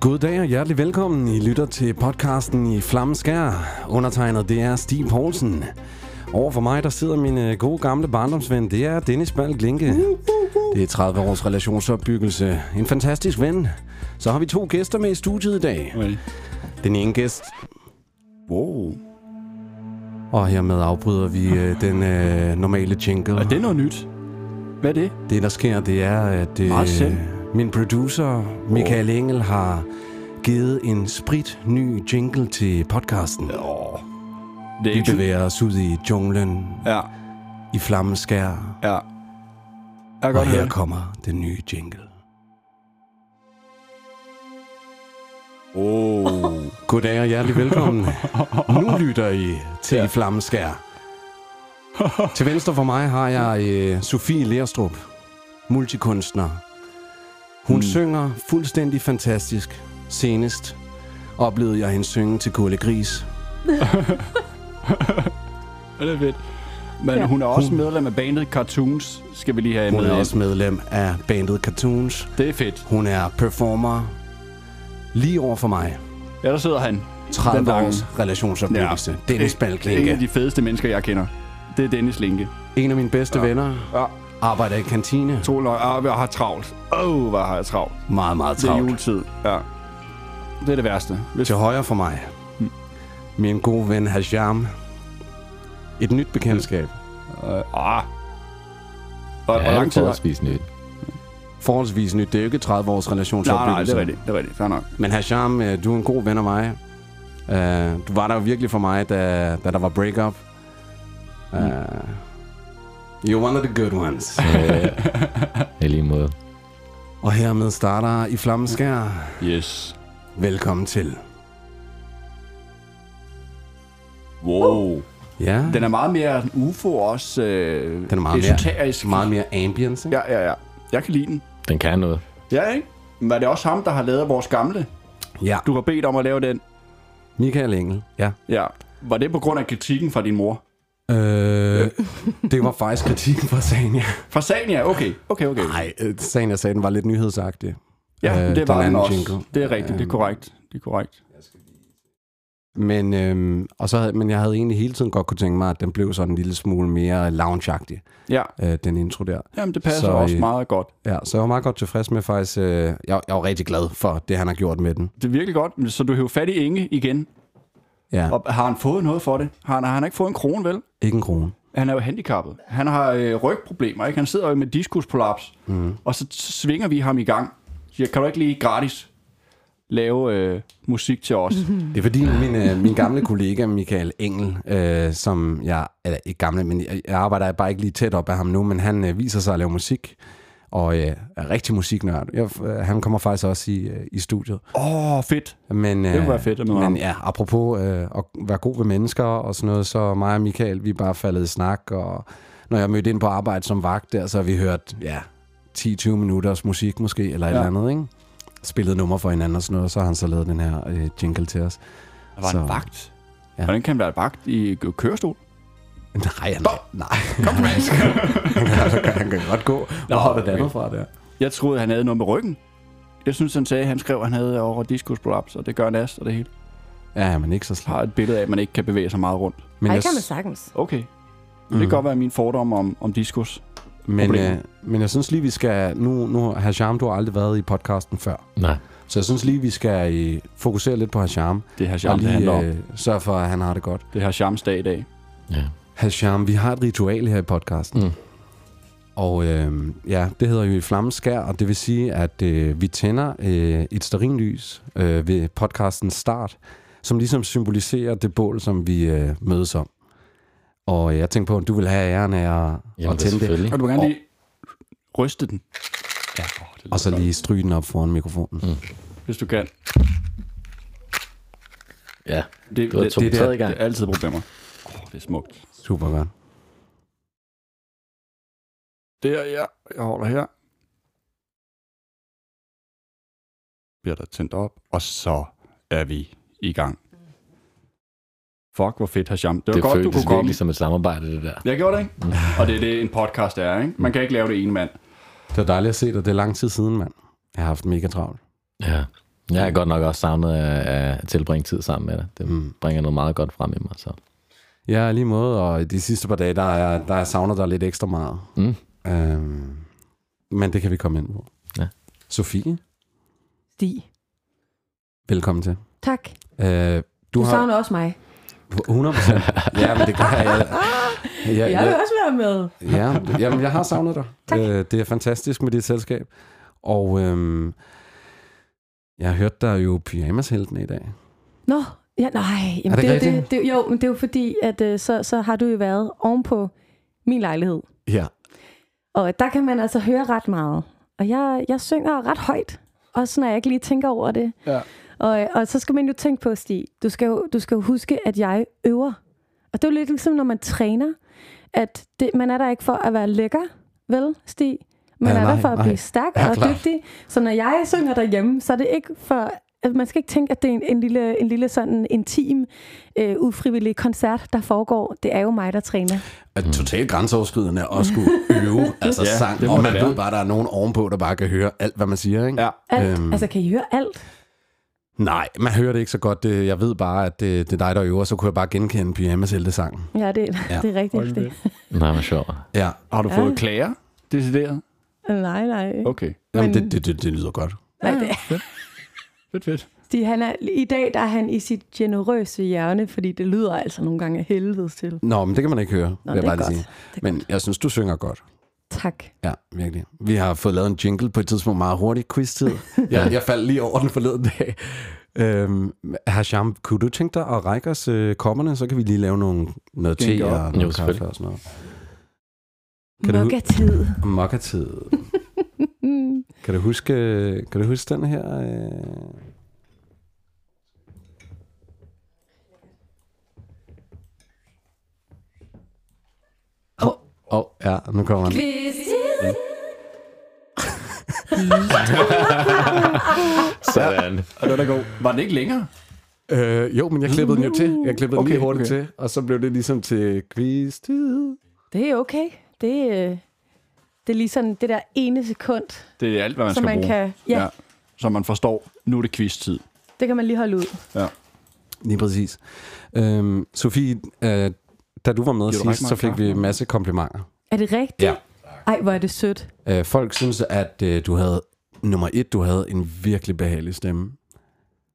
God dag og hjertelig velkommen. I lytter til podcasten i Flammeskær. Undertegnet, det er Stig Poulsen. Over for mig, der sidder min øh, gode gamle barndomsven. Det er Dennis Ball Glinke. Det er 30 års relationsopbyggelse. En fantastisk ven. Så har vi to gæster med i studiet i dag. Den ene gæst... Wow. Og hermed afbryder vi øh, den øh, normale jingle. Er det noget nyt? Hvad er det? Det, der sker, det er, at øh, Meget selv. Min producer, Michael Engel, har givet en sprit ny jingle til podcasten. Åh. Det er Vi ikke bevæger os ud i junglen, Ja, i flammeskær, ja. Jeg kan og her det. kommer den nye jingle. Oh. Goddag og hjertelig velkommen. nu lytter I til ja. Flammeskær. til venstre for mig har jeg øh, Sofie Lerstrup, multikunstner. Hun Mm. synger fuldstændig fantastisk. Senest oplevede jeg hende synge til Kulle Gris. Det er fedt. Men ja. Hun er også Hun- medlem af bandet Cartoons, skal vi lige have Hun med. er ind. også medlem af bandet Cartoons. Det er fedt. Hun er performer lige over for mig. Ja, der sidder han. 30 Den lange. års relationsopbyggelse. Ja. Dennis En af Balklinke. de fedeste mennesker, jeg kender. Det er Dennis Linke. En af mine bedste ja. venner. Ja. Arbejder i kantine. To løg. Ah, jeg har travlt. Åh, oh, hvor har jeg travlt. Meget, meget Det er travlt. juletid. Ja. Det er det værste. Hvis... Til højre for mig. Mm. Min gode ven Hasham. Et nyt bekendtskab. Øh, ah. Hvor, hvor Ja, lang tid forholdsvis nyt. Forholdsvis nyt. Det er jo ikke 30 års Nej, nej, relationsopbyggelse. det er rigtigt. Det er rigtigt. Fair nok. Men Hasham, øh, du er en god ven af mig. Uh, du var der jo virkelig for mig, da, da der var breakup. Uh, you're one of the good ones. Ja, I lige måde. Og hermed starter i Flammeskær. Yes. Velkommen til. Wow. Ja, Den er meget mere en UFO også. Øh, Den er meget mere- esoterisk. meget mere ambience. Ikke? Ja, ja, ja. Jeg kan lide den. Den kan noget. Ja, ikke? Men er det også ham, der har lavet vores gamle? ja. Du har bedt om at lave den. Michael Engel. Ja. Ja. Var det på grund af kritikken fra din mor? Øh, det var faktisk kritikken fra Sanja. Fra Sania? Okay, okay, okay. Nej, øh, Sanja sagde, den var lidt nyhedsagtig. Ja, øh, det var den også. jingle. Det er rigtigt, det er Øhm. korrekt. Det er korrekt. Men, øhm, og så, havde- men jeg havde egentlig hele tiden godt kunne tænke mig, at den blev sådan en lille smule mere loungeagtig, Ja, øh, den intro der. jamen det passer Så, også øh, meget godt. Ja, så jeg var meget godt tilfreds med faktisk, øh, jeg, jeg var rigtig glad for det, han har gjort med den. Det er virkelig godt. Så du hæver fat i Inge igen. Ja, Og har han fået noget for det? Har han, har han ikke fået en krone, vel? ikke en krone. Han er jo handicappet. Han har øh, rygproblemer, ikke? Han sidder jo med diskusprolaps. Mm. Og så svinger vi ham i gang. Siger, kan du ikke lige gratis lave øh, musik til os? Det er fordi min, øh, min gamle kollega Michael Engel, øh, som jeg, eller ikke gamle, men jeg, jeg arbejder bare ikke lige tæt op af ham nu, men han øh, viser sig at lave musik, og øh, er rigtig musiknørd. Jeg, øh, han kommer faktisk også i, øh, i studiet. Åh, oh, fedt. Men, øh, Det kunne være fedt at møde ham. Men ja, apropos øh, at være god ved mennesker og sådan noget, så mig og Michael, vi er bare faldet i snak, og når jeg mødte ind på arbejde som vagt der, så har vi hørt, ja, 10-20 minutters musik måske, eller et Ja. eller andet, ikke? Spillet nummer for hinanden og sådan noget, og så har han så lavet den her øh, jingle til os. Der var Så- en vagt. Ja. Hvordan kan han være vagt i kø- kørestol? Nej, han, nej. Kom han, kan, han kan godt gå. Hvor har det andet fra der? Jeg troede, han havde noget med ryggen. Jeg synes, han sagde, han skrev, at han havde over diskusprolaps, og det gør nas og det hele. Ja, men ikke så slemt. Har et billede af, at man ikke kan bevæge sig meget rundt. Men, Ej, jeg, kan man sagtens. Okay. Mm. Mhm. Det kan godt være min fordom om, om diskus. men, øh, men jeg synes lige, vi skal... Nu, nu Hasham, du har aldrig været i podcasten før. Nej. Så jeg synes lige, vi skal øh, fokusere lidt på Hasham. Det er Og Hasham, det handler om. øh, sørge for, at han har det godt. Det er Hashams dag i dag. Ja. Hasham, vi har et ritual her i podcasten. Mm. Og øh, ja, det hedder jo i flammeskær, og det vil sige, at øh, vi tænder øh, et sterinlys øh, ved podcastens start, som ligesom symboliserer det bål, som vi øh, mødes om. Og jeg tænkte på, om du vil have æren af at, Jamen, at er tænde det, selvfølgelig. Og du vil gerne lige ryste den. Ja, oh, det og så lige stryge den op foran mikrofonen. Mm. Hvis du kan. Ja, Det, det, det, det, gang. det er altid problemer. Oh, det er smukt. Super godt. Der, ja. Jeg holder her. Bliver der tændt op. Og så er vi i gang. Fuck, hvor fedt, Hasham. Det var Det godt, du kunne komme. virkelig som et samarbejde, det der. Jeg gjorde det, ikke? Og det er det, en podcast er, ikke? Man kan ikke lave det ene mand. Det var dejligt at se dig. Det er lang tid siden, mand. Jeg har haft mega travlt. Ja. Jeg er godt nok også savnet at tilbringe tid sammen med dig. Det mm. bringer noget meget godt frem i mig. Så. Ja, lige måde, og de sidste par dage, der er, der er savnet dig lidt ekstra meget. Mm. Øhm, men det kan vi komme ind på. Ja. Sofie, Stig. velkommen til. Tak. Øh, du, Du har savner også mig. 100% Ja, men det gør jeg. Ja, Jeg ja, vil ja, også være med. ja, jamen, jeg har savnet dig. Tak. Øh, det er fantastisk med dit selskab. Og øhm, jeg har hørt dig jo pyjamashelten i dag. Nå, ja, nej. Jamen, Er det det, er det, det, jo, men det er jo fordi, at øh, så, så har du jo været ovenpå min lejlighed. Ja. Og der kan man altså høre ret meget. Og jeg, jeg synger ret højt, også når jeg ikke lige tænker over det. Ja. Og, og så skal man jo tænke på, Stig, du skal jo, du skal jo huske, at jeg øver. Og det er jo lidt ligesom, når man træner, at det, man er der ikke for at være lækker, vel, Stig? Man Ja, er nej, der for at nej. blive stærk Ja, og klart. dygtig. Så når jeg synger derhjemme, så er det ikke for... at Man skal ikke tænke, at det er en, en, lille, en lille sådan intim, øh, ufrivillig koncert, der foregår. Det er jo mig, der træner. Er totalt grænseoverskridende at skulle øve altså Ja, sang, det og det man være. ved bare, at der er nogen ovenpå, der bare kan høre alt, hvad man siger, ikke? Ja. Alt. Øhm. Altså, kan I høre alt? Nej, man hører det ikke så godt. Det- Jeg ved bare, at det, det er dig, der øver, så kunne jeg bare genkende pyjamashelte-sangen. Ja, det, Ja. ja. det er rigtigt. Det. Nej, hvor sjovt. Ja, Har du Ja. fået klager? Decideret? Nej, nej. Okay. Jamen, Men- det, det, det, det lyder godt. nej det, Fedt, fedt. Stig, han er, I dag der er han i sit generøse hjørne, fordi det lyder altså nogle gange af helvedes til. Nå, men det kan man ikke høre, Nå, vil jeg bare godt. sige. Men jeg synes, du synger godt. Tak. Ja, virkelig. Vi har fået lavet en jingle på et tidspunkt meget hurtigt quiz-tid. jeg, jeg faldt lige over den forleden dag. Øhm, Hasham, kunne du tænke dig at række os øh, kopperne, så kan vi lige lave nogle, noget te og Jo, noget kaffe og sådan noget. Kan du- Mokka-tid. Kan du huske, kan du huske den her? Øh... Åh, oh, oh, ja, nu kommer den. Sådan. Og den er god. Var den ikke længere? Øh, jo, men jeg klippede den jo til. Jeg klippede den Okay, lige hurtigt okay. til, og så blev det ligesom til quiz-tid. Det er okay. Det, øh, det er lige sådan det der ene sekund, Det er alt, hvad man som skal man bruge. kan... Ja, ja, Så man forstår, nu er det quiz-tid. det kan man lige holde ud. Ja. Lige præcis. Øhm, Sofie, øh, da du var med Giver du sidst, så fik vi en masse komplimenter. Er det rigtigt? Ja. Ej, hvor er det sødt. Øh, folk synes, at øh, du havde, nummer et, du havde en virkelig behagelig stemme.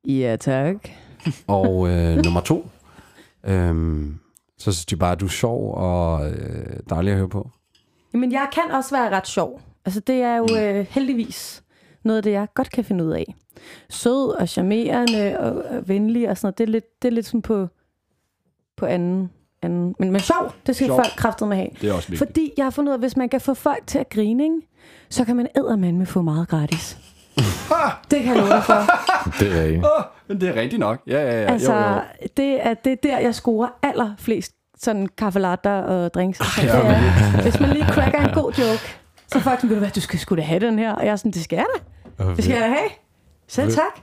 Ja, tak. Og øh, nummer to, øh, så synes de bare, at du er sjov og øh, dejlig at høre på. Men jeg kan også være ret sjov. Altså, det er jo øh, heldigvis noget af det, jeg godt kan finde ud af. Sød og charmerende og, og venlig og sådan noget. Det er lidt, det er lidt sådan på, på anden, anden. Men, men sjov, det skal Sjov. folk kræftet med have. Det er også vigtigt. Fordi jeg har fundet ud af, at hvis man kan få folk til at grine, ikke, så kan man med få meget gratis. det kan jeg love dig for. Det er ikke. Åh, men det er rigtigt nok. Ja, ja, ja. Altså, jo, jo. det er, det er der, jeg scorer allerflest sådan kaffelatter og drinks. Og sådan. det er, hvis man lige cracker en god joke, så folk sådan, ved du hvad, du skal sgu da have den her. Og jeg er sådan, det skal jeg da. Det skal jeg da have. Selv tak.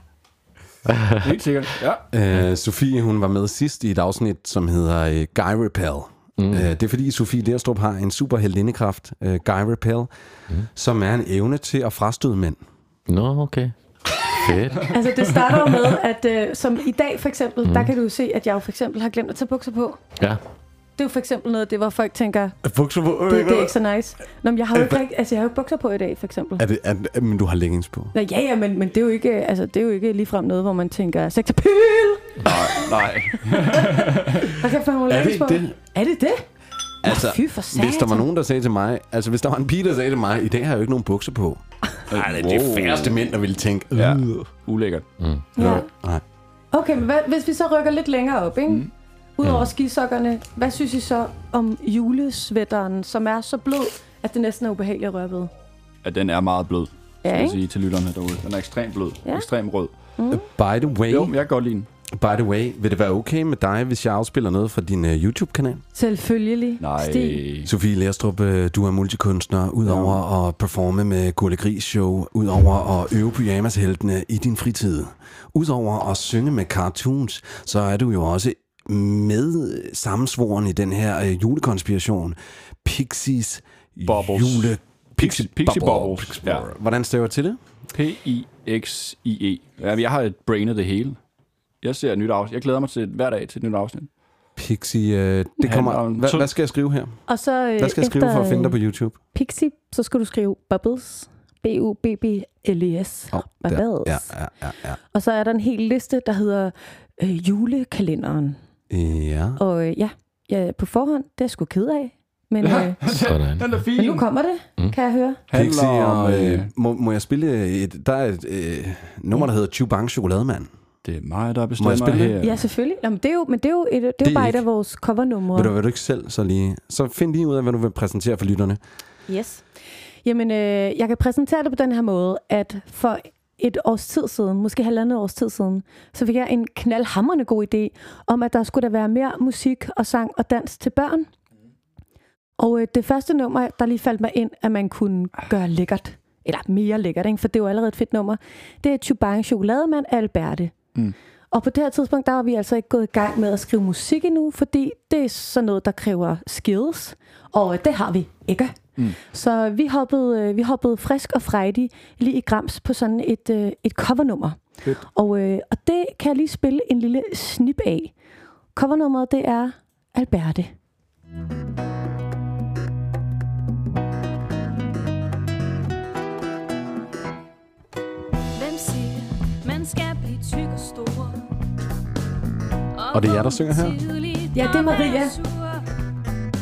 Helt sikkert. Ja. Øh, Sofie, hun var med sidst i et afsnit, som hedder øh, Guy Repel. Mm. Øh, det er fordi Sofie Lerstrup har en superheltindekraft, øh, Guy Repel, mm. som er en evne til at frastøde mænd. Nå, okay. Fedt. Altså, det starter med, at øh, som i dag for eksempel, mm. der kan du se, at jeg for eksempel har glemt at tage bukser på. Ja. Det er jo for eksempel noget af det, hvor folk tænker, Bukser på? det, det er ikke så nice. Nå, men jeg har jo ikke, altså, jeg har jo ikke bukser på i dag, for eksempel. Er det, er, men du har leggings på. Nå, ja, ja, men, men det er jo ikke, altså, det er jo ikke ligefrem noget, hvor man tænker, sexapil! Nej, nej. Hvad kan få Er det ikke det? Er det det? Altså, Fy for satan. hvis der var nogen, der sagde til mig, altså hvis der var en pige, der sagde til mig, i dag har jeg jo ikke nogen bukser på. Nej, det er de Wow. færreste mænd, der ville tænke, øh. Ja. Ulækkert. Ja. Nej. Okay, men hvad, hvis vi så rykker lidt længere op, ikke? Mm. Udover skisokkerne, hvad synes I så om julesvætteren, som er så blød, at det næsten er ubehageligt at røre ved? At den er meget blød, Ja, skal jeg sige til lytterne derude. Den er ekstremt blød. Ja. Ekstremt rød. By the way, Jo, jeg kan godt lide den. by the way, vil det være okay med dig, hvis jeg afspiller noget fra din uh, YouTube-kanal? Selvfølgelig. Nej. Stig. Sofie Lerstrup, øh, du er multikunstner, udover at performe med Gurle Gris Show, udover at øve pyjamasheltene i din fritid, udover at synge med cartoons, så er du jo også med sammensvoren i den her øh, julekonspiration. Pixies Bubbles. jule Pixie, Pixie Bubbles. Ja. Hvordan staver jeg til det? P-I-X-I-E. Ja, jeg har et brainet det hele. Jeg ser et nyt afsnit. Jeg glæder mig til hver dag til et nyt afsnit. Pixie, øh, det kommer... om- Hvad, skal jeg skrive her? Og så øh, Hvad skal jeg skrive for at finde dig på øh, YouTube? Pixie, så skal du skrive Bubbles. B-U-B-B-L-E-S. Åh, Bubbles. Ja, ja, ja, ja. Og så er der en hel liste, der hedder øh, julekalenderen. Ja. Og øh, ja, ja, på forhånd, det er jeg sgu ked af. Men, øh, Sådan. Den er fin. men nu kommer det, Mm. kan jeg høre. Pixie, om, øh, øh, må, må jeg spille et... Der er et øh, nummer, der hedder Chubang Chokolademand. det er mig, der Må bestemmer jeg spille det? her. Ja, selvfølgelig. Nå, men det er jo, men det er jo, et, det er Det jo bare ikke- et af vores covernumre. Vil du, vil du ikke selv så lige... Så find lige ud af, hvad du vil præsentere for lytterne. Yes. Jamen, øh, jeg kan præsentere det på den her måde, at for et års tid siden, måske halvandet års tid siden, så fik jeg en knaldhamrende god idé om, at der skulle der være mere musik og sang og dans til børn. Og øh, det første nummer, der lige faldt mig ind, at man kunne gøre lækkert, eller mere lækkert, ikke? for det er jo allerede et fedt nummer, det er Chubang Chokolademand af Alberte. Mm. Og på det her tidspunkt, der var vi altså ikke gået i gang med at skrive musik endnu, fordi det er sådan noget, der kræver skills, og øh, det har vi ikke. Mm. Så vi hoppede, øh, vi hoppede frisk og frejdig lige i grams på sådan et, øh, et covernummer. Fedt. Og, øh, og det kan jeg lige spille en lille snip af. Covernummeret, det er Alberte. Hvem siger, man skal blive tyk og stor? Og det er jer, der synger her? Ja, det er Maria.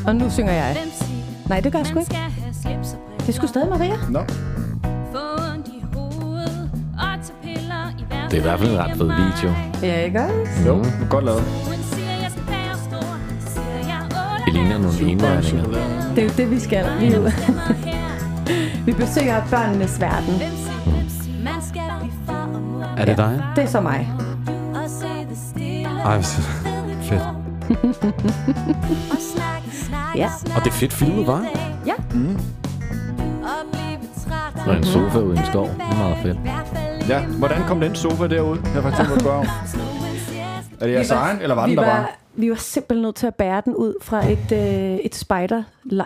Og nu synger jeg. Hvem siger, Nej, det gør jeg sgu ikke. Det skulle stadig Maria. Nå. Hvert Det er i hvert fald en ret fed video. Ja, ikke også? Jo, godt lavet. Det ligner nogle envejninger. Det er jo det, vi skal. Vi, jo- vi besøger børnenes verden. Mor? Er det dig? Det er så mig. Ej, fedt. Ja. Og det er fedt filmet, var? Ja. Mm. Og en sofa ude i en skov. Det er meget fedt. Ja, hvordan kom den sofa derud? Jeg har faktisk tænkt mig. Er det jeres egen, eller var vi den der var, bare? vi var simpelthen nødt til at bære den ud fra et, øh, et spider,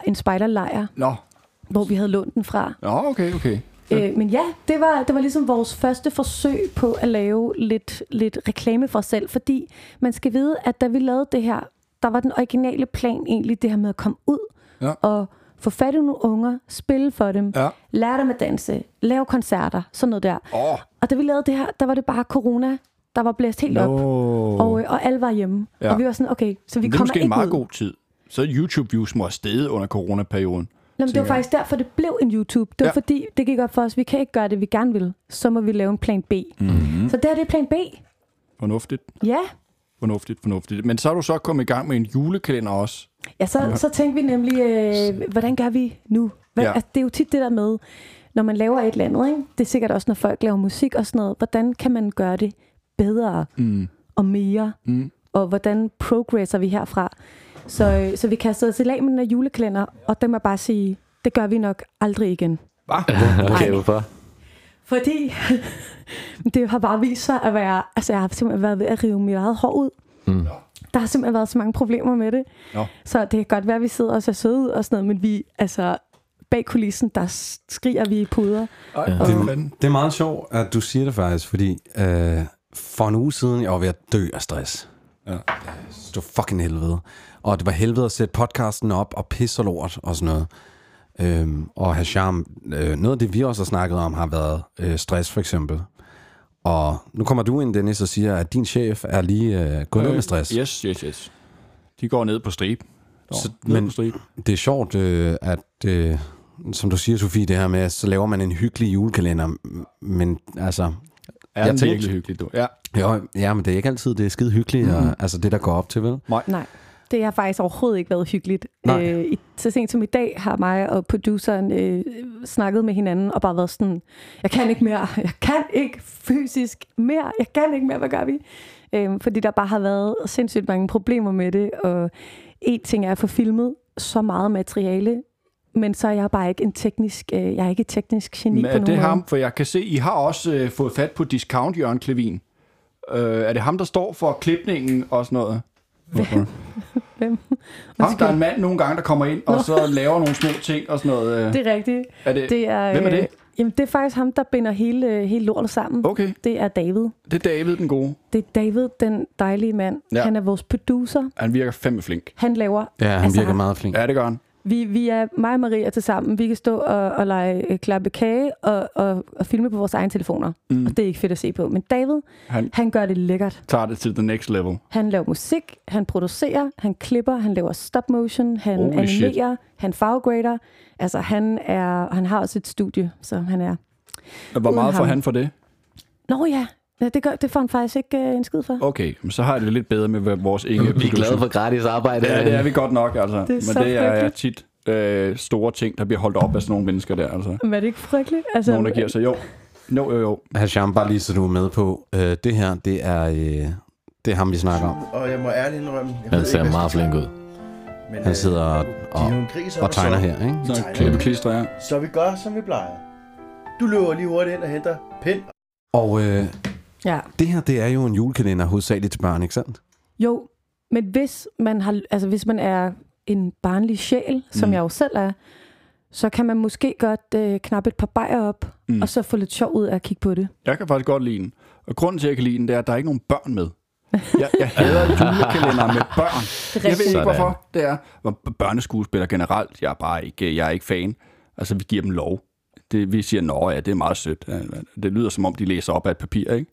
en spiderlejr, Nå, hvor vi havde lånt den fra. Nå okay, okay. Øh, men ja, det var, det var ligesom vores første forsøg på at lave lidt, lidt reklame for os selv, fordi man skal vide, at da vi lavede det her, der var den originale plan egentlig det her med at komme ud Ja. og få fat i nogle unger, spille for dem, Ja. lære dem at danse, lave koncerter, sådan noget der. Åh, Og da vi lavede det her, der var det bare corona, der var blæst helt op, no. og, øh, og alle var hjemme. Ja. Og vi var sådan, okay, så vi det er kommer måske ikke en meget ud. god tid. Så YouTube-views må have steget under coronaperioden. Nå, men det var faktisk derfor, det blev en YouTube. Det var Ja. fordi, det gik op for os, vi kan ikke gøre det, vi gerne vil. Så må vi lave en plan B. Mm-hmm. Så det her det er plan B. Fornuftigt, Ja, fornuftigt, fornuftigt. Men så er du så kommet i gang med en julekalender også. ja så, så tænkte vi nemlig, øh, hvordan gør vi nu? Hvad, Ja. altså, det er jo tit det der med, når man laver et eller andet, ikke? det er sikkert også, når folk laver musik og sådan noget, hvordan kan man gøre det bedre Mm. og mere? Mm. Og hvordan progresser vi herfra? Så, øh, så vi kastede os i lag med den her julekalender, og det må jeg bare sige, det gør vi nok aldrig igen. Okay, hvorfor? Fordi det har bare vist sig at være... Altså, jeg har simpelthen været ved at rive mit eget hår ud. Mm. Der har simpelthen været så mange problemer med det. Nå. Så det kan godt være, at vi sidder og ser søde ud og sådan noget, men vi, altså, bag kulissen, der skriger vi i puder. Ej, Ja. Det, det, det er meget sjovt, at du siger det faktisk, fordi øh, for en uge siden, jeg var ved at dø af stress. Ja. Det var fucking helvede. Og det var helvede at sætte podcasten op og pisse og lort og sådan noget. Øhm, og have charme. Øh, noget af det, vi også har snakket om, har været øh, stress for eksempel. Og nu kommer du ind, Dennis, og siger, at din chef er lige øh, gået ned med stress. Yes, yes, yes. De går ned på strip. Nå, Så- men- på strip. Det er sjovt, øh, at, øh, som du siger, Sofie, det her med, at så laver man en hyggelig julekalender. Men altså, Er Jeg den tænkte- virkelig hyggelig, du? Ja. jo, ja, men det er ikke altid, det er skide hyggeligt, mm-hmm. og, altså det, der går op til, vel? Nej, det har faktisk overhovedet ikke været hyggeligt. Nej. Øh, i, så sent som i dag har mig og produceren øh, snakket med hinanden og bare været sådan, jeg kan ikke mere, jeg kan ikke fysisk mere, jeg kan ikke mere, hvad gør vi? Øh, fordi der bare har været sindssygt mange problemer med det, og en ting er at få filmet så meget materiale, men så er jeg bare ikke en teknisk, øh, jeg er ikke et teknisk geni Men på er nogen det måde. ham? For jeg kan se, I har også øh, fået fat på Discount Jørgen Klevin. Øh, er det ham, der står for klipningen og sådan noget? Hvem? Ham, der er en mand nogle gange, der kommer ind, og så laver nogle små ting og sådan noget. øh. Det er rigtigt. Er det, Det er, Hvem er det? øh, Jamen, det er faktisk ham, der binder hele, hele lortet sammen. Okay, Det er David. det er David den gode. Det er David, den dejlige mand. Ja. Han er vores producer. Han virker fandme flink. Han laver... Ja, han Altså, virker meget flink. Ja, det gør han. Vi, vi er mig og Maria til sammen. Vi kan stå og, og lege øh, klappe kage og, og, og filme på vores egne telefoner. Mm. Og det er ikke fedt at se på. Men David, Han han gør det lækkert. tager det til the next level. Han laver musik, han producerer, han klipper, han laver stop motion, han Holy animerer, shit. han farvegrader. Altså, han, er, han har også et studie, så han er... Hvor meget får han for det? Nå ja, ja det, gør, det får han faktisk ikke uh, en skid for. Okay, men så har jeg det lidt bedre med vores Inge. Vi er glade for gratis arbejde. Ja, det er vi godt nok, altså. er Men så det er frygteligt. tit øh, store ting, der bliver holdt op af sådan nogle mennesker der, altså. Men er det ikke frygteligt? Altså, Nogen, der giver sig. Jo, jo, jo, jo. Hasham, bare lige så du er med på. Øh, det her, det er, øh, det er ham, vi snakker om. Og jeg må ærligt indrømme, jeg Han ser ikke, meget flink ud. Men, Han øh, sidder og, de er jo og, gris, og tegner her, ikke? Så tegner. klippe klister, ja. Så vi gør, som vi plejer. Du løber lige hurtigt ind og henter pind. Og øh, Ja. det her, det er jo en julekalender hovedsageligt til børn, ikke sandt? Jo, men hvis man, har, altså hvis man er en barnlig sjæl, som Mm. jeg jo selv er, så kan man måske godt øh, knappe et par bajer op, Mm. og så få lidt sjov ud af at kigge på det. Jeg kan faktisk godt lide den. Og grunden til, at jeg kan lide den, det er, at der er ikke nogen børn med. Jeg, jeg hader julekalender med børn. Det Jeg ved ikke, hvorfor det er. Børneskuespillere generelt, jeg er bare ikke, jeg er ikke fan. Altså, vi giver dem lov. Det, vi siger, nå ja, det er meget sødt. Ja, Det lyder, som om de læser op af et papir, ikke?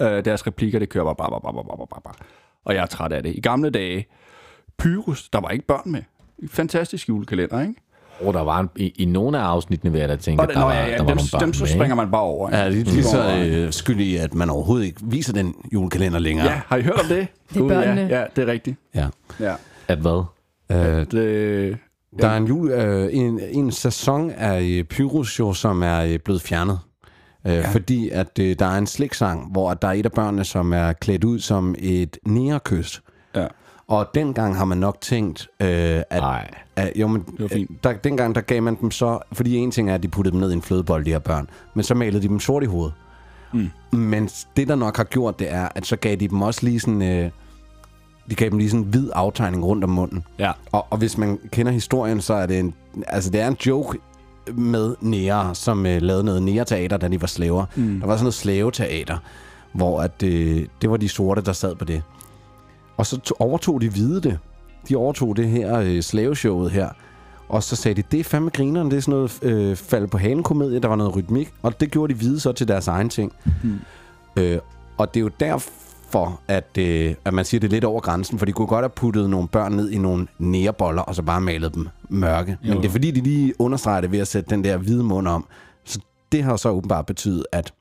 Øh, deres replikker, det kører bare, bare, bare, bare, bare, bare, bare. Og jeg er træt af det. I gamle dage, Pyrus, der var ikke børn med. Fantastisk julekalender, ikke? Oh, der var en, i, i nogle af afsnittene, vil jeg da tænke, Og at det, der, nå, var, ja, ja, der var dem, nogle børn dem så med, springer man bare over. Ikke? Er det lige så øh, skyld i, at man overhovedet ikke viser den julekalender længere? Ja, har I hørt om det? Det er Gud, ja, børnene. ja, det er rigtigt. ja. Ja. At hvad? Øh, Det, Der er en, jul, øh, en, en sæson af øh, Pyrus jo, som er øh, blevet fjernet. Øh, ja. Fordi at øh, der er en sliksang, hvor der er et af børnene, som er klædt ud som et nærekys. Ja. Og dengang har man nok tænkt, øh, at, Nej. at jo, men, var fint. øh, der, dengang der gav man dem så, fordi en ting er, at de puttede dem ned i en flødebold, de her børn, men så malede de dem sort i hovedet. Mm. Men det, der nok har gjort, det er, at så gav de dem også lige sådan, øh, de gav dem lige sådan en hvid aftegning rundt om munden. ja. Og, og hvis man kender historien, så er det en, altså det er en joke med nære, som øh, lavede noget nære-teater, da de var slaver. Mm. Der var sådan noget slaveteater, hvor at, øh, det var de sorte, der sad på det. Og så to, overtog de hvide det. De overtog det her øh, slaveshowet her. Og så sagde de, det er fandme grineren, det er sådan noget øh, fald på hanen komedie, der var noget rytmik. Og det gjorde de hvide så til deres egen ting. Mm. Øh, og det er jo derfor, at, øh, at man siger, det er lidt over grænsen, for de kunne godt have puttet nogle børn ned i nogle næreboller, og så bare malet dem mørke. Jo. Men det er fordi, de lige understreger det ved at sætte den der hvide mund om. Så det har så åbenbart betydet, at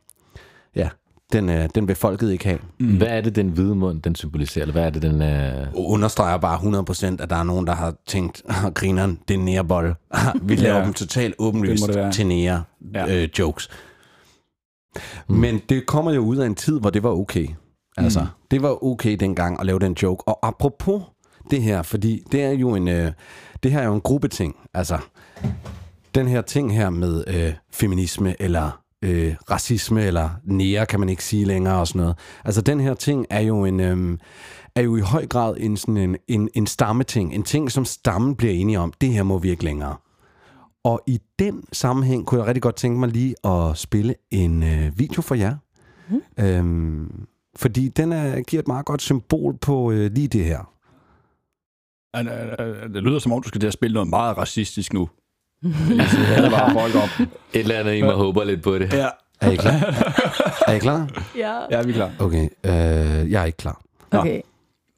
ja, den, øh, den vil folket ikke have. Mm. Hvad er det, den hvide mund, den symboliserer? Eller hvad er det, den... Øh... Understreger bare 100%, at der er nogen, der har tænkt, "Ah, grineren, det er nærebolle. Vi laver Ja. dem totalt åbenlyst til nære Ja. øh, jokes. Men det kommer jo ud af en tid, hvor det var okay. Altså, mm. det var okay dengang at lave den joke. Og apropos det her, fordi det er jo en, øh, det her er jo en gruppeting. Altså, den her ting her med øh, feminisme, eller øh, racisme, eller nære, kan man ikke sige længere, og sådan noget. Altså, den her ting er jo en... Øh, er jo i høj grad en, sådan en, en, en stammeting. En ting, som stammen bliver enige om. Det her må vi ikke længere. Og i den sammenhæng kunne jeg rigtig godt tænke mig lige at spille en øh, video for jer. Mm. Øhm, fordi den er, giver et meget godt symbol på øh, lige det her. Det lyder som om, du skal til at spille noget meget racistisk nu. Det bare folk op. Et eller andet i mig håber lidt på det. Ja, Er I klar? er I klar? Ja. ja vi er klar. Okay, øh, jeg er ikke klar. Okay.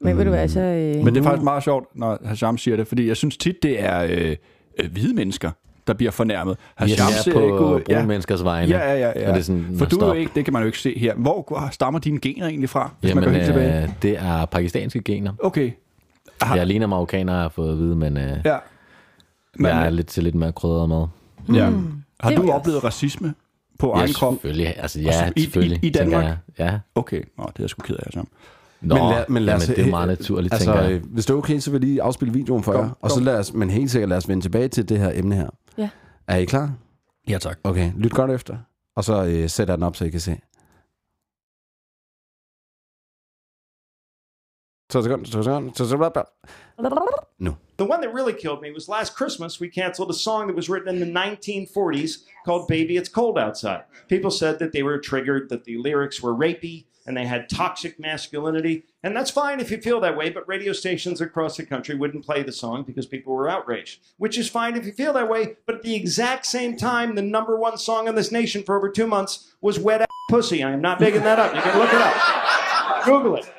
Men ved du hvad, så... Øh, Men det er faktisk meget sjovt, når Hasham siger det, fordi jeg synes tit, det er øh, øh, hvide mennesker, der bliver fornærmet. Jeg Hasham er ser på brune ja, menneskers vegne. ja, ja, ja, ja. Og det er sådan, For du er stop. jo ikke, det kan man jo ikke se her. Hvor stammer dine gener egentlig fra, hvis Jamen, man går helt tilbage? øh, det er pakistanske gener. Okay. Aha. Jeg ligner marokkaner, har fået at vide, men øh, Ja. Men, jeg er lidt til lidt mere krydret mad. ja. Mm. Har Det du jeg oplevet racisme på Ja, egen krop? selvfølgelig. Altså, ja, i- selvfølgelig. i- i Danmark? Jeg. Ja. Okay, Nå, det er jeg sgu ked af, Hasham. Nå, men, lad, men lad os, jamen, det er meget naturligt, altså, tænker jeg. øh, Hvis det er okay, så vil jeg lige afspille videoen for Kom, jer. Og så lad os, men helt sikkert lad os vende tilbage til det her emne her. Ja. Er I klar? Ja, tak. Okay, lyt godt efter. Og så øh, sætter jeg den op, så I kan se. Nu. The one that really killed me was last Christmas. We canceled a song that was written in the 1940s called Baby It's Cold Outside. People said that they were triggered, that the lyrics were rapey, and they had toxic masculinity. And that's fine if you feel that way, but radio stations across the country wouldn't play the song because people were outraged, which is fine if you feel that way. But at the exact same time, the number one song in this nation for over two months was Wet Ass Pussy. I am not making that up. You can look it up. Google it.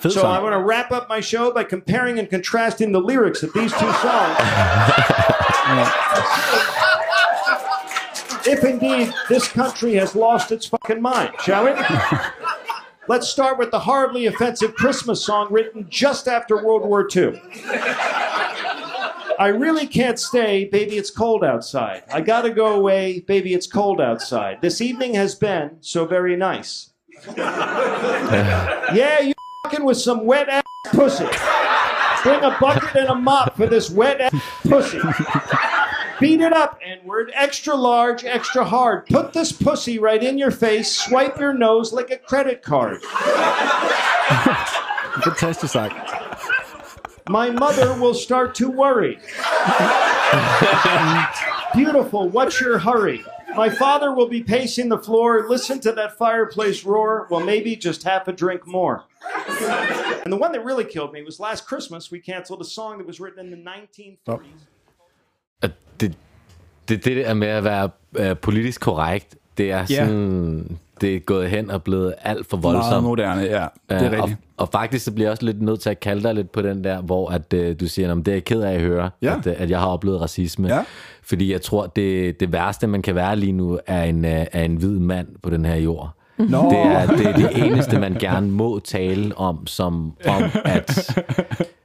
Fed So I want to wrap up my show by comparing and contrasting the lyrics of these two songs. if indeed this country has lost its fucking mind, shall we? Let's start with the horribly offensive Christmas song written just after World War II. I really can't stay, baby, it's cold outside. I gotta go away, baby, it's cold outside. This evening has been so very nice. yeah, you fucking with some wet ass pussy. Bring a bucket and a mop for this wet ass pussy. Beat it up, N word. Extra large, extra hard. Put this pussy right in your face. Swipe your nose like a credit card. Fantastisk sang. My mother will start to worry. Beautiful, what's your hurry? My father will be pacing the floor. Listen to that fireplace roar. Well, maybe just half a drink more. And the one that really killed me was last Christmas. We canceled a song that was written in the 1940s. Og det, det, det der med at være øh, politisk korrekt, det er sådan... Det er gået hen og blevet alt for Meget voldsomt. moderne, ja. Det er Øh, og, rigtigt. og faktisk så bliver jeg også lidt nødt til at kalde dig lidt på den der, hvor at, øh, du siger, at det er jeg ked af at høre, Ja. at, øh, at jeg har oplevet racisme. Ja. Fordi jeg tror, det, det værste, man kan være lige nu, er en, øh, er en hvid mand på den her jord. Nå. Det er, det er det eneste, man gerne må tale om, som om, at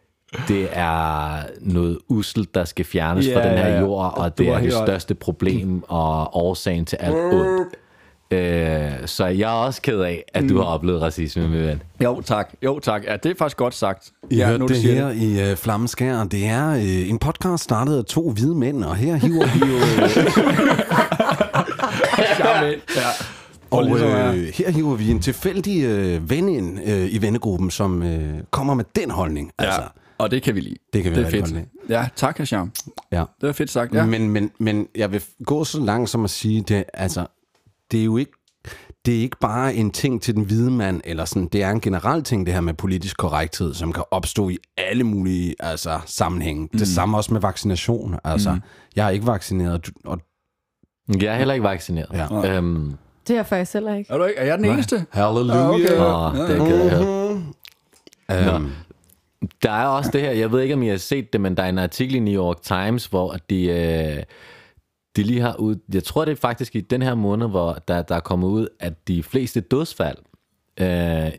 det er noget uselt, der skal fjernes Ja, fra den her jord, og det er det største problem og årsagen til alt ondt. Øh, så jeg er også ked af, at Mm. du har oplevet racisme, min ven. Jo, tak. Jo, tak. Ja, det er faktisk godt sagt. I ja, hørte nu, det her i uh, Flammeskær. Det er uh, en podcast startet af to hvide mænd, og her hiver vi jo... Jamen, ja. og øh, her hiver vi en tilfældig øh, ven ind øh, i vennegruppen, som øh, kommer med den holdning. Altså, Ja, og det kan vi lide. Det kan vi det er fedt. godt Ja, tak, Hasham. ja. Det var fedt sagt. Ja. Men, men, men jeg vil gå så langt som at sige, det, altså, det er jo ikke, det er ikke bare en ting til den hvide mand, eller sådan, det er en generel ting, det her med politisk korrekthed, som kan opstå i alle mulige altså, sammenhænge. Mm. Det samme også med vaccination. Altså, mm. Jeg er ikke vaccineret, du- og Jeg er heller ikke vaccineret. Ja. Øhm, Det er jeg faktisk heller ikke. Er du ikke? Er jeg den eneste? halleluja. Ah, okay. og det er af at høre. Der er også det her, jeg ved ikke, om I har set det, men der er en artikel i New York Times, hvor de, øh, de lige har ud... Jeg tror, det er faktisk i den her måned, hvor der, der er kommet ud, at de fleste dødsfald øh,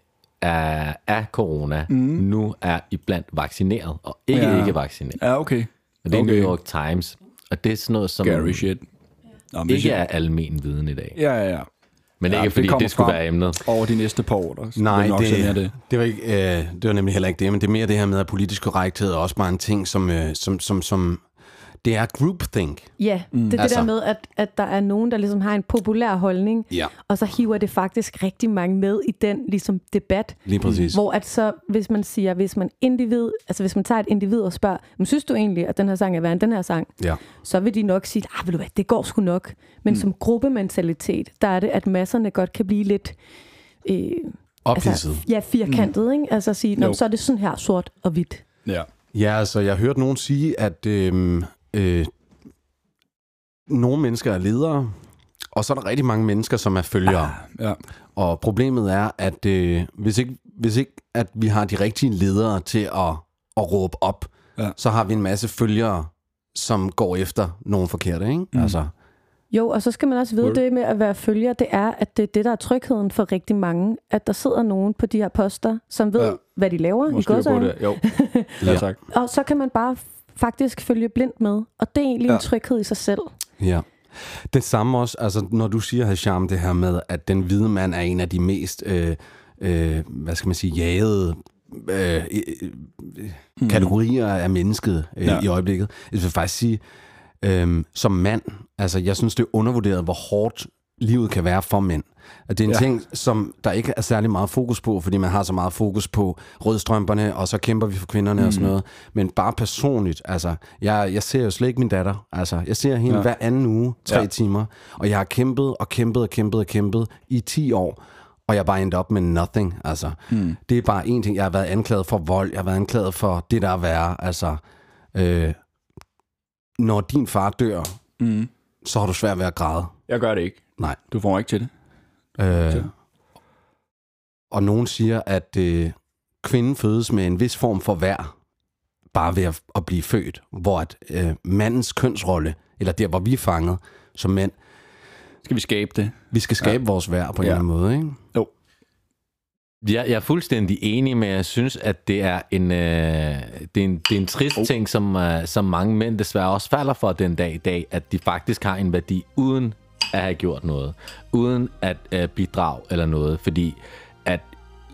af, af corona mm. nu er iblandt vaccineret, og ikke Ja. ikke vaccineret. Ja, okay. Og det er okay. New York Times, og det er sådan noget, som Scary shit. Nå, ikke er almen viden i dag. Ja, ja, ja. Men Ja, ikke det fordi kommer det skulle være emnet. Over de næste par år, der Nej, nok det, se mere det. det. Det, var ikke, øh, det var nemlig heller ikke det, men det er mere det her med, at politisk korrekthed er også bare en ting, som, øh, som, som, som det er groupthink. Ja, det er det Altså. der med, at, at der er nogen, der ligesom har en populær holdning, Ja. og så hiver det faktisk rigtig mange med i den ligesom, debat. Lige præcis. Hvor at så, hvis man siger, hvis man individ, altså hvis man tager et individ og spørger, men synes du egentlig, at den her sang er værre end den her sang? Ja. Så vil de nok sige, ah, ved du hvad, det går sgu nok. Men mm. som gruppementalitet, der er det, at masserne godt kan blive lidt... Øh, Ophidset. altså, ja, firkantet, mm. ikke? Altså at sige, "Nå, så er det sådan her sort og hvidt. Ja. Ja, altså, jeg hørte nogen sige, at øh, øh, nogle mennesker er ledere, og så er der rigtig mange mennesker, som er følgere. Ja. Og problemet er, at øh, hvis, ikke, hvis ikke at vi har de rigtige ledere til at, at råbe op, Ja. så har vi en masse følgere, som går efter nogen forkerte, ikke? Mm. Altså, Jo, og så skal man også vide, det med at være følger, det er, at det er det, der er trygheden for rigtig mange. At der sidder nogen på de her poster, som ved, Ja. hvad de laver i Måske på godsøjne. det. Jo, ja. Sagt. Og så kan man bare faktisk følge blindt med. Og det er egentlig ja. En tryghed i sig selv. Ja. Det samme også, altså når du siger, Hasham, det her med, at den hvide mand er en af de mest, øh, øh, hvad skal man sige, jagede øh, øh, mm. kategorier af mennesket øh, ja. i øjeblikket. Jeg vil faktisk sige, øh, som mand, altså jeg synes, det er undervurderet, hvor hårdt livet kan være for mænd. Det er en Ja. ting, som der ikke er særlig meget fokus på, fordi man har så meget fokus på rødstrømperne, og så kæmper vi for kvinderne mm. og sådan noget. Men bare personligt, altså, jeg, jeg ser jo slet ikke min datter. Altså, jeg ser hende Ja. hver anden uge, tre Ja. timer, og jeg har kæmpet og kæmpet og kæmpet og kæmpet i 10 år, og jeg bare endt op med nothing. Altså, mm. Det er bare en ting. Jeg har været anklaget for vold, jeg har været anklaget for det, der er værre. Altså, øh, når din far dør, Mm. så har du svært ved at græde. Jeg gør det ikke. Nej. Du får mig ikke til det. Øh, og nogen siger, at øh, kvinden fødes med en vis form for værd, bare ved at, at blive født, hvor at øh, mandens kønsrolle, eller der, hvor vi er fanget som mænd, Skal vi skabe det? vi skal skabe ja. vores værd på en Ja. eller anden måde. Ikke? Jo. Jeg, jeg er fuldstændig enig, men jeg synes, at det er en, øh, det er en, det er en trist oh. ting, som, øh, som mange mænd desværre også falder for den dag i dag, at de faktisk har en værdi uden at have gjort noget, uden at øh, bidrage eller noget, fordi at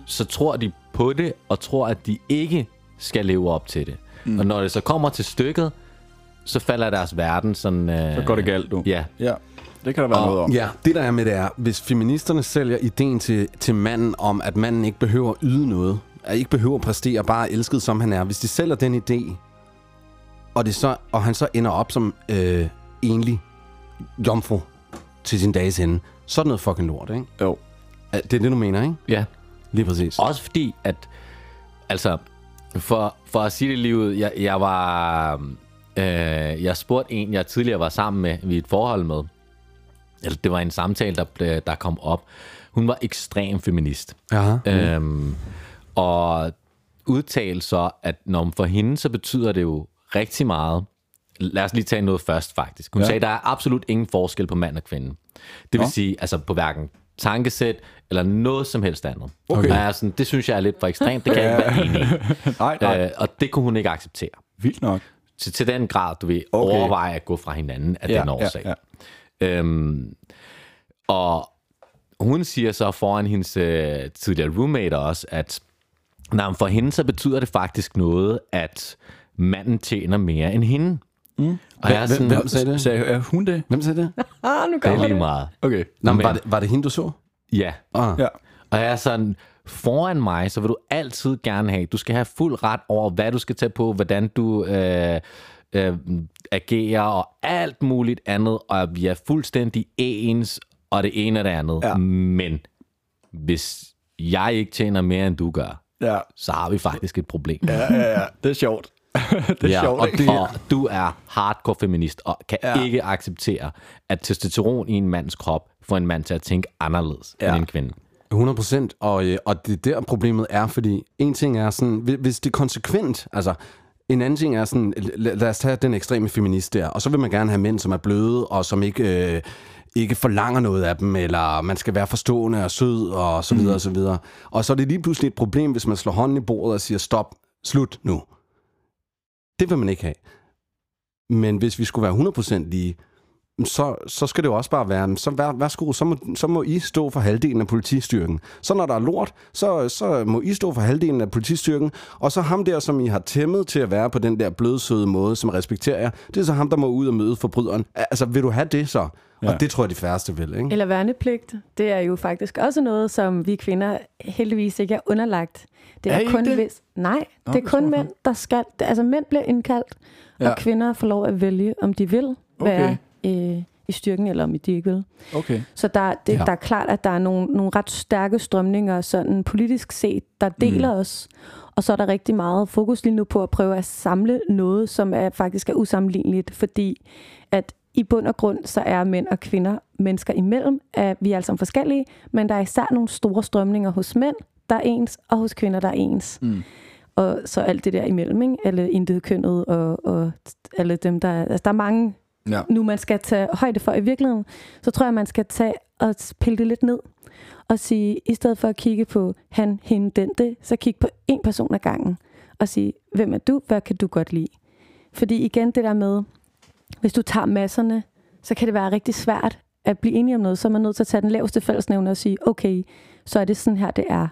så tror de på det, og tror, at de ikke skal leve op til det. Mm. Og når det så kommer til stykket, så falder deres verden sådan... Øh, Så går det galt, du. Ja, Ja. Det kan der være noget om. Ja, det der er med det er, hvis feministerne sælger ideen til, til manden om, at manden ikke behøver at yde noget, at ikke behøver at præstere, bare elsket som han er, hvis de sælger den idé, og, det så, og han så ender op som øh, enlig jomfru til sin dages ende, så det noget fucking lort, ikke? Jo. Det er det, du mener, ikke? ja. Lige præcis. Også fordi, at altså, for, for at sige det lige ud, jeg, jeg var, øh, jeg spurgte en, jeg tidligere var sammen med, vi et forhold med, eller det var en samtale, der, der kom op. Hun var ekstrem feminist. Ja. Øhm, og udtalte så, at når for hende, så betyder det jo rigtig meget. Lad os lige tage noget først, faktisk. Hun Ja. ja. sagde, der er absolut ingen forskel på mand og kvinde. Det vil Nå. sige, altså på hverken tankesæt eller noget som helst andet. Okay. Jeg er sådan, det synes jeg er lidt for ekstremt. Det kan jeg ikke være enig i. Nej, nej. Øh, og det kunne hun ikke acceptere. Vildt nok. Til, til den grad, du vil Okay. overveje at gå fra hinanden af Ja, den ja, årsag. ja. Øhm, og hun siger så foran hendes øh, tidligere roommate også, at nej, for hende så betyder det faktisk noget, at manden tjener mere end hende. Mm. Og jeg er sådan, hvem sagde det? Sagde er hun det? Hvem sagde det? Ah, nu det er lige meget. Okay. Nå, Men- var, det, var det hende, du så? Ja. Ah. Ja. Og jeg er sådan, foran mig, så vil du altid gerne have, du skal have fuld ret over, hvad du skal tage på, hvordan du øh, øh, agerer og alt muligt andet, og vi er fuldstændig ens, og det ene og det andet. Ja. Men hvis jeg ikke tjener mere, end du gør, Ja. så har vi faktisk et problem. Ja, ja, ja. Det er sjovt. det er Ja, sjovt, og, ikke? det, og du er hardcore feminist og kan Ja. ikke acceptere, at testosteron i en mands krop får en mand til at tænke anderledes Ja. end en kvinde. 100 procent, og, øh, og det er der problemet er, fordi en ting er sådan, hvi- hvis det er konsekvent, altså en anden ting er sådan, lad, lad os tage den ekstreme feminist der, og så vil man gerne have mænd, som er bløde, og som ikke, øh, ikke forlanger noget af dem, eller man skal være forstående og sød, og så videre, og så videre. Og så er det lige pludselig et problem, hvis man slår hånden i bordet og siger, stop, slut nu. Det vil man ikke have. Men hvis vi skulle være 100% lige, så, så skal det jo også bare være, så vær, værsgo, så må, så må I stå for halvdelen af politistyrken. Så når der er lort, så, så må I stå for halvdelen af politistyrken, og så ham der, som I har tæmmet til at være på den der blødsøde måde, som respekterer jer, det er så ham, der må ud og møde forbryderen. Altså, vil du have det så? Ja. Og det tror jeg, de færreste vil, ikke? Eller værnepligt. Det er jo faktisk også noget, som vi kvinder heldigvis ikke er underlagt. Det Er er, I kun det? hvis... Nej, Nå, det er kun mænd, der skal... Altså mænd bliver indkaldt, ja. Ja. og kvinder får lov at vælge, om de vil Okay. være øh, i styrken, eller om de ikke vil. Okay. Så der, det, Ja. ja. der er klart, at der er nogle, nogle ret stærke strømninger, sådan politisk set, der deler mm. os. Og så er der rigtig meget fokus lige nu på at prøve at samle noget, som er faktisk er usammenligneligt, fordi at i bund og grund, så er mænd og kvinder mennesker imellem. At vi er alle sammen forskellige, men der er især nogle store strømninger hos mænd, der er ens, og hos kvinder, der er ens. Mm. Og så alt det der imellem, ikke? Alle intet kønnet, og, og alle dem, der er... Altså, der er mange Ja. nu man skal tage højde for i virkeligheden, så tror jeg, man skal tage og pille det lidt ned og sige, i stedet for at kigge på han, hende, den, det, så kig på en person ad gangen og sige, hvem er du, hvad kan du godt lide? Fordi igen det der med, hvis du tager masserne, så kan det være rigtig svært at blive enige om noget, så er man nødt til at tage den laveste fællesnævner og sige, okay, så er det sådan her, det er.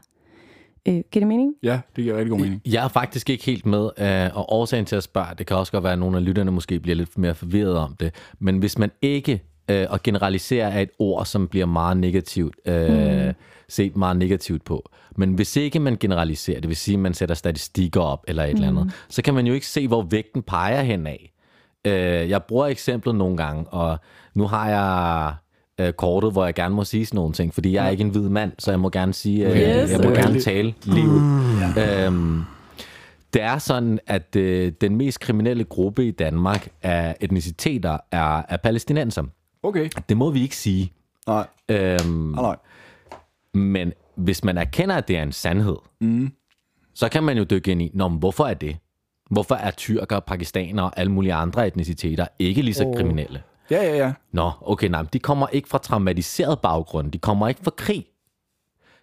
Øh, giver det mening? Ja, det giver rigtig god mening. Jeg er faktisk ikke helt med, øh, og årsagen til at spørge, det kan også godt være, at nogle af lytterne måske bliver lidt mere forvirret om det, men hvis man ikke Øh, og generalisere er et ord, som bliver meget negativt, øh, mm. set meget negativt på. Men hvis ikke man generaliserer, det vil sige, at man sætter statistikker op eller et mm. eller andet, så kan man jo ikke se, hvor vægten peger hen af. Øh, jeg bruger eksemplet nogle gange, og nu har jeg øh, kortet, hvor jeg gerne må sige sådan nogle ting, fordi jeg er ikke en hvid mand, så jeg må gerne sige, øh, Yes. jeg må gerne tale livet. Mm. Øhm, det er sådan, at øh, den mest kriminelle gruppe i Danmark af etniciteter er, er palæstinenser. Okay. Det må vi ikke sige. Nej, Øhm, nej. men hvis man erkender, at det er en sandhed, mm. så kan man jo dykke ind i, Nå, men hvorfor er det? Hvorfor er tyrker, pakistanere og alle mulige andre etniciteter ikke lige så oh. kriminelle? Ja, ja, ja. Nå, okay, nej, de kommer ikke fra traumatiseret baggrund. De kommer ikke fra krig.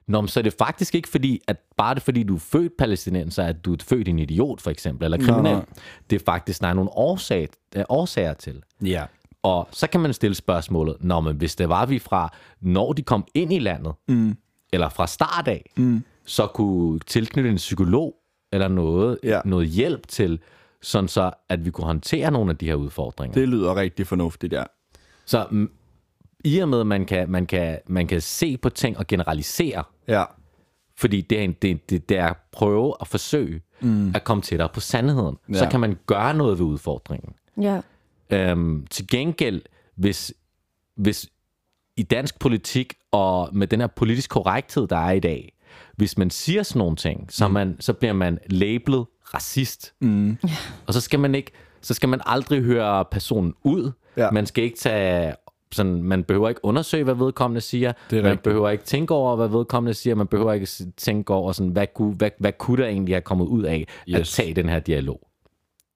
Nå, men så er det faktisk ikke fordi, at bare det fordi, du er født palæstinenser, at du er født en idiot, for eksempel, eller kriminel. nej. Det er faktisk, der er nogle årsag, øh, årsager til. Ja. Og så kan man stille spørgsmålet, Nå, men hvis det var vi fra, når de kom ind i landet, mm. eller fra start af, mm. så kunne tilknytte en psykolog, eller noget, Ja. noget hjælp til, sådan så, at vi kunne håndtere nogle af de her udfordringer. Det lyder rigtig fornuftigt, ja. Så mm, i og med, at man kan, man, kan, man kan se på ting og generalisere, Ja. fordi det er, en, det, det, det er at prøve at forsøge mm. at komme tættere på sandheden, ja. så kan man gøre noget ved udfordringen. Ja. Øhm, til gengæld, hvis, hvis i dansk politik og med den her politisk korrekthed, der er i dag, hvis man siger sådan nogle ting, så, man, så bliver man labelet racist. Mm. Og så skal man ikke, så skal man aldrig høre personen ud. Ja. Man skal ikke tage sådan, man behøver ikke undersøge, hvad vedkommende siger. Det man rigtigt. behøver ikke tænke over, hvad vedkommende siger. Man behøver ikke tænke over, sådan, hvad, kunne, hvad, hvad kunne der egentlig have kommet ud af yes. at tage den her dialog.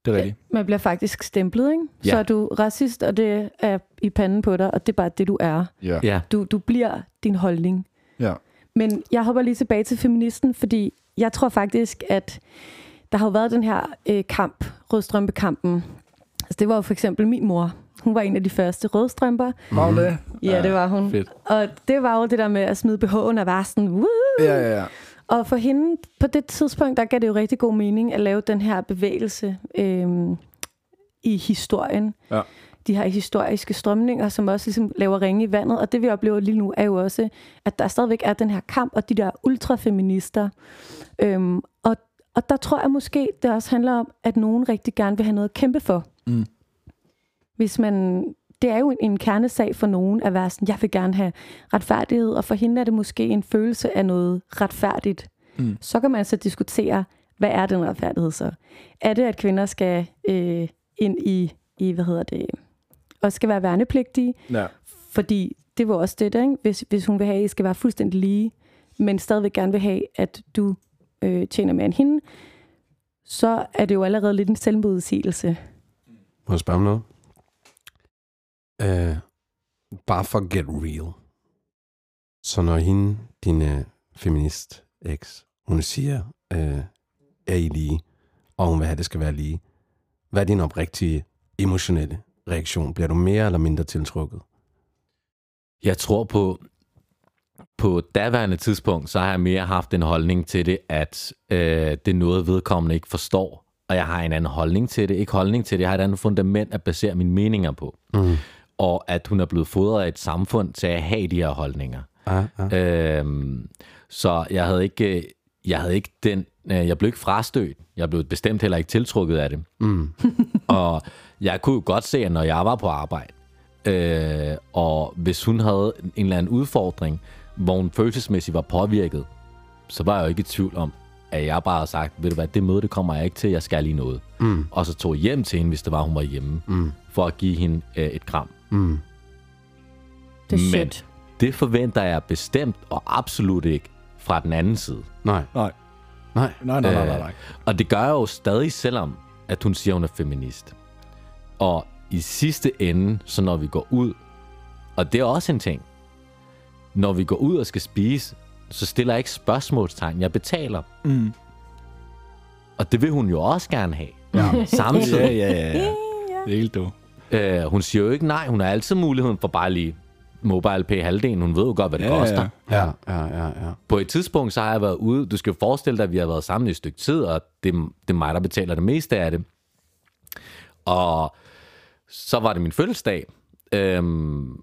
Det er rigtigt. Man bliver faktisk stemplet, ikke? Ja. Så er du racist, og det er i panden på dig, og det er bare det, du er. Ja. Ja. Du, du bliver din holdning. Ja. Men jeg hopper lige tilbage til feministen, fordi jeg tror faktisk, at der har jo været den her øh, kamp, rødstrømpekampen. Altså, det var jo for eksempel min mor. Hun var en af de første rødstrømper. Var det? Ja, det var hun. fedt. Og det var jo det der med at smide BH'en og være sådan, Woo! Ja, ja, ja. Og for hende, på det tidspunkt, der gav det jo rigtig god mening at lave den her bevægelse øhm, i historien. Ja. De her historiske strømninger, som også ligesom laver ringe i vandet. Og det vi oplever lige nu, er jo også, at der stadigvæk er den her kamp, og de der ultrafeminister. Øhm, og, og der tror jeg måske, det også handler om, at nogen rigtig gerne vil have noget at kæmpe for. Mm. Hvis man, det er jo en, en kernesag for nogen at være sådan, jeg vil gerne have retfærdighed, og for hende er det måske en følelse af noget retfærdigt. Mm. Så kan man så diskutere, hvad er den retfærdighed så? Er det, at kvinder skal øh, ind i, i, hvad hedder det, og skal være værnepligtige? Ja. Fordi det var også det, der, ikke? Hvis, hvis hun vil have, at I skal være fuldstændig lige, men stadigvæk gerne vil have, at du øh, tjener mere end hende, så er det jo allerede lidt en selvmodsigelse. Må jeg spørge om noget? Uh, bare for get real. Så når hende, din uh, feminist ex, hun siger, uh, er I lige, og hun vil have, at det skal være lige, hvad er din oprigtige emotionelle reaktion? Bliver du mere eller mindre tiltrukket? Jeg tror på, på daværende tidspunkt, så har jeg mere haft en holdning til det, at øh, det er noget, vedkommende ikke forstår. Og jeg har en anden holdning til det. Ikke holdning til det, jeg har et andet fundament at basere mine meninger på. Mm. Og at hun er blevet fodret af et samfund til at have de her holdninger. Ah, ah. Øhm, så jeg havde ikke, øh, jeg havde ikke den, øh, jeg blev ikke frastødt. Jeg blev bestemt heller ikke tiltrukket af det. Mm. Og jeg kunne jo godt se, at når jeg var på arbejde, øh, og hvis hun havde en eller anden udfordring, hvor hun følelsesmæssigt var påvirket, så var jeg jo ikke i tvivl om, at jeg bare havde sagt, ved du hvad, det møde, det kommer jeg ikke til, jeg skal lige noget. Mm. Og så tog jeg hjem til hende, hvis det var, hun var hjemme, Mm. for at give hende øh, et kram. Mm. Det er Men sødt. det forventer jeg bestemt og absolut ikke fra den anden side. Nej. Nej. Nej. Nej, nej, nej, nej, nej. Og det gør jeg jo stadig, selvom at hun siger, hun er feminist. Og i sidste ende, så når vi går ud, og det er også en ting, når vi går ud og skal spise, så stiller jeg ikke spørgsmålstegn, jeg betaler. Mm. Og det vil hun jo også gerne have. Ja. Samtidig. ja, ja, ja. Det er helt du. Øh, hun siger jo ikke nej, hun har altid muligheden for bare lige mobile pay halvdelen. Hun ved jo godt, hvad det Ja, koster. ja. Ja, ja, ja, ja. På et tidspunkt, så har jeg været ude. Du skal jo forestille dig, at vi har været sammen i et stykke tid, og det, det er mig, der betaler det meste af det. Og så var det min fødselsdag, Øhm,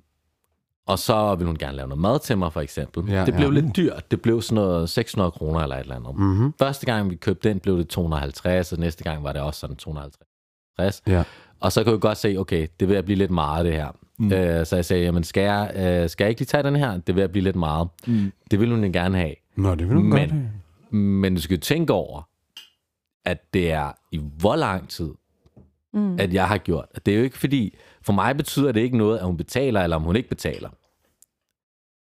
og så vil hun gerne lave noget mad til mig, for eksempel. Ja, det blev ja. lidt dyrt. Det blev sådan noget 600 kroner eller et eller andet. Mhm. Første gang, vi købte den, blev det 250, og næste gang var det også sådan 250. Ja. Og så kunne jeg godt se, okay, det vil blive lidt meget, det her. Mm. Øh, så jeg sagde, jamen, skal jeg, øh, skal jeg ikke lige tage den her? Det vil blive lidt meget. Mm. Det ville hun jo gerne have. Nå, det vil du Men- godt have. Men du skal jo tænke over, at det er i hvor lang tid, mm. at jeg har gjort. Det er jo ikke fordi, for mig betyder det ikke noget, at hun betaler, eller om hun ikke betaler.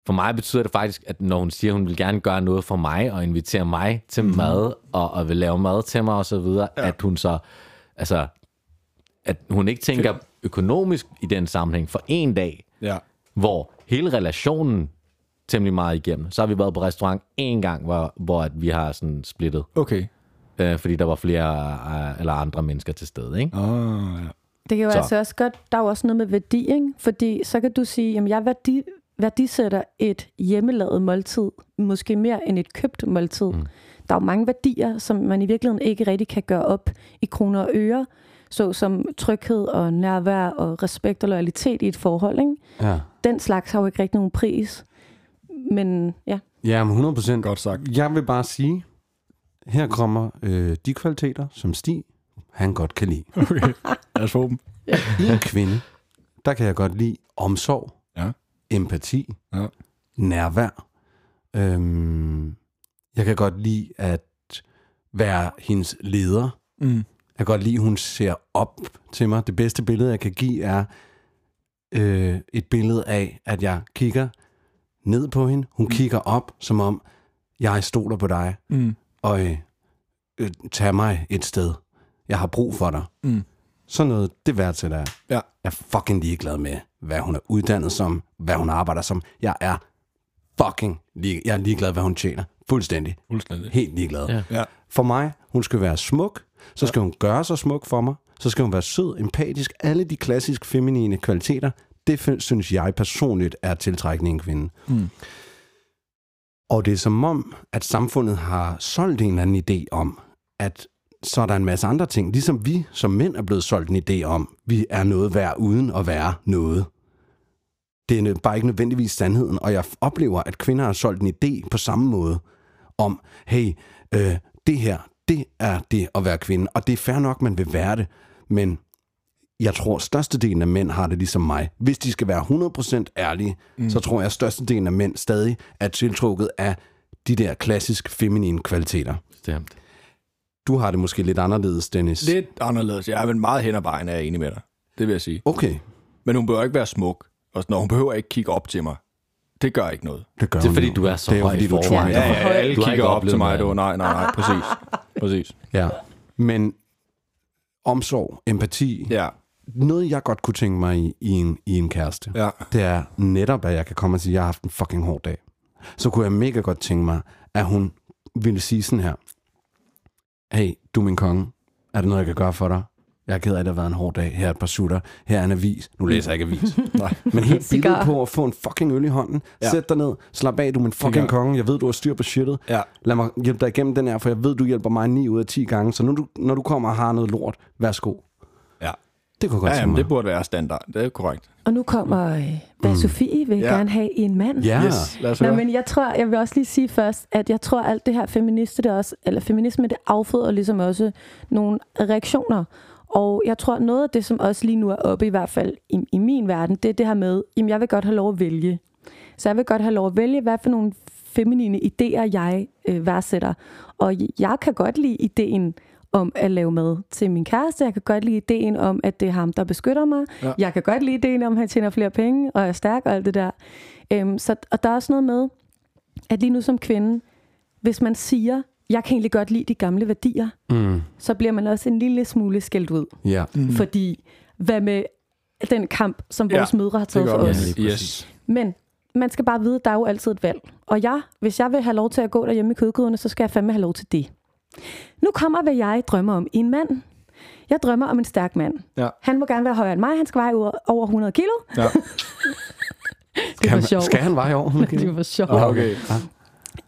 For mig betyder det faktisk, at når hun siger, at hun vil gerne gøre noget for mig, og invitere mig til mm. mad, og, og vil lave mad til mig, og så videre, ja. at hun så, altså, at hun ikke tænker økonomisk i den sammenhæng for en dag, Ja. hvor hele relationen temmelig meget igennem. Så har vi været på restaurant en gang, hvor, hvor at vi har sådan splittet, Okay. øh, fordi der var flere øh, eller andre mennesker til stede. Ikke? Oh, ja. Det kan jo Så. så. altså også godt, der er jo også noget med værdi, ikke? Fordi så kan du sige, jamen jeg værdi, værdisætter et hjemmelavet måltid, måske mere end et købt måltid. Mm. Der er jo mange værdier, som man i virkeligheden ikke rigtig kan gøre op i kroner og øre, såsom tryghed og nærvær og respekt og loyalitet i et forhold. Ikke? Ja. Den slags har jo ikke rigtig nogen pris. Men ja, Ja, men 100 procent. Godt sagt. Jeg vil bare sige, her kommer øh, de kvaliteter, som Stig, han godt kan lide. Okay. Lad os få dem. I en kvinde, der kan jeg godt lide omsorg, Ja. empati, Ja. nærvær. Øhm, jeg kan godt lide at være hendes leder. Mm. Jeg kan godt lide, at hun ser op til mig. Det bedste billede, jeg kan give, er øh, et billede af, at jeg kigger ned på hende. Hun mm. kigger op, som om jeg stoler på dig, Mm. og øh, øh, tager mig et sted. Jeg har brug for dig. Mm. Sådan noget, det værdsætter jeg. Ja. Jeg er fucking ligeglad med, hvad hun er uddannet som, hvad hun arbejder som. Jeg er fucking lige, jeg er ligeglad, hvad hun tjener. Fuldstændig. Fuldstændig. Helt ligeglad. Ja. Ja. For mig, hun skal være smuk, så skal hun gøre sig smuk for mig, så skal hun være sød, empatisk, alle de klassisk feminine kvaliteter, det synes jeg personligt er tiltrækkende i en kvinde. Mm. Og det er som om, at samfundet har solgt en eller anden idé om, at så er der en masse andre ting, ligesom vi som mænd er blevet solgt en idé om, vi er noget værd uden at være noget. Det er bare ikke nødvendigvis sandheden, og jeg oplever, at kvinder har solgt en idé på samme måde om, hey, øh, det her, det er det at være kvinde, og det er fair nok, man vil være det, men jeg tror, størstedelen af mænd har det ligesom mig. Hvis de skal være 100% ærlige, mm. så tror jeg, at størstedelen af mænd stadig er tiltrukket af de der klassisk feminine kvaliteter. Bestemt. Du har det måske lidt anderledes, Dennis. Lidt anderledes. Jeg er men meget hen ad vejen, er jeg enig med dig. Det vil jeg sige. Okay, Men hun behøver ikke være smuk. Og når hun behøver ikke kigge op til mig. Det gør ikke noget. det gør Det er fordi, du er så det er jo, høj fordi, i du er tryg. Ja, ja, alle Du kigger op til mig. Du, nej, nej, nej, præcis. Præcis. Ja. Men omsorg, empati, Ja, noget jeg godt kunne tænke mig i, i, en, i en kæreste, ja. det er netop, at jeg kan komme og sige, at jeg har haft en fucking hård dag. Så kunne jeg mega godt tænke mig, at hun ville sige sådan her. Hey, du er min konge. Er der noget, jeg kan gøre for dig? Jeg er ked af, at det har været en hård dag. Her er et par sutter. Her er en avis. Nu læser jeg ikke avis. Nej. Men helt billedet på at få en fucking øl i hånden. Ja. Ja. Sæt dig ned. Slap af, du er min fucking Cigar. konge. Jeg ved, du har styr på shitet. Ja. Lad mig hjælpe dig igennem den her, for jeg ved, du hjælper mig 9 ud af 10 gange. Så når du, når du kommer og har noget lort, værsgo. Ja. Det kunne godt Ja, jamen, det burde være standard. Det er korrekt. og nu kommer, øh, hvad Mm. Sofie vil Ja. gerne have i en mand. Ja. Yes, lad os Nå, høre. men jeg tror, jeg vil også lige sige først, at jeg tror, alt det her feministe, det også, eller feminisme, det afføder ligesom også nogle reaktioner. Og jeg tror, noget af det, som også lige nu er oppe, i hvert fald i, i min verden, det er det her med, jamen jeg vil godt have lov at vælge. Så jeg vil godt have lov at vælge, hvad for nogle feminine idéer, jeg øh, værdsætter. Og jeg kan godt lide ideen om at lave mad til min kæreste. Jeg kan godt lide ideen om, at det er ham, der beskytter mig. Ja. Jeg kan godt lide ideen om, at han tjener flere penge og er stærk og alt det der. Øhm, så, og der er også noget med, at lige nu som kvinde, hvis man siger, jeg kan egentlig godt lide de gamle værdier, Mm. så bliver man også en lille smule skældt ud. Ja. Mm. Fordi, hvad med den kamp, som Ja, vores mødre har taget for os? Yes. Men man skal bare vide, at der er jo altid et valg. Og jeg, hvis jeg vil have lov til at gå derhjemme i kødgryderne, så skal jeg fandme have lov til det. Nu kommer, hvad jeg drømmer om i en mand. Jeg drømmer om en stærk mand. Ja. Han må gerne være højere end mig. Han skal veje over- over 100 kilo. Ja. Det var Skal, sjovt. skal han veje over? Det var sjovt. Ah, okay.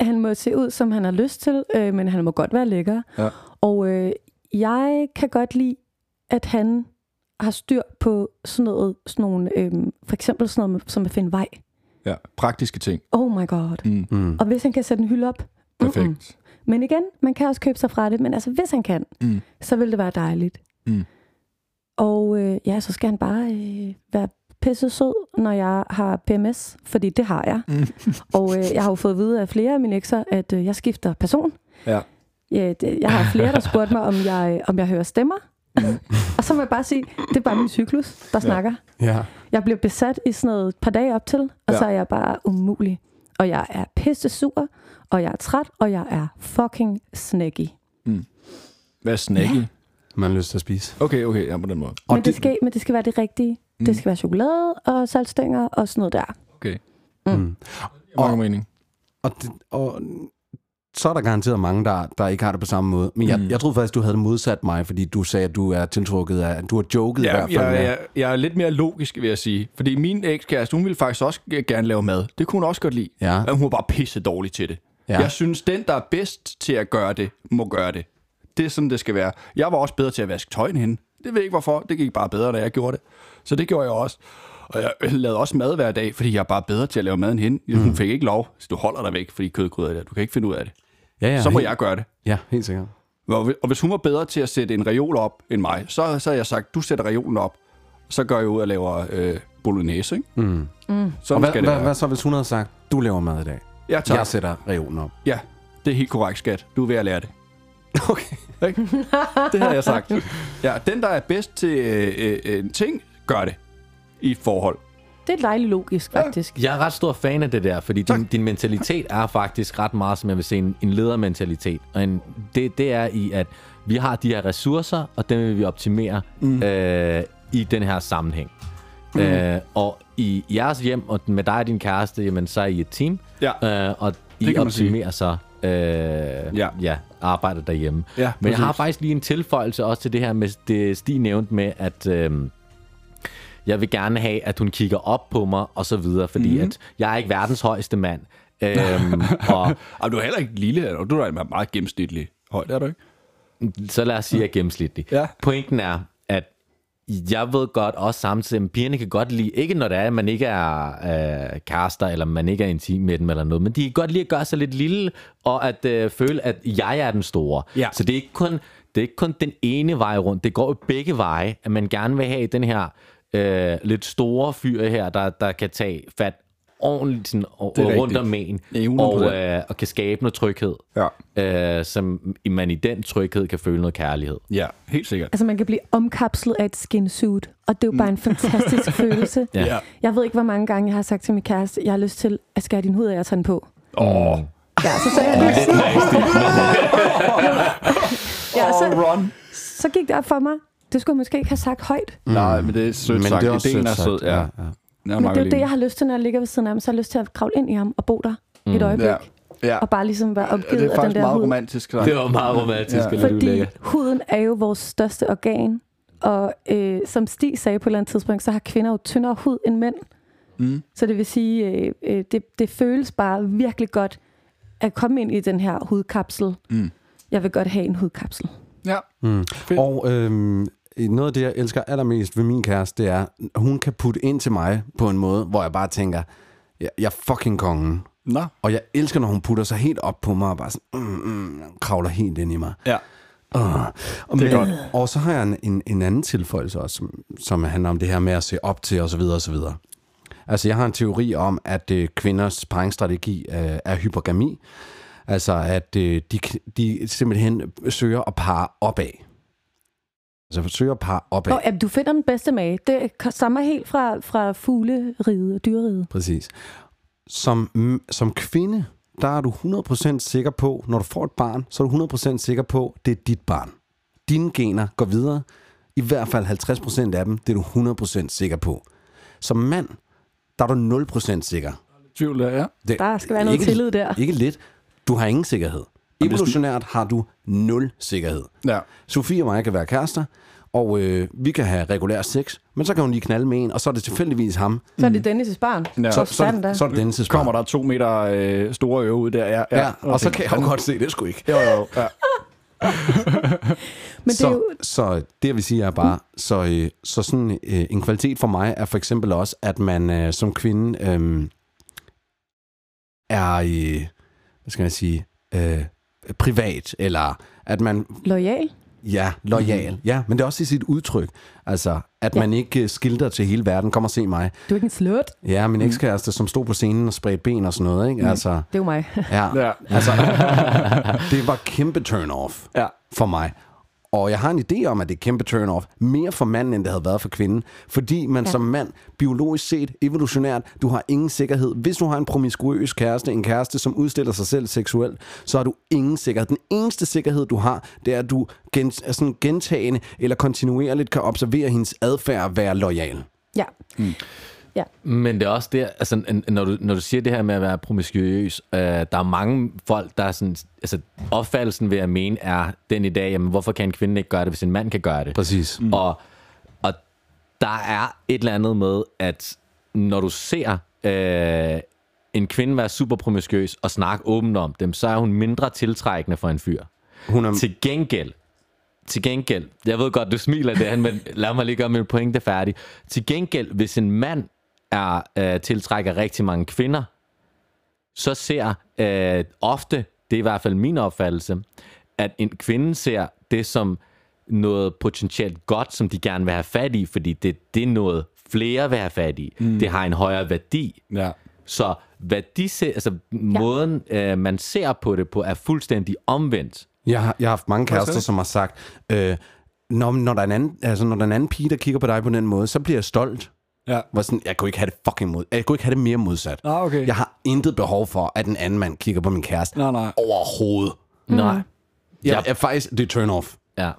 Han må se ud, som han har lyst til, øh, men han må godt være lækker. Ja. Og øh, jeg kan godt lide, at han har styr på sådan noget, sådan nogle, øhm, for eksempel sådan noget som at finde vej. Ja, praktiske ting. Oh my god. Mm. Mm. Og hvis han kan sætte en hylde op. Perfekt. Mm-mm. Men igen, man kan også købe sig fra det. Men altså, hvis han kan, Mm. så vil det være dejligt. Mm. Og øh, ja, så skal han bare øh, være pisse sød, når jeg har PMS, fordi det har jeg. Mm. Og øh, jeg har jo fået at vide af flere af mine ekser, at øh, jeg skifter person. Ja. Ja, det, jeg har flere, der spurgte mig, om jeg, om jeg hører stemmer. og så må jeg bare sige, det er bare min cyklus, der ja. snakker. Ja. Jeg bliver besat i sådan noget et par dage op til, og ja. så er jeg bare umulig. Og jeg er pisse sur, og jeg er træt, og jeg er fucking snacky. Hvad er snacky? Ja. Man har lyst til at spise. Okay, okay, ja, på den måde. Men det, skal, men det skal være det rigtige. Mm. Det skal være chokolade og saltstænger og sådan noget der. Okay. Mm. Mm. Og, og mening. Og, det, og så er der garanteret mange, der, der ikke har det på samme måde. Men jeg, Mm. mm. jeg troede faktisk, du havde modsat mig, fordi du sagde, at du er tiltrukket af... Du har joket i Ja, hvert fald. jeg, jeg, jeg er lidt mere logisk, vil jeg sige. Fordi min ekskæreste, hun ville faktisk også gerne lave mad. Det kunne hun også godt lide. Ja. Men hun var bare pisse dårlig til det. Ja. Jeg synes, den, der er bedst til at gøre det, må gøre det. Det er sådan, det skal være. Jeg var også bedre til at vaske tøj end hende. Det ved jeg ikke hvorfor. Det gik bare bedre, da jeg gjorde det. Så det gjorde jeg også. Og jeg lavede også mad hver dag, fordi jeg er bare bedre til at lave mad end hende. Mm. Hun fik ikke lov, så du holder dig væk, fordi kødgryder er der. Du kan ikke finde ud af det. ja, ja, Så må helt, jeg gøre det. Ja, helt sikkert. Og og hvis hun var bedre til at sætte en reol op end mig, så, så havde jeg sagt, du sætter reolen op, så går jeg ud og laver øh, bolognese, ikke? Mm. Mm. Sådan Og hvad, skal det hvad, være. hvad så, hvis hun havde sagt, du laver mad i dag? Ja, tak. Jeg sætter reolen op. Ja, det er helt korrekt, skat. Du er ved at lære det. Okay. Det har jeg sagt. Ja, den, der er bedst til øh, øh, en ting, gør det i et forhold. Det er dejligt logisk, faktisk. Jeg er ret stor fan af det der, fordi din, din mentalitet er faktisk ret meget, som jeg vil se, en, en ledermentalitet. Og en, det, det er i, at vi har de her ressourcer, og dem vil vi optimere mm. øh, i den her sammenhæng. Mm. Øh, og i jeres hjem, og med dig og din kæreste, jamen, så er I et team, Ja. øh, og I optimerer så øh, ja. Ja, arbejder derhjemme. Ja, Men jeg har faktisk lige en tilføjelse også til det her, med det Stig nævnte med, at... Øh, jeg vil gerne have, at hun kigger op på mig, og så videre, fordi mm. at jeg er ikke verdens højeste mand. Øhm, og Og du er heller ikke lille, er du? er meget gennemsnitlig højt, er du ikke? så lad os sige, at jeg er gennemsnitlig. Ja. Pointen er, jeg ved godt også samtidig, at pigerne kan godt lide, ikke når det er, at man ikke er øh, kærester, eller man ikke er intim med dem eller noget, men de kan godt lide at gøre sig lidt lille, og at øh, føle, at jeg er den store. Ja. Så det er ikke kun det er ikke kun den ene vej rundt, det går jo begge veje, at man gerne vil have den her øh, lidt store fyr her, der, der kan tage fat ordentligt sådan, og, Det er og rundt om en, 100%. og, øh, og kan skabe noget tryghed, Ja. øh, som man i den tryghed kan føle noget kærlighed. Ja, helt sikkert. Altså, man kan blive omkapslet af et skinsuit, og det er jo bare en fantastisk følelse. Ja. Ja. Jeg ved ikke, hvor mange gange jeg har sagt til min kæreste, jeg har lyst til at skære din hud af og tage den på. Åh, Ja, så sagde jeg lige ja, så, run. så gik det op for mig. Det skulle jeg måske ikke have sagt højt. Nej, men det er sødt Men sagt. det er også Ideen sødt er sød, ja. ja, ja. Men det er jo det, jeg har lyst til, når jeg ligger ved siden af ham. Så har jeg lyst til at kravle ind i ham og bo der mm. et øjeblik. Ja. Ja. Og bare ligesom være det er af den faktisk der meget hud. romantisk. sagt. Det var meget romantisk. Ja. Ja. Fordi huden er jo vores største organ. Og øh, som Stig sagde på et eller andet tidspunkt, så har kvinder jo tyndere hud end mænd. Mm. Så det vil sige, øh, øh, det, det føles bare virkelig godt at komme ind i den her hudkapsel. Mm. Jeg vil godt have en hudkapsel. Ja. Mm. Fedt. Og øhm, noget af det, jeg elsker allermest ved min kæreste, det er, at hun kan putte ind til mig på en måde, hvor jeg bare tænker, jeg, jeg er fucking kongen. Nå. Og jeg elsker, når hun putter sig helt op på mig og bare sådan, mm, mm, kravler helt ind i mig. Ja. Uh. Og, Det er men, godt. og så har jeg en, en, en anden tilføjelse også, som, som handler om det her med at se op til osv. osv. Altså, jeg har en teori om, at øh, kvinders parringsstrategi øh, er hypergami. Altså, at øh, de, de simpelthen søger at parre opad. Altså, søger at parre opad. Og du finder den bedste mage. Det stammer helt fra, fra fugleriget og dyreriget. Præcis. Som, som kvinde, der er du 100% sikker på, når du får et barn, så er du 100% sikker på, det er dit barn. Dine gener går videre. I hvert fald 50% af dem, det er du 100% sikker på. Som mand, der er du 0% sikker. Tvivl der, ja. Det, Der skal være noget ikke, tillid der. Ikke lidt. Du har ingen sikkerhed. Evolutionært har du nul sikkerhed. Ja. Sofie og mig kan være kærester, og øh, vi kan have regulær sex, men så kan hun lige knalde med en, og så er det tilfældigvis ham. Så er det Dennis' barn. Ja. Så, Så, så, sådan der. så er det Dennis' Kommer der to meter øh, store øve ud der, ja. Ja, og så kan jeg jo godt se, det skulle ikke. Jo, jo, ja. Men så, det er jo... så det, jeg vil sige er bare, så, øh, så sådan øh, en kvalitet for mig er for eksempel også, at man øh, som kvinde øh, er, øh, hvad skal jeg sige, øh, privat, eller at man, Loyal. ja, lojal. Mm. Ja, men det er også i sit udtryk. Altså, at Ja. man ikke øh, skilter til hele verden. Kom og se mig. Du er ikke en slut. Ja, min ekskæreste, som stod på scenen og spredte ben og sådan noget, ikke? Altså, Det er jo mig. ja, Ja. altså, det var kæmpe turn-off Ja. for mig. Og jeg har en idé om, at det er kæmpe turn-off. Mere for manden, end det havde været for kvinden. Fordi man ja. Som mand, biologisk set, evolutionært, du har ingen sikkerhed. Hvis du har en promiskuøs kæreste, en kæreste, som udstiller sig selv seksuelt, så har du ingen sikkerhed. Den eneste sikkerhed, du har, det er, at du gen, sådan gentagende eller kontinuerligt kan observere hendes adfærd og være lojal. Ja. Men det er også der, altså, når, du, når du siger det her med at være promiskuøs, øh, der er mange folk, der er sådan, altså opfattelsen ved at mene er den i dag, jamen hvorfor kan en kvinde ikke gøre det, hvis en mand kan gøre det? Præcis. Mm. Og, og der er et eller andet med, at når du ser øh, en kvinde være super promiskuøs og snakke åbent om dem, så er hun mindre tiltrækkende for en fyr. Hun er, Til gengæld, til gengæld, jeg ved godt, du smiler det, men lad mig lige gøre min pointe færdig. Til gengæld, hvis en mand er øh, tiltrækker rigtig mange kvinder, så ser øh, ofte, det er i hvert fald min opfattelse, at en kvinde ser det som noget potentielt godt, som de gerne vil have fat i, fordi det, det er noget flere vil have fat i. Mm. Det har en højere værdi. Ja. Så hvad de ser, altså ja. måden, øh, man ser på det på, er fuldstændig omvendt. Jeg har, jeg har haft mange kærester, som har sagt, øh, når, når, der er en anden, altså, når der er en anden pige, der kigger på dig på den måde, så bliver jeg stolt. Ja. Var sådan, jeg kunne ikke have det fucking mod. Jeg kunne ikke have det mere modsat. Ah, okay. Jeg har intet behov for, at en anden mand kigger på min kæreste. Nej, nej. Overhovedet. Mm. Nej. Jeg, jeg, faktisk, det er turn off. Ja.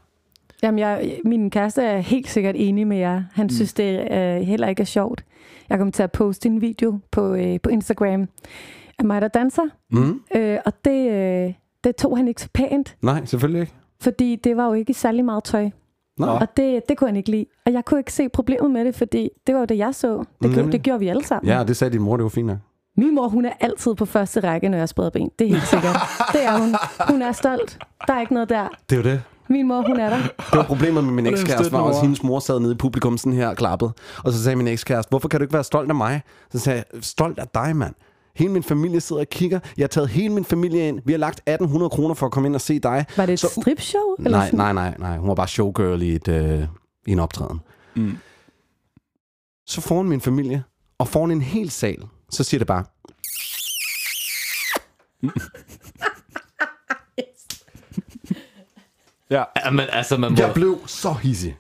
Jamen, jeg, min kæreste er helt sikkert enig med jer. Han synes, det øh, heller ikke er sjovt. Jeg kommer til at poste en video på, øh, på Instagram af mig, der danser. Mm. Øh, og det, øh, det tog han ikke så pænt, Nej, selvfølgelig ikke. fordi det var jo ikke særlig meget tøj. Nej. Og det, det kunne han ikke lide. Og jeg kunne ikke se problemet med det, fordi det var jo det, jeg så. Det, gjorde, det gjorde vi alle sammen. Ja, det sagde din mor, det var fint nok. Min mor, hun er altid på første række, når jeg spreder ben. Det er helt sikkert. det er hun. Hun er stolt. Der er ikke noget der. Det er jo det. Min mor, hun er der. Det var problemet med min ekskæreste, var også, mor. hendes mor sad nede i publikum sådan her og klappede. Og så sagde min ekskæreste, hvorfor kan du ikke være stolt af mig? Så sagde jeg, stolt af dig, mand. Hele min familie sidder og kigger. Jeg har taget hele min familie ind. Vi har lagt 1800 kroner for at komme ind og se dig. Var det et Så- stripshow? Eller Nej, sådan? nej, nej, nej. Hun var bare showgirl i, et, øh, i en optræden. Mm. Så foran min familie, og foran en hel sal, så siger det bare, Ja. ja men altså, man må... jeg blev så hissig.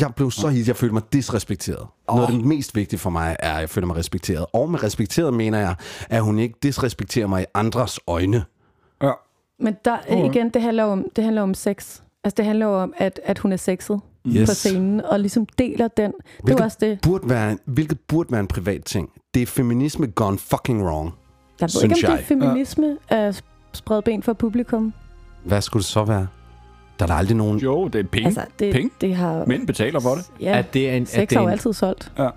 Jeg blev så hissig, jeg følte mig disrespekteret. Oh. Noget af det mest vigtige for mig er, at jeg føler mig respekteret. Og med respekteret mener jeg, at hun ikke disrespekterer mig i andres øjne. Ja. Men der, igen, det handler om, det handler om sex. Altså, det handler om, at, at hun er sexet Yes. på scenen, og ligesom deler den. Det Hvilket jo også det. Burde være, hvilket burde være en privat ting. Det er feminisme gone fucking wrong. Jeg ved synes ikke, om det er jeg. feminisme at sprede ben for publikum. Hvad skulle det så være? Der er der aldrig nogen... Jo, det er penge. Altså, det, Penge? det har... Mænd betaler for det. Ja, At det er en, at sex det har er jo en, altid solgt. Ja.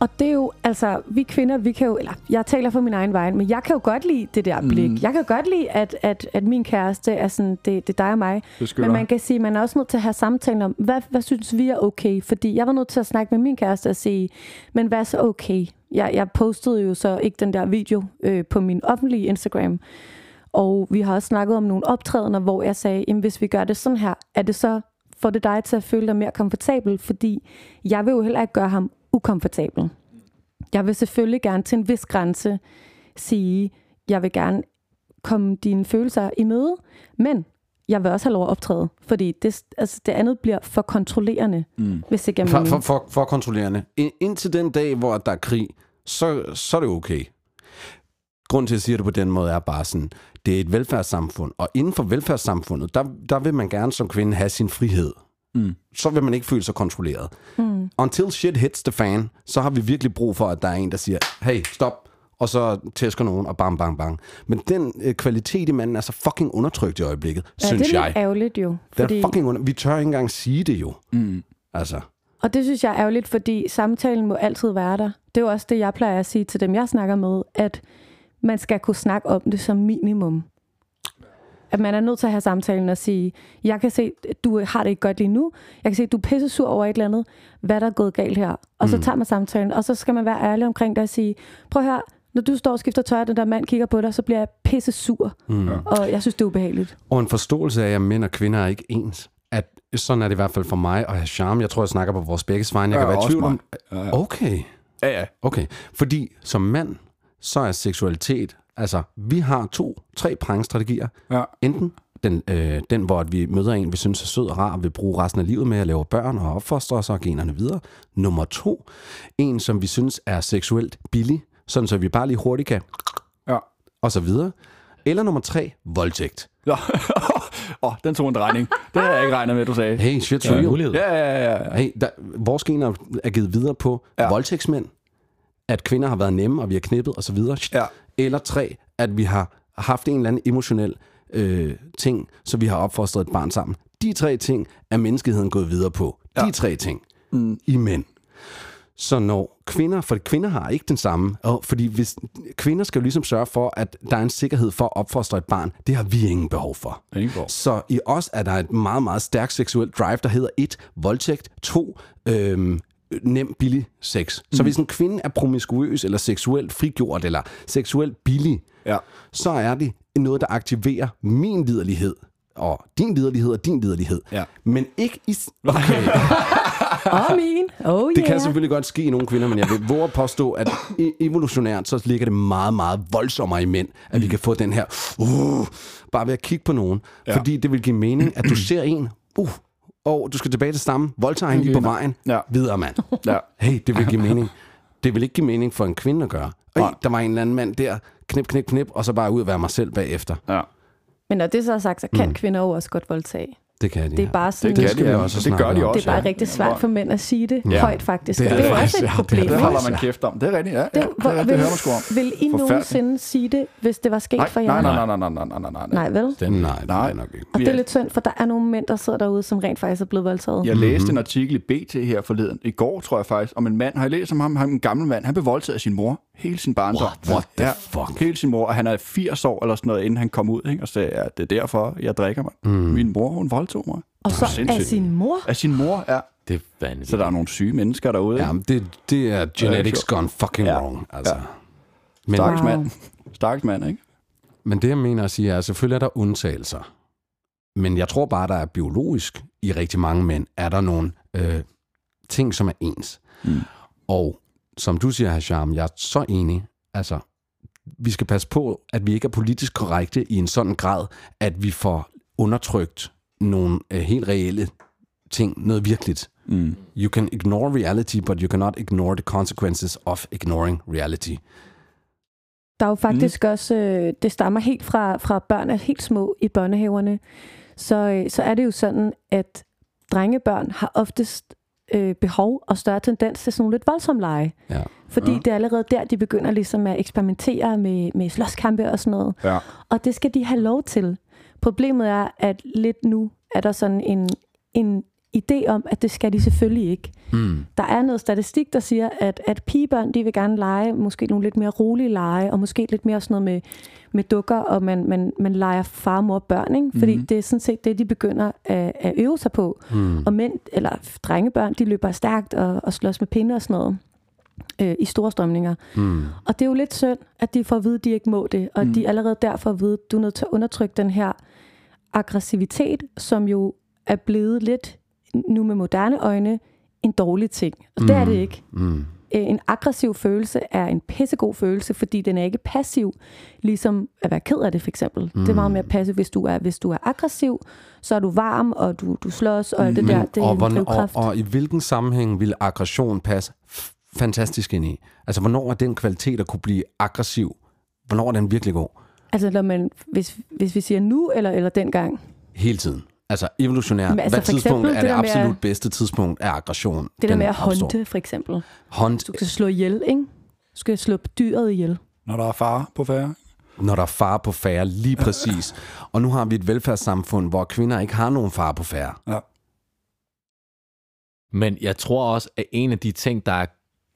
Og det er jo, altså, vi kvinder, vi kan jo, eller jeg taler for min egen vej, men jeg kan jo godt lide det der blik. Mm. Jeg kan godt lide, at, at, at min kæreste er sådan, det, det er dig og mig. Beskytter. Men man kan sige, man er også nødt til at have samtalen om, hvad, hvad synes vi er okay? Fordi jeg var nødt til at snakke med min kæreste og sige, men hvad er så okay? Jeg, jeg postede jo så ikke den der video øh, på min offentlige Instagram. Og vi har også snakket om nogle optrædener, hvor jeg sagde, jamen hvis vi gør det sådan her, er det så, får det dig til at føle dig mere komfortabel? Fordi jeg vil jo heller ikke gøre ham ukomfortabel. Jeg vil selvfølgelig gerne til en vis grænse sige, jeg vil gerne komme dine følelser i møde, men jeg vil også have lov at optræde, fordi det, altså det andet bliver for kontrollerende, mm. hvis ikke jeg For, for, for, for kontrollerende. In, indtil den dag, hvor der er krig, så, så er det okay. Grunden til, at jeg siger det på den måde, er bare sådan, det er et velfærdssamfund, og inden for velfærdssamfundet, der, der vil man gerne som kvinde have sin frihed. Mm. Så vil man ikke føle sig kontrolleret. Mm. Until shit hits the fan, så har vi virkelig brug for, at der er en, der siger, hey, stop, og så tæsker nogen, og bang, bang, bang. Men den øh, kvalitet i manden er så fucking undertrykt i øjeblikket, ja, synes det er jeg. lidt ærgerligt jo. Den Fordi, er fucking under... Vi tør ikke engang sige det jo. Mm. Altså, Og det synes jeg er ærgerligt, fordi samtalen må altid være der. Det er jo også det, jeg plejer at sige til dem, jeg snakker med, at man skal kunne snakke om det som minimum. At man er nødt til at have samtalen og sige, jeg kan se, du har det ikke godt lige nu. Jeg kan se, du er pisse sur over et eller andet. Hvad der er gået galt her? Og så tager man samtalen, og så skal man være ærlig omkring det og sige, prøv at høre, når du står og skifter tøj, og den der mand kigger på dig, så bliver jeg pisse sur. Mm. Og jeg synes, det er ubehageligt. Og en forståelse af, at mænd og kvinder er ikke ens. At sådan er det i hvert fald for mig at have charme. Jeg tror, jeg snakker på vores begge vegne. Jeg Ja, kan være i tvivl om... mig. Ja, ja. Okay. Ja, ja. Okay, fordi som mand, så er seksualitet, altså vi har to, tre prangstrategier. Ja. Enten den, øh, den, hvor at vi møder en, vi synes er sød og rar, og vil bruge resten af livet med at lave børn og opfostre os og generne videre. Nummer to, en, som vi synes er seksuelt billig, sådan så vi bare lige hurtigt kan, Ja. og så videre. Eller nummer tre, voldtægt. Nå, oh, den tog en drejning. Det havde jeg ikke regnet med, du sagde. Hey, en real. mulighed. Ja, ja, ja. ja. Hey, der, vores gener er givet videre på ja. Ja. voldtægtsmænd, at kvinder har været nemme, og vi har knippet osv. Ja. Eller tre, at vi har haft en eller anden emotionel øh, ting, så vi har opfostret et barn sammen. De tre ting er menneskeheden gået videre på. De Ja. tre ting mm. i mænd. Så når kvinder, for kvinder har ikke den samme, og fordi hvis, kvinder skal jo ligesom sørge for, at der er en sikkerhed for at opfostre et barn, det har vi ingen behov for. Ingen behov. Så i os er der et meget, meget stærkt seksuelt drive, der hedder et, voldtægt, to, øhm, nem, billig sex. Så hvis en kvinde er promiskuøs, eller seksuelt frigjort, eller seksuelt billig, Ja. så er det noget, der aktiverer min liderlighed, og din liderlighed og din liderlighed. Ja. Men ikke i... Okay. Og min. Oh Det yeah. kan selvfølgelig godt ske i nogle kvinder, men jeg vil våge at påstå, at evolutionært, så ligger det meget, meget voldsommere i mænd, at vi kan få den her, uh, bare ved at kigge på nogen. Ja. Fordi det vil give mening, at du ser en, uh, og du skal tilbage til stammen, voldtager hende lige på vejen, Ja. videre mand. Ja. Hey, det vil give mening. Det vil ikke give mening for en kvinde at gøre. Øj, der var en eller anden mand der, knip, knip, knip, og så bare ud og være mig selv bagefter. ja. Men når det så er sagt, så kan mm. kvinder jo også godt voldtage. Det kan de. Det er bare sådan, Det Det skal de, ja. også Det gør de også. det er bare ja. rigtig svært for mænd at sige det Ja. ja. højt, faktisk. Det Det er det er jo det også et ja. problem. Det ikke? holder man kæft om. Det er rigtigt, ja. ja. Det, Det, hvor, det, det vil, hører man sgu om. vil I nogensinde sige det, hvis det var sket Nej, for jer? nej, nej, nej, nej, nej, nej, nej, nej. Nej, vel? Den, nej, det Nej. nok ikke. Og det Ja. er lidt synd, for der er nogle mænd, der sidder derude, som rent faktisk er blevet voldtaget. Jeg læste en artikel i BT her forleden, i går tror jeg faktisk, om en mand, har jeg læst om ham, ham en gammel mand, han blev voldtaget af sin mor hele sin barndom. What? What the fuck? Hele sin mor, og han er 80 år eller sådan noget, inden han kom ud, ikke? og sagde, ja, det er derfor, jeg drikker mig. Mm. Min mor, hun voldtog mig. Og så af sindssygt. sin mor. Af sin mor, ja. Det er vanvittigt. Så der er nogle syge mennesker derude. Ja, men det, det er genetics sjovt. gone fucking Ja. wrong. Altså. Ja. Men, Wow. mand. Stakkels mand, ikke? men det, jeg mener at sige, er, at selvfølgelig er der undtagelser. Men jeg tror bare, der er biologisk i rigtig mange mænd, er der nogle øh, ting, som er ens. Mm. Og som du siger, Hasham, jeg er så enig. Altså, vi skal passe på, at vi ikke er politisk korrekte i en sådan grad, at vi får undertrykt nogle øh, helt reelle ting, noget virkeligt. Mm. You can ignore reality, but you cannot ignore the consequences of ignoring reality. Der er jo faktisk mm. også, øh, det stammer helt fra, fra børn er helt små i børnehaverne, så, øh, så er det jo sådan, at drengebørn har oftest øh, behov og større tendens til sådan nogle lidt voldsomme lege. Ja. Fordi Ja. det er allerede der, de begynder ligesom at eksperimentere med, med slåskampe og sådan noget. Ja. Og det skal de have lov til. Problemet er, at lidt nu er der sådan en, en idé om, at det skal de selvfølgelig ikke. Mm. Der er noget statistik, der siger, at, at pigebørn, de vil gerne lege måske nogle lidt mere rolige lege, og måske lidt mere sådan noget med, med dukker, og man, man, man leger far, mor, børn, ikke? Fordi mm. det er sådan set det, de begynder at, at øve sig på. Mm. Og mænd, eller drengebørn, de løber stærkt og, og slås med pinde og sådan noget øh, i store strømninger. Mm. Og det er jo lidt synd, at de får at vide, at de ikke må det, og Mm. mm. de allerede derfor at vide, at du er nødt til at undertrykke den her aggressivitet, som jo er blevet lidt, nu med moderne øjne, en dårlig ting. Og det er det ikke. Mm. En aggressiv følelse er en pissegod følelse, fordi den er ikke passiv, ligesom at være ked af det for eksempel. Mm. Det er meget mere passiv, hvis du er, hvis du er aggressiv, så er du varm, og du, du slås, og alt det der, det er og, en og, drivkraft. og i hvilken sammenhæng vil aggression passe fantastisk ind i? Altså, hvornår er den kvalitet at kunne blive aggressiv? Hvornår er den virkelig god? Altså, når man, hvis, hvis vi siger nu, eller, eller dengang, Hele tiden. Altså evolutionært. Men altså, Hvad tidspunkt eksempel er det det med at- absolut bedste tidspunkt af aggression? det der med at håndte, for eksempel. Hånd, Du skal slå ihjel, ikke? Du skal slå dyret ihjel. Når der er far på færre. når der er far på færre, lige præcis. Og nu har vi et velfærdssamfund, hvor kvinder ikke har nogen far på færre. Ja. Men jeg tror også, at en af de ting, der er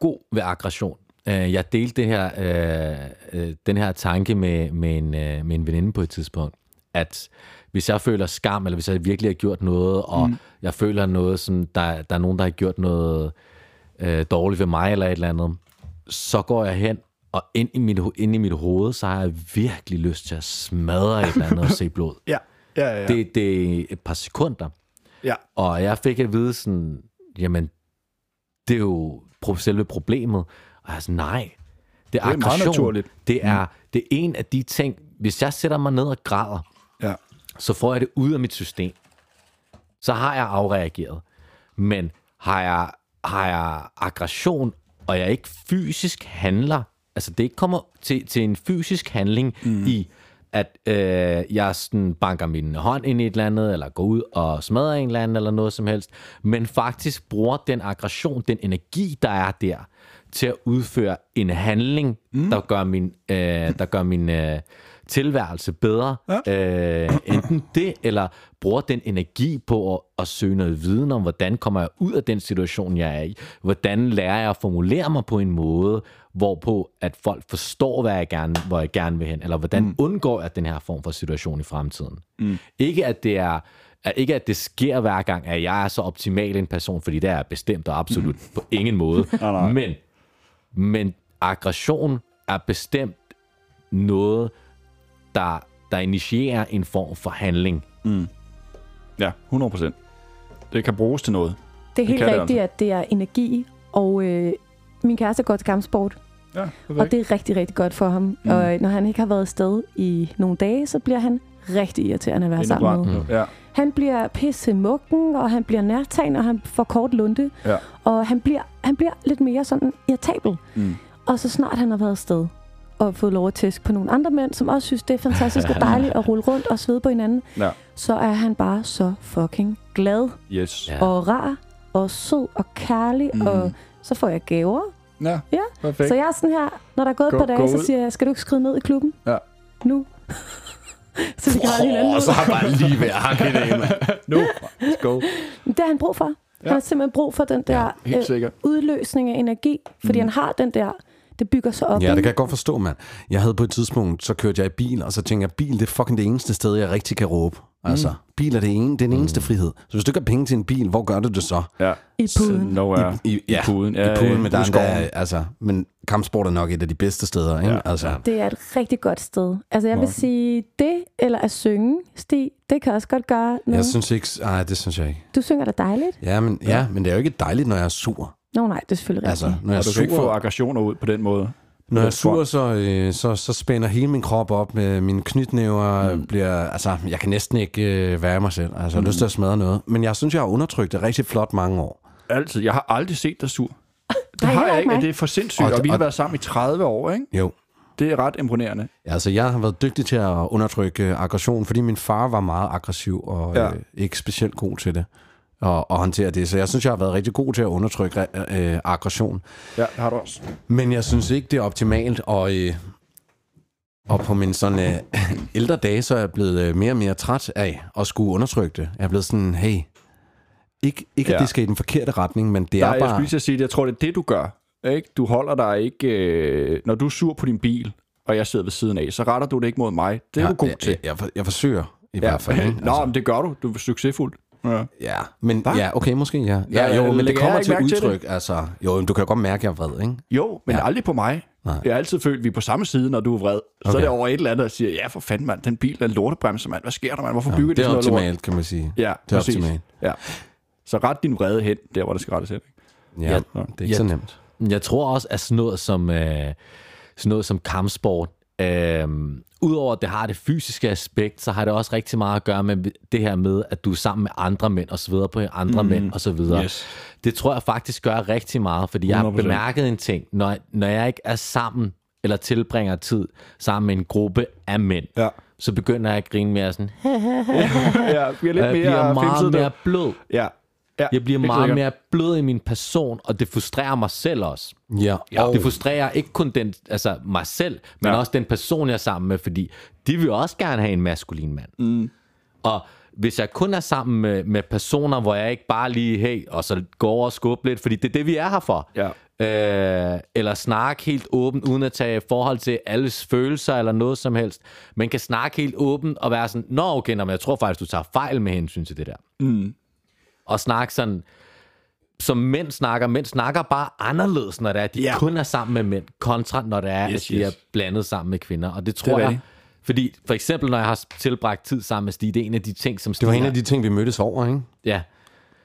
god ved aggression, Øh, jeg delte det her, øh, øh, den her tanke med, med, en, øh, med en veninde på et tidspunkt, at hvis jeg føler skam, eller hvis jeg virkelig har gjort noget, og mm. jeg føler noget, som der, der er nogen, der har gjort noget øh, dårligt ved mig, eller et eller andet, så går jeg hen, og ind i, mit, ind i mit hoved, så har jeg virkelig lyst til at smadre et eller andet og se blod. Ja, ja, ja. ja. Det, det er et par sekunder. ja. Og jeg fik at vide sådan, jamen, det er jo selve problemet. Og jeg er sådan, nej, det er, Det er meget aggression. naturligt. Det er, det er en af de ting, hvis jeg sætter mig ned og græder, ja. så får jeg det ud af mit system. Så har jeg afreageret. Men har jeg, har jeg aggression, og jeg ikke fysisk handler, altså det ikke kommer til, til en fysisk handling mm. i, at øh, jeg sådan banker min hånd ind i et eller andet, eller går ud og smadrer en eller anden, eller noget som helst, men faktisk bruger den aggression, den energi, der er der, til at udføre en handling, mm. der gør min, øh, der gør min øh, tilværelse bedre. Ja. Øh, enten det, eller bruger den energi på at, at søge noget viden om, hvordan kommer jeg ud af den situation, jeg er i. Hvordan lærer jeg at formulere mig på en måde, hvorpå at folk forstår, hvad jeg gerne, hvor jeg gerne vil hen, eller hvordan mm. undgår jeg den her form for situation i fremtiden. Mm. Ikke at det er at ikke at det sker hver gang, at jeg er så optimal en person, fordi det er bestemt og absolut mm. på ingen måde. nej. Men, men aggression er bestemt noget, der, der initierer en form for handling. Ja, 100 procent. Det kan bruges til noget. Det er helt det rigtigt, at det er energi, og øh, min kæreste går til kampsport, Ja, og det er rigtig, rigtig godt for ham. Mm. Og øh, når han ikke har været afsted i nogle dage, så bliver han rigtig irriterende at være sammen med. Ja, Han bliver pisse mukken, og han bliver nærtagende, og han får kort lunde. ja. Og han bliver, han bliver lidt mere sådan irritabel. Mm. Og så snart han har været afsted og fået lov at tæske på nogle andre mænd, som også synes, det er fantastisk og dejligt at rulle rundt og svede på hinanden, ja. så er han bare så fucking glad Yes. Ja. og rar og sød og kærlig, mm. og så får jeg gaver. Ja, Ja. perfekt. Så jeg er sådan her, når der er gået Gå- et par dage, så siger jeg, skal du ikke skride ned i klubben? Ja. Nu. så vi kan holde hinanden ud. har bare lige ved at hakke det ind. Nu, let's go. Det har han brug for. Ja. Han har simpelthen brug for den der helt øh, udløsning af energi, fordi mm. han har den der, det bygger sig op. Ja, det kan jeg godt forstå, mand. Jeg havde på et tidspunkt, så kørte jeg i bil, og så tænkte jeg, bil det er fucking det eneste sted, jeg rigtig kan råbe. Altså, bil er det ene, det er den eneste frihed. Så hvis du ikke har penge til en bil, hvor gør du det så? Ja. I puden. Nowhere. I, I puden. Ja, i puden, der i er skoven. endda, altså, men kampsport er nok et af de bedste steder, ikke? Ja, altså, Det er et rigtig godt sted. Altså jeg vil sige, det eller at synge, Stig, det kan også godt gøre noget. Jeg synes ikke... Nej, det synes jeg ikke. Du synger da dejligt. Ja men, ja, men det er jo ikke dejligt, når jeg er sur. Nå nej, det er selvfølgelig Altså, rigtigt. når jeg Og du kan ikke få sur, aggressioner ud på den måde. når jeg er sur så, øh, så, så spænder hele min krop op. Med mine knytnæver mm. bliver... Altså, jeg kan næsten ikke øh, være mig selv. Altså, jeg har lyst til at smadre noget. Men jeg synes, jeg har undertrykt det rigtig flot mange år. Altid. Jeg har aldrig set dig sur. Det Nej, har jeg ikke det er for sindssygt. Og- Og, vi har og- været sammen i 30 år, ikke? Jo. Det er ret imponerende. Ja, Altså, jeg har været dygtig til at undertrykke øh, aggression, fordi min far var meget aggressiv og Ja. øh, ikke specielt god til det. Og, og håndtere det. Så jeg synes, jeg har været rigtig god til at undertrykke øh, aggression. Ja, det har du også. Men jeg synes ikke, det er optimalt, og, øh, og på min sådan øh, ældre dage, så er jeg blevet øh, mere og mere træt af at skulle undertrykke det. Jeg er blevet sådan, hey, ikke, ikke at Ja. det skal i den forkerte retning, men det Nej, er jeg bare... skulle lige at sige, at jeg tror, det er det, du gør. Ikke? Du holder dig ikke... Øh, når du er sur på din bil, og jeg sidder ved siden af, så retter du det ikke mod mig. Det er ja, du god jeg, til. Jeg, jeg, jeg forsøger i Ja, hvert fald. Ikke? Nå, men det gør du. Du er succesfuld. Ja. Ja, men Hva? ja, okay, måske ja. Ja, ja jo, men det kommer til mærke til udtryk. altså, jo, men du kan godt mærke, at jeg er vred, ikke? Jo, men Ja. ja. aldrig på mig. Nej. Jeg har altid følt, at vi er på samme side, når du er vred. Så Okay. er det over et eller andet, der siger, ja for fanden mand, den bil er en lortebremse, mand. Hvad sker der, mand? Hvorfor bygger det de er sådan noget lort? optimalt, kan man sige. Ja, Det er præcis. optimalt. Ja. Så ret din vrede hen, der hvor det skal rettes hen. ikke? Ja, Ja, det er ikke ja. så nemt. Jeg tror også, at sådan noget som, øh, sådan noget som kampsport, øh, udover at det har det fysiske aspekt, så har det også rigtig meget at gøre med det her med, at du er sammen med andre mænd og så videre på andre mm. mænd og så videre. Yes. Det tror jeg faktisk gør rigtig meget, fordi jeg har 100%. bemærket en ting. Når, når jeg ikke er sammen eller tilbringer tid sammen med en gruppe af mænd, Ja. så begynder jeg at grine mere sådan, ja, bliver lidt jeg mere bliver meget mere blød. Ja. Ja. Jeg bliver meget mere blød i min person, og det frustrerer mig selv også. Ja, Ja, og, det frustrerer ikke kun den, altså mig selv, men Ja. også den person, jeg er sammen med, fordi de vil også gerne have en maskulin mand. Mm. Og hvis jeg kun er sammen med, med personer, hvor jeg ikke bare lige, hey, og så går over og skubber lidt, fordi det er det, vi er her for. Ja. Øh, eller snakke helt åbent, uden at tage forhold til alles følelser eller noget som helst. Man kan snakke helt åbent og være sådan, Nå okay, nå, men jeg tror faktisk, du tager fejl med hensyn til det der. Mm. Og snakke sådan, som mænd snakker. Mænd snakker bare anderledes, når det er, at de Ja. kun er sammen med mænd, kontra når det er, Yes, at de yes. er blandet sammen med kvinder. Og det Det tror er jeg, fordi for eksempel, når jeg har tilbragt tid sammen med Stig, det er en af de ting, som Stig Det var en af de ting, vi mødtes over, ikke? Ja.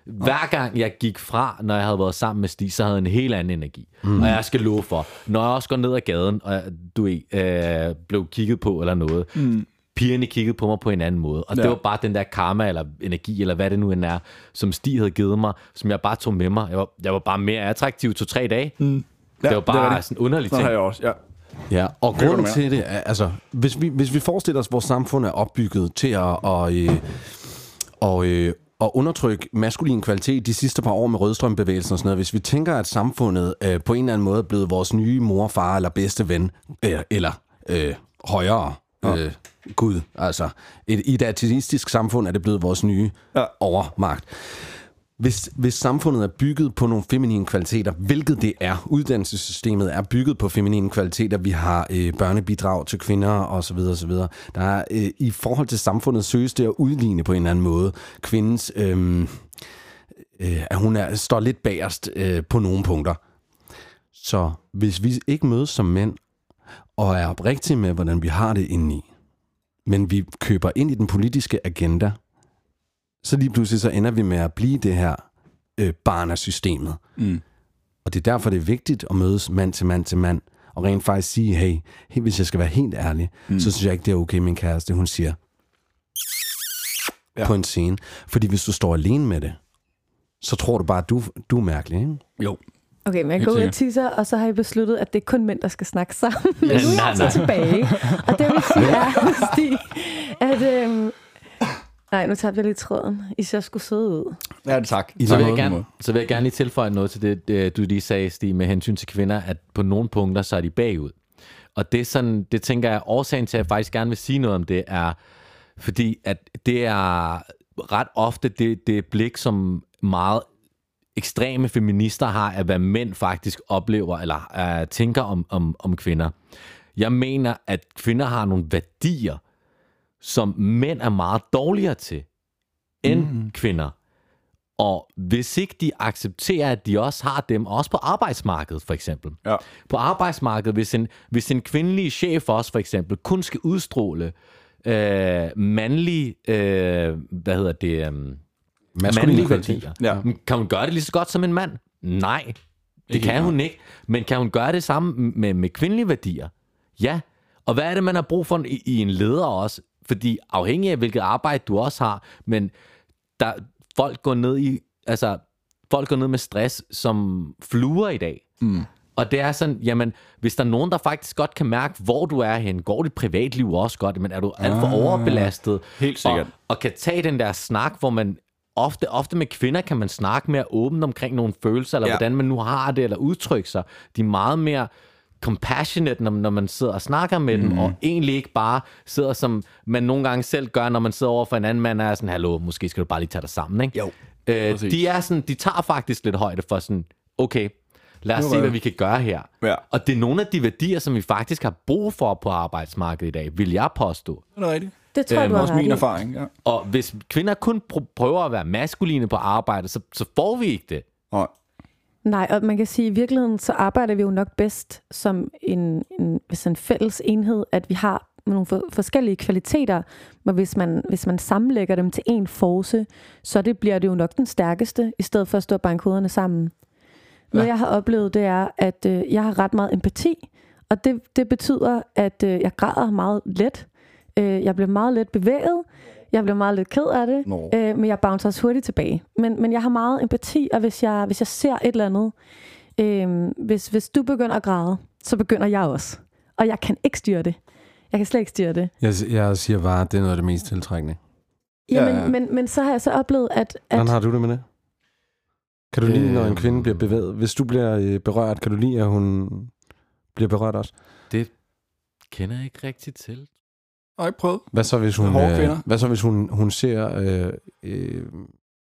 Hver gang jeg gik fra, når jeg havde været sammen med Stig, så havde jeg en helt anden energi. Mm. Og jeg skal love for, når jeg også går ned ad gaden, og du ved, øh, blev kigget på eller noget, mm. Pigerne kiggede på mig på en anden måde. Og ja. Det var bare den der karma eller energi, eller hvad det nu end er, som Stig havde givet mig, som jeg bare tog med mig. Jeg var, jeg var bare mere attraktiv to-tre dage. Mm. Ja, det var bare rigtigt. sådan en underlig ting. har jeg også, ja. Ja, og kan grunden til det er, altså, hvis vi, hvis vi forestiller os, at vores samfund er opbygget til at, og, øh, og, øh, at undertrykke maskulin kvalitet de sidste par år med rødstrømbevægelsen og sådan noget, hvis vi tænker, at samfundet øh, på en eller anden måde er blevet vores nye mor, far eller bedste ven, øh, eller øh, højere øh, Gud, altså et, i et ateistisk samfund er det blevet vores nye Ja. overmagt. Hvis, hvis samfundet er bygget på nogle feminine kvaliteter, hvilket det er, uddannelsessystemet er bygget på feminine kvaliteter, vi har øh, børnebidrag til kvinder osv. osv. Der er, øh, I forhold til samfundet søges det at udligne på en eller anden måde kvindens, øh, øh, at hun er, står lidt bagerst øh, på nogle punkter. Så hvis vi ikke mødes som mænd, og er oprigtige med, hvordan vi har det indeni, men vi køber ind i den politiske agenda, så lige pludselig så ender vi med at blive det her øh, barn af systemet. Mm. Og det er derfor, det er vigtigt at mødes mand til mand til mand, og rent faktisk sige, hey, hey hvis jeg skal være helt ærlig, mm. så synes jeg ikke, det er okay, min kæreste, hun siger Ja. på en scene. Fordi hvis du står alene med det, så tror du bare, at du, du er mærkelig, ikke? Jo. Okay, men jeg går ud og tisser, og så har I besluttet, at det er kun mænd, der skal snakke sammen. Men nu er jeg altså tilbage. Og det vil sige, er, at... Øhm, nej, nu tager jeg lige tråden. I ser sgu søde ud. Ja, tak. I Så vil, jeg gerne, så vil jeg gerne lige tilføje noget til det, det, du lige sagde, Stig, med hensyn til kvinder, at på nogle punkter, så er de bagud. Og det, er sådan, det tænker jeg, årsagen til, at jeg faktisk gerne vil sige noget om det, er, fordi at det er ret ofte det, det blik, som meget ekstreme feminister har, af hvad mænd faktisk oplever, eller uh, tænker om, om, om kvinder. Jeg mener, at kvinder har nogle værdier, som mænd er meget dårligere til, end mm. kvinder. Og hvis ikke de accepterer, at de også har dem, også på arbejdsmarkedet for eksempel. Ja. På arbejdsmarkedet, hvis en, hvis en kvindelig chef også for eksempel kun skal udstråle øh, mandlige, øh, hvad hedder det, øh, mandlige værdier. Ja. Kan hun gøre det lige så godt som en mand? Nej, det Ikke kan hun ikke. Men kan hun gøre det samme med, med kvindelige værdier? Ja. Og hvad er det, man har brug for i, i en leder også? Fordi afhængig af, hvilket arbejde du også har, men der, folk går ned i, altså, folk går ned med stress som fluer i dag. Mm. Og det er sådan, jamen, hvis der er nogen, der faktisk godt kan mærke, hvor du er hen, går dit privatliv også godt, men er du alt for overbelastet? helt sikkert. Og, og kan tage den der snak, hvor man ofte, ofte med kvinder kan man snakke mere åbent omkring nogle følelser, eller Ja. hvordan man nu har det, eller udtrykke sig. De er meget mere compassionate, når, når man sidder og snakker med mm. dem, og egentlig ikke bare sidder, som man nogle gange selv gør, når man sidder over for en anden mand, og er sådan, hallo, måske skal du bare lige tage dig sammen, ikke? Jo, Øh, præcis. de, er sådan, de tager faktisk lidt højde for sådan, okay, lad os se, hvad vi kan gøre her. Ja. Og det er nogle af de værdier, som vi faktisk har brug for på arbejdsmarkedet i dag, vil jeg påstå. Det er rigtigt. Det tror jeg, Øhm, du har Også min i. erfaring, ja. Og hvis kvinder kun pr- prøver at være maskuline på arbejde, så, så får vi ikke det. Nej. Nej, og man kan sige, at i virkeligheden så arbejder vi jo nok bedst som en, en, hvis en fælles enhed, at vi har nogle for, forskellige kvaliteter, men hvis man, hvis man sammenlægger dem til en force, så det bliver det jo nok den stærkeste, i stedet for at stå og banke hovederne sammen. Noget jeg har oplevet, det er, at øh, jeg har ret meget empati, og det, det betyder, at øh, jeg græder meget let. Øh, jeg bliver meget let bevæget, jeg bliver meget lidt ked af det, Nå. øh, men jeg bouncer også hurtigt tilbage. Men, men jeg har meget empati, og hvis jeg, hvis jeg ser et eller andet, øh, hvis, hvis du begynder at græde, så begynder jeg også. Og jeg kan ikke styre det. Jeg kan slet ikke styre det. Jeg, jeg siger bare, at det er noget af det mest tiltrækkende. Ja, ja. Men, men så har jeg så oplevet, at... at Hvordan har du det med det? Kan du lide, når en kvinde bliver bevæget? Hvis du bliver øh, berørt, kan du lide, at hun bliver berørt også? Det kender jeg ikke rigtigt til. Har I ikke prøvet? Hvad så, hvis hun, øh, hvad så, hvis hun, hun ser øh, øh,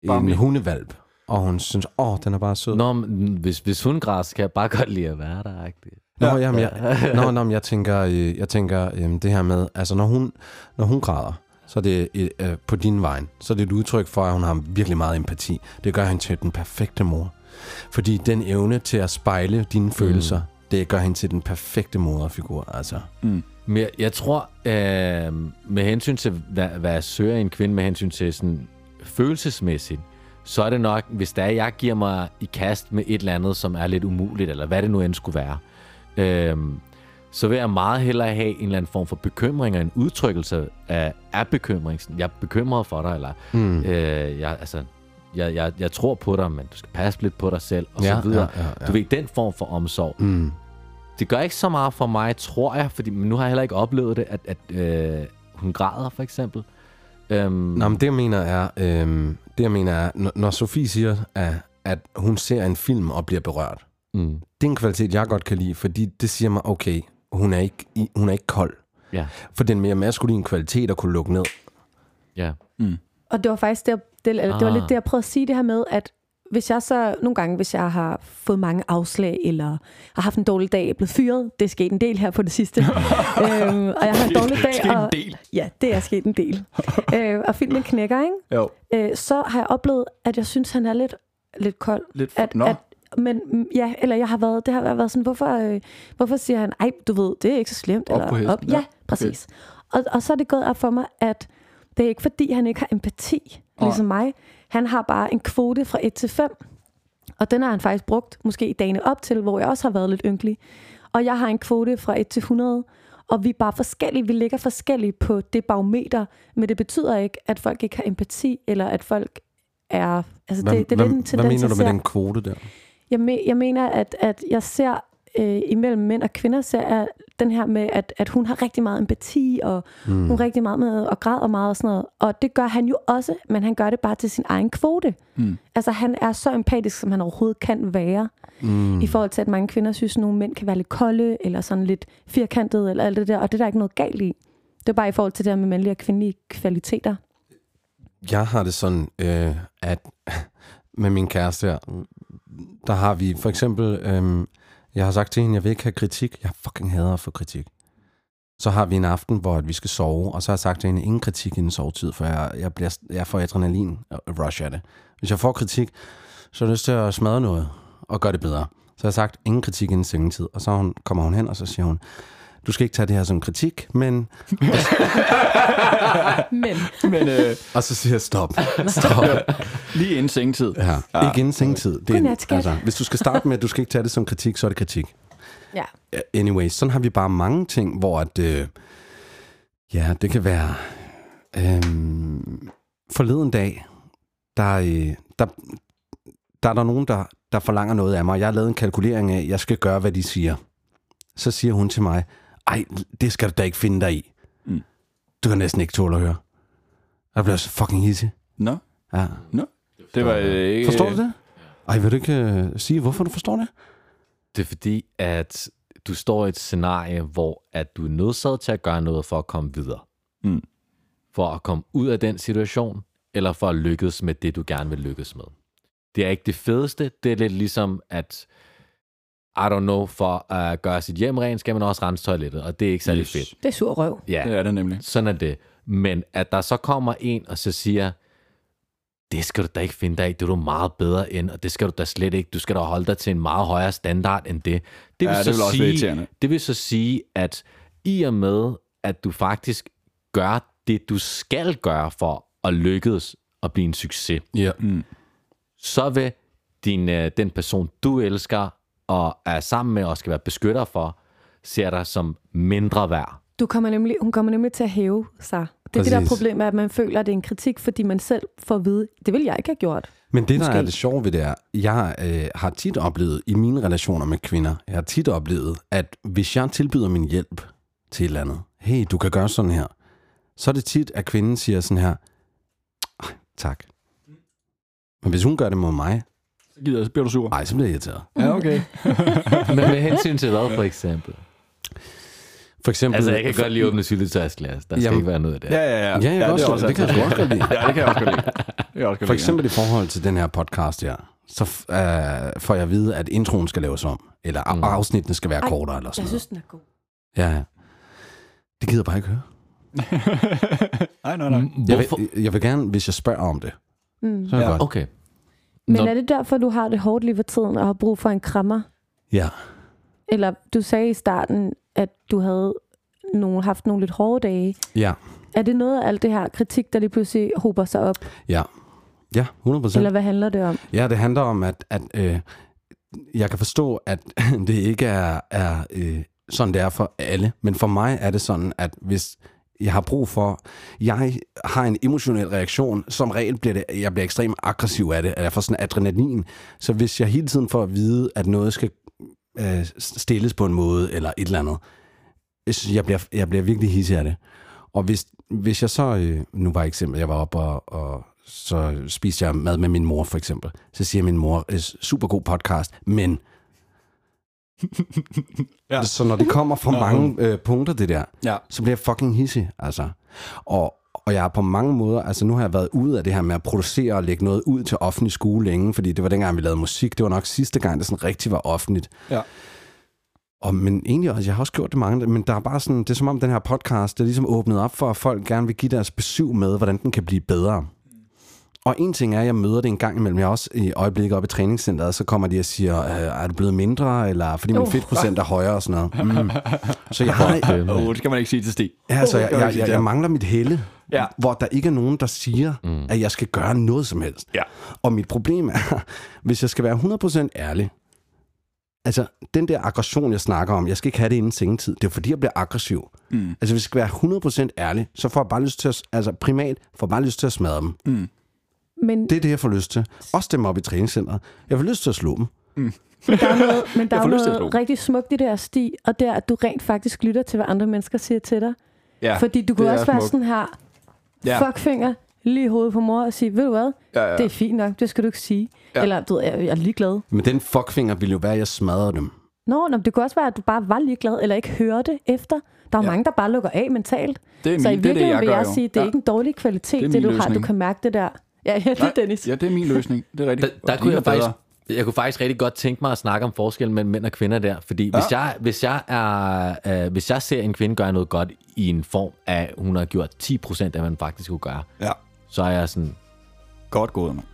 en hundevalp, og hun synes, åh, den er bare sød. Nå, men hvis, hvis hun græs, kan jeg bare godt lide at være der. Ikke? Nå, ja, jamen, jeg, nå, nå, men jeg tænker, øh, jeg tænker øh, det her med, altså når hun, når hun græder, så er det et, øh, på din vej, så er det et udtryk for, at hun har virkelig meget empati. Det gør hende til den perfekte mor. Fordi den evne til at spejle dine følelser, det gør hende til den perfekte moderfigur. Altså. Men jeg, jeg tror, øh, med hensyn til, hvad, hvad jeg søger en kvinde, med hensyn til sådan følelsesmæssigt, så er det nok, hvis der er, jeg giver mig i kast med et eller andet, som er lidt umuligt, eller hvad det nu end skulle være, øh, så vil jeg meget hellere have en eller anden form for bekymring og en udtrykkelse af, af bekymring. Jeg er bekymret for dig, eller Mm. øh, jeg, altså, jeg, jeg, jeg tror på dig, men du skal passe lidt på dig selv, og Ja, så videre. ja, ja, ja. Du ved, den form for omsorg. Mm. Det gør ikke så meget for mig, tror jeg, fordi men nu har jeg heller ikke oplevet det, at, at øh, hun græder, for eksempel. Øhm, Nå, men det jeg mener er, øhm, det jeg mener er, når, når Sofie siger, at, at hun ser en film og bliver berørt, mm, det er en kvalitet, jeg godt kan lide, fordi det siger mig, okay, hun er ikke, hun er ikke kold. ja, For den mere maskuline kvalitet at kunne lukke ned. ja. Og det var faktisk det, det, eller, det var Ah. lidt det, jeg prøvede at sige det her med, at hvis jeg så nogle gange, hvis jeg har fået mange afslag, eller har haft en dårlig dag, er blevet fyret, det er sket en del her på det sidste, øhm, og jeg har en dårlig dag, Sket en og, del. ja, det er sket en del, øh, og filmen knækker, ikke? Jo. Øh, så har jeg oplevet, at jeg synes, han er lidt, lidt kold. Lidt for, At, Nå, at, men ja, eller jeg har været, det har været sådan, hvorfor, øh, hvorfor siger han, ej, du ved, det er ikke så slemt. Op eller, på hesten, ja, ja. præcis. Og, og så er det gået op for mig, at det er ikke fordi, han ikke har empati, ligesom mig. Han har bare en kvote fra 1 til 5. Og den har han faktisk brugt, måske i dagene op til, hvor jeg også har været lidt ynkelig. Og jeg har en kvote fra 1 til 100. Og vi er bare forskellige. Vi ligger forskellige på det barometer. Men det betyder ikke, at folk ikke har empati, eller at folk er... Altså, Hvad, det, det er hvad, lidt en tendens, hvad mener du med den kvote der? Jeg, me, jeg mener, at, at jeg ser øh, imellem mænd og kvinder, ser jeg den her med, at, at hun har rigtig meget empati, og mm. hun er rigtig meget med og græder meget og sådan noget. Og det gør han jo også, men han gør det bare til sin egen kvote. Mm. Altså han er så empatisk, som han overhovedet kan være, Mm. i forhold til, at mange kvinder synes, at nogle mænd kan være lidt kolde, eller sådan lidt firkantede, eller alt det der, og det er der ikke noget galt i. Det er bare i forhold til det her med mandlige og kvindelige kvaliteter. Jeg har det sådan, øh, at med min kæreste her, der har vi for eksempel, øh, jeg har sagt til hende, jeg vil ikke have kritik. Jeg fucking hader at få kritik. Så har vi en aften, hvor vi skal sove, og så har jeg sagt til hende, ingen kritik inden sovetid, for jeg, jeg, bliver, jeg får adrenalin rush af det. Hvis jeg får kritik, så har jeg lyst til at smadre noget og gøre det bedre. Så jeg har sagt, ingen kritik inden sengetid. Og så hun, kommer hun hen, og så siger hun, du skal ikke tage det her som kritik, men... Men men øh, Og så siger jeg, stop. Stop. lige inden sengetid. Ja, ja. ikke inden sengetid. Det er, altså, hvis du skal starte med, at du skal ikke tage det som kritik, så er det kritik. ja, Anyway, sådan har vi bare mange ting, hvor at, øh, ja, det kan være øh, forleden dag, der, øh, der, der er der nogen, der, der forlanger noget af mig. Jeg har lavet en kalkulering af, at jeg skal gøre, hvad de siger. Så siger hun til mig, ej, det skal du da ikke finde dig i. Mm. Du kan næsten ikke tåle at høre. Jeg bliver så fucking hissig. Nå, Ja. det var øh, ikke... Forstår du det? Ej, vil du ikke øh, sige, hvorfor du forstår det? Det er fordi, at du står i et scenarie, hvor at du er nødsaget til at gøre noget for at komme videre. Mm. For at komme ud af den situation, eller for at lykkes med det, du gerne vil lykkes med. Det er ikke det fedeste. Det er lidt ligesom, at I don't know, for at gøre sit hjem rent, skal man også rense toilettet, og det er ikke særlig Yes. fedt. det er sur røv. Ja, Det er det nemlig. sådan er det. Men at der så kommer en og så siger, det skal du da ikke finde dig i, det er du meget bedre end, og det skal du da slet ikke. Du skal da holde dig til en meget højere standard end det. Det Ja, det så vil også være irriterende. det vil så sige, at i og med, at du faktisk gør det, du skal gøre for at lykkes og blive en succes, Ja. Mm. så vil din, øh, den person, du elsker og er sammen med og skal være beskytter for, ser dig som mindre værd. Du kommer nemlig, hun kommer nemlig til at hæve sig. Det er det der Præcis. problem med, at man føler, at det er en kritik, fordi man selv får at vide, det vil jeg ikke have gjort. Men det, der Måske. er det sjove ved det er, jeg øh, har tit oplevet i mine relationer med kvinder, jeg har tit oplevet, at hvis jeg tilbyder min hjælp til et eller andet, hey, du kan gøre sådan her, så er det tit, at kvinden siger sådan her, "Ej, tak. Men hvis hun gør det mod mig, gider, så bliver du sur. nej, så bliver jeg irriteret. Ja, okay. Men med hensyn til hvad, for eksempel? For eksempel... Altså, jeg kan godt lige åbne syltetøjsglas. Der skal Jamen, ikke være noget af det. Ja, ja, ja. Ja, jeg kan også, det, det kan jeg også godt lide. Ja, det kan jeg også godt lide. Det jeg også godt For lide, eksempel i forhold til den her podcast her, så øh, får jeg at vide, at introen skal laves om, eller mm. afsnittene skal være Ej, kortere, eller sådan Jeg noget. synes, den er god. Ja, ja. Det gider jeg bare ikke høre. ja. Nej, nej, nej. Jeg Hvorfor? vil, jeg vil gerne, hvis jeg spørger om det, Mm. så er det Ja. godt. Okay. Men Nå. er det derfor, du har det hårdt lige for tiden og har brug for en krammer? Ja. Eller du sagde i starten, at du havde nogle, haft nogle lidt hårde dage. Ja. Er det noget af alt det her kritik, der lige pludselig hober sig op? Ja. Ja, 100 Eller hvad handler det om? Ja, det handler om, at, at øh, jeg kan forstå, at det ikke er, er øh, sådan, det er for alle. Men for mig er det sådan, at hvis jeg har brug for... Jeg har en emotionel reaktion. Som regel bliver det, jeg bliver ekstremt aggressiv af det. at Jeg får sådan adrenalin. Så hvis jeg hele tiden får at vide, at noget skal øh, stilles på en måde, eller et eller andet, jeg jeg bliver, jeg bliver virkelig hissig af det. Og hvis, hvis jeg så... Øh, nu var eksempel, jeg var oppe og, og så spiste jeg mad med min mor, for eksempel. Så siger min mor, øh, super god podcast, men... Ja. Så når det kommer fra mange øh, punkter, det der, Ja. så bliver jeg fucking hissig, altså. Og, og jeg er på mange måder, altså nu har jeg været ude af det her med at producere og lægge noget ud til offentlig skole længe, fordi det var dengang, vi lavede musik. Det var nok sidste gang, det sådan rigtig var offentligt. Ja. Og, men egentlig også, jeg har også gjort det mange, men der er bare sådan, det er som om den her podcast, det er ligesom åbnet op for, at folk gerne vil give deres besøg med, hvordan den kan blive bedre. Og en ting er, at jeg møder det en gang imellem. Jeg også i øjeblikket oppe i træningscenteret, så kommer de og siger, "Øh, er du blevet mindre, eller fordi min Uh. fedtprocent er højere og sådan noget. Mm. Så jeg har, Åh, oh, det skal man ikke sige til Stig. ja, så jeg, jeg, jeg, jeg mangler mit helle, Ja. hvor der ikke er nogen, der siger, mm. at jeg skal gøre noget som helst. Ja. Og mit problem er, hvis jeg skal være 100% ærlig, altså den der aggression, jeg snakker om, jeg skal ikke have det inden sengetid, det er fordi, jeg bliver aggressiv. Mm. Altså hvis jeg skal være 100% ærlig, så får jeg bare lyst til at, altså primat, får jeg bare lyst til at smadre dem. Mm. Men, Det er det, jeg får lyst til. Også dem op i træningscenteret. Jeg får lyst til at slå dem. men der er noget, men der er noget rigtig smukt i det her sti, og det er, at du rent faktisk lytter til, hvad andre mennesker siger til dig. Ja, Fordi du kunne også være smukt. sådan her, Ja. fuckfinger, lige i hovedet på mor og sige, ved du hvad, Ja, ja. det er fint nok, det skal du ikke sige. Ja. Eller, du ved, jeg, jeg er ligeglad. Men den fuckfinger ville jo være, at jeg smadrede dem. Nå, nå, det kunne også være, at du bare var ligeglad, eller ikke hørte efter. Der er Ja. mange, der bare lukker af mentalt. Det er, Så i min, det, det, virkeligheden jeg vil jeg jo. sige, det er ja. ikke en dårlig kvalitet, Det det, min du har. Du løsning. kan mærke det der. Ja, ja det er Dennis. Ja, det er min løsning. Det er rigtigt. Der, der kunne jeg faktisk, jeg kunne faktisk rigtig godt tænke mig at snakke om forskellen mellem mænd og kvinder der. Fordi ja. hvis, jeg, hvis, jeg er, øh, hvis jeg ser en kvinde gøre noget godt i en form af, hun har gjort 10% af, hvad man faktisk kunne gøre, Ja, så er jeg sådan, godt gået, mand.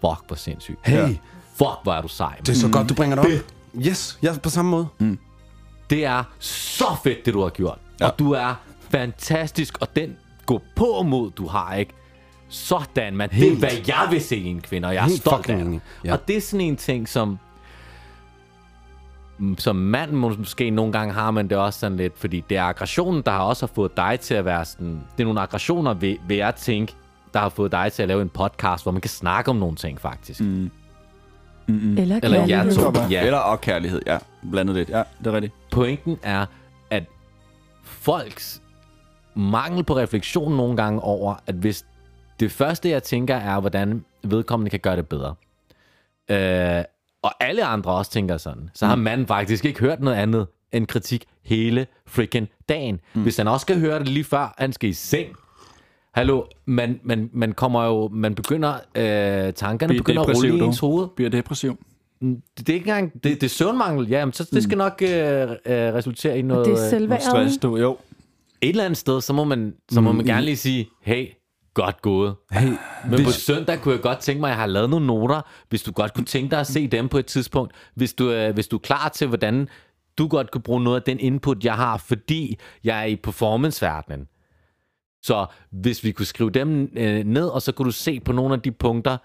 fuck, hvor sindssygt. Hey, Ja. Fuck, hvor er du sej. det er så godt, du bringer det op. Yes, jeg er på samme måde. Det er så fedt, det du har gjort. Ja. Og du er fantastisk, og den gå på mod, du har, ikke? Sådan, man. Det er, Helt. hvad jeg vil se i en kvinde, og jeg er Helt stolt af det. Ja. Og det er sådan en ting, som som mand må- måske nogle gange har man det også sådan lidt, fordi det er aggressionen, der har også har fået dig til at være sådan, det er nogle aggressioner, vil, vil jeg tænke, der har fået dig til at lave en podcast, hvor man kan snakke om nogle ting, faktisk. Mm. Eller Eller kærlighed. to. Godt være. Ja. Eller og kærlighed, ja. Blandet lidt. Ja, det er rigtigt. Pointen er, at folks mangel på refleksion nogle gange over, at hvis det første, jeg tænker, er, hvordan vedkommende kan gøre det bedre. Øh, og alle andre også tænker sådan, så har manden faktisk ikke hørt noget andet end kritik hele freaking dagen. Mm. Hvis han også skal høre det lige før, han skal i seng. Hallo, man, man, man kommer jo, man begynder, øh, tankerne Bliver begynder at rulle i ens hoved. Bliver depressiv. Det, det er ikke engang, det, det er søvnmangel, ja, men så, det skal nok øh, øh, resultere i noget... Det er selvværden. Stress, du. Jo. et eller andet sted, så må man, så må man gerne lige sige, hey, godt gået. Hey, Men på søndag kunne jeg godt tænke mig, at jeg har lavet nogle noter, hvis du godt kunne tænke dig at se dem på et tidspunkt. Hvis du, øh, hvis du er klar til, hvordan du godt kunne bruge noget af den input, jeg har, fordi jeg er i performanceverdenen. Så hvis vi kunne skrive dem øh, ned, og så kunne du se på nogle af de punkter,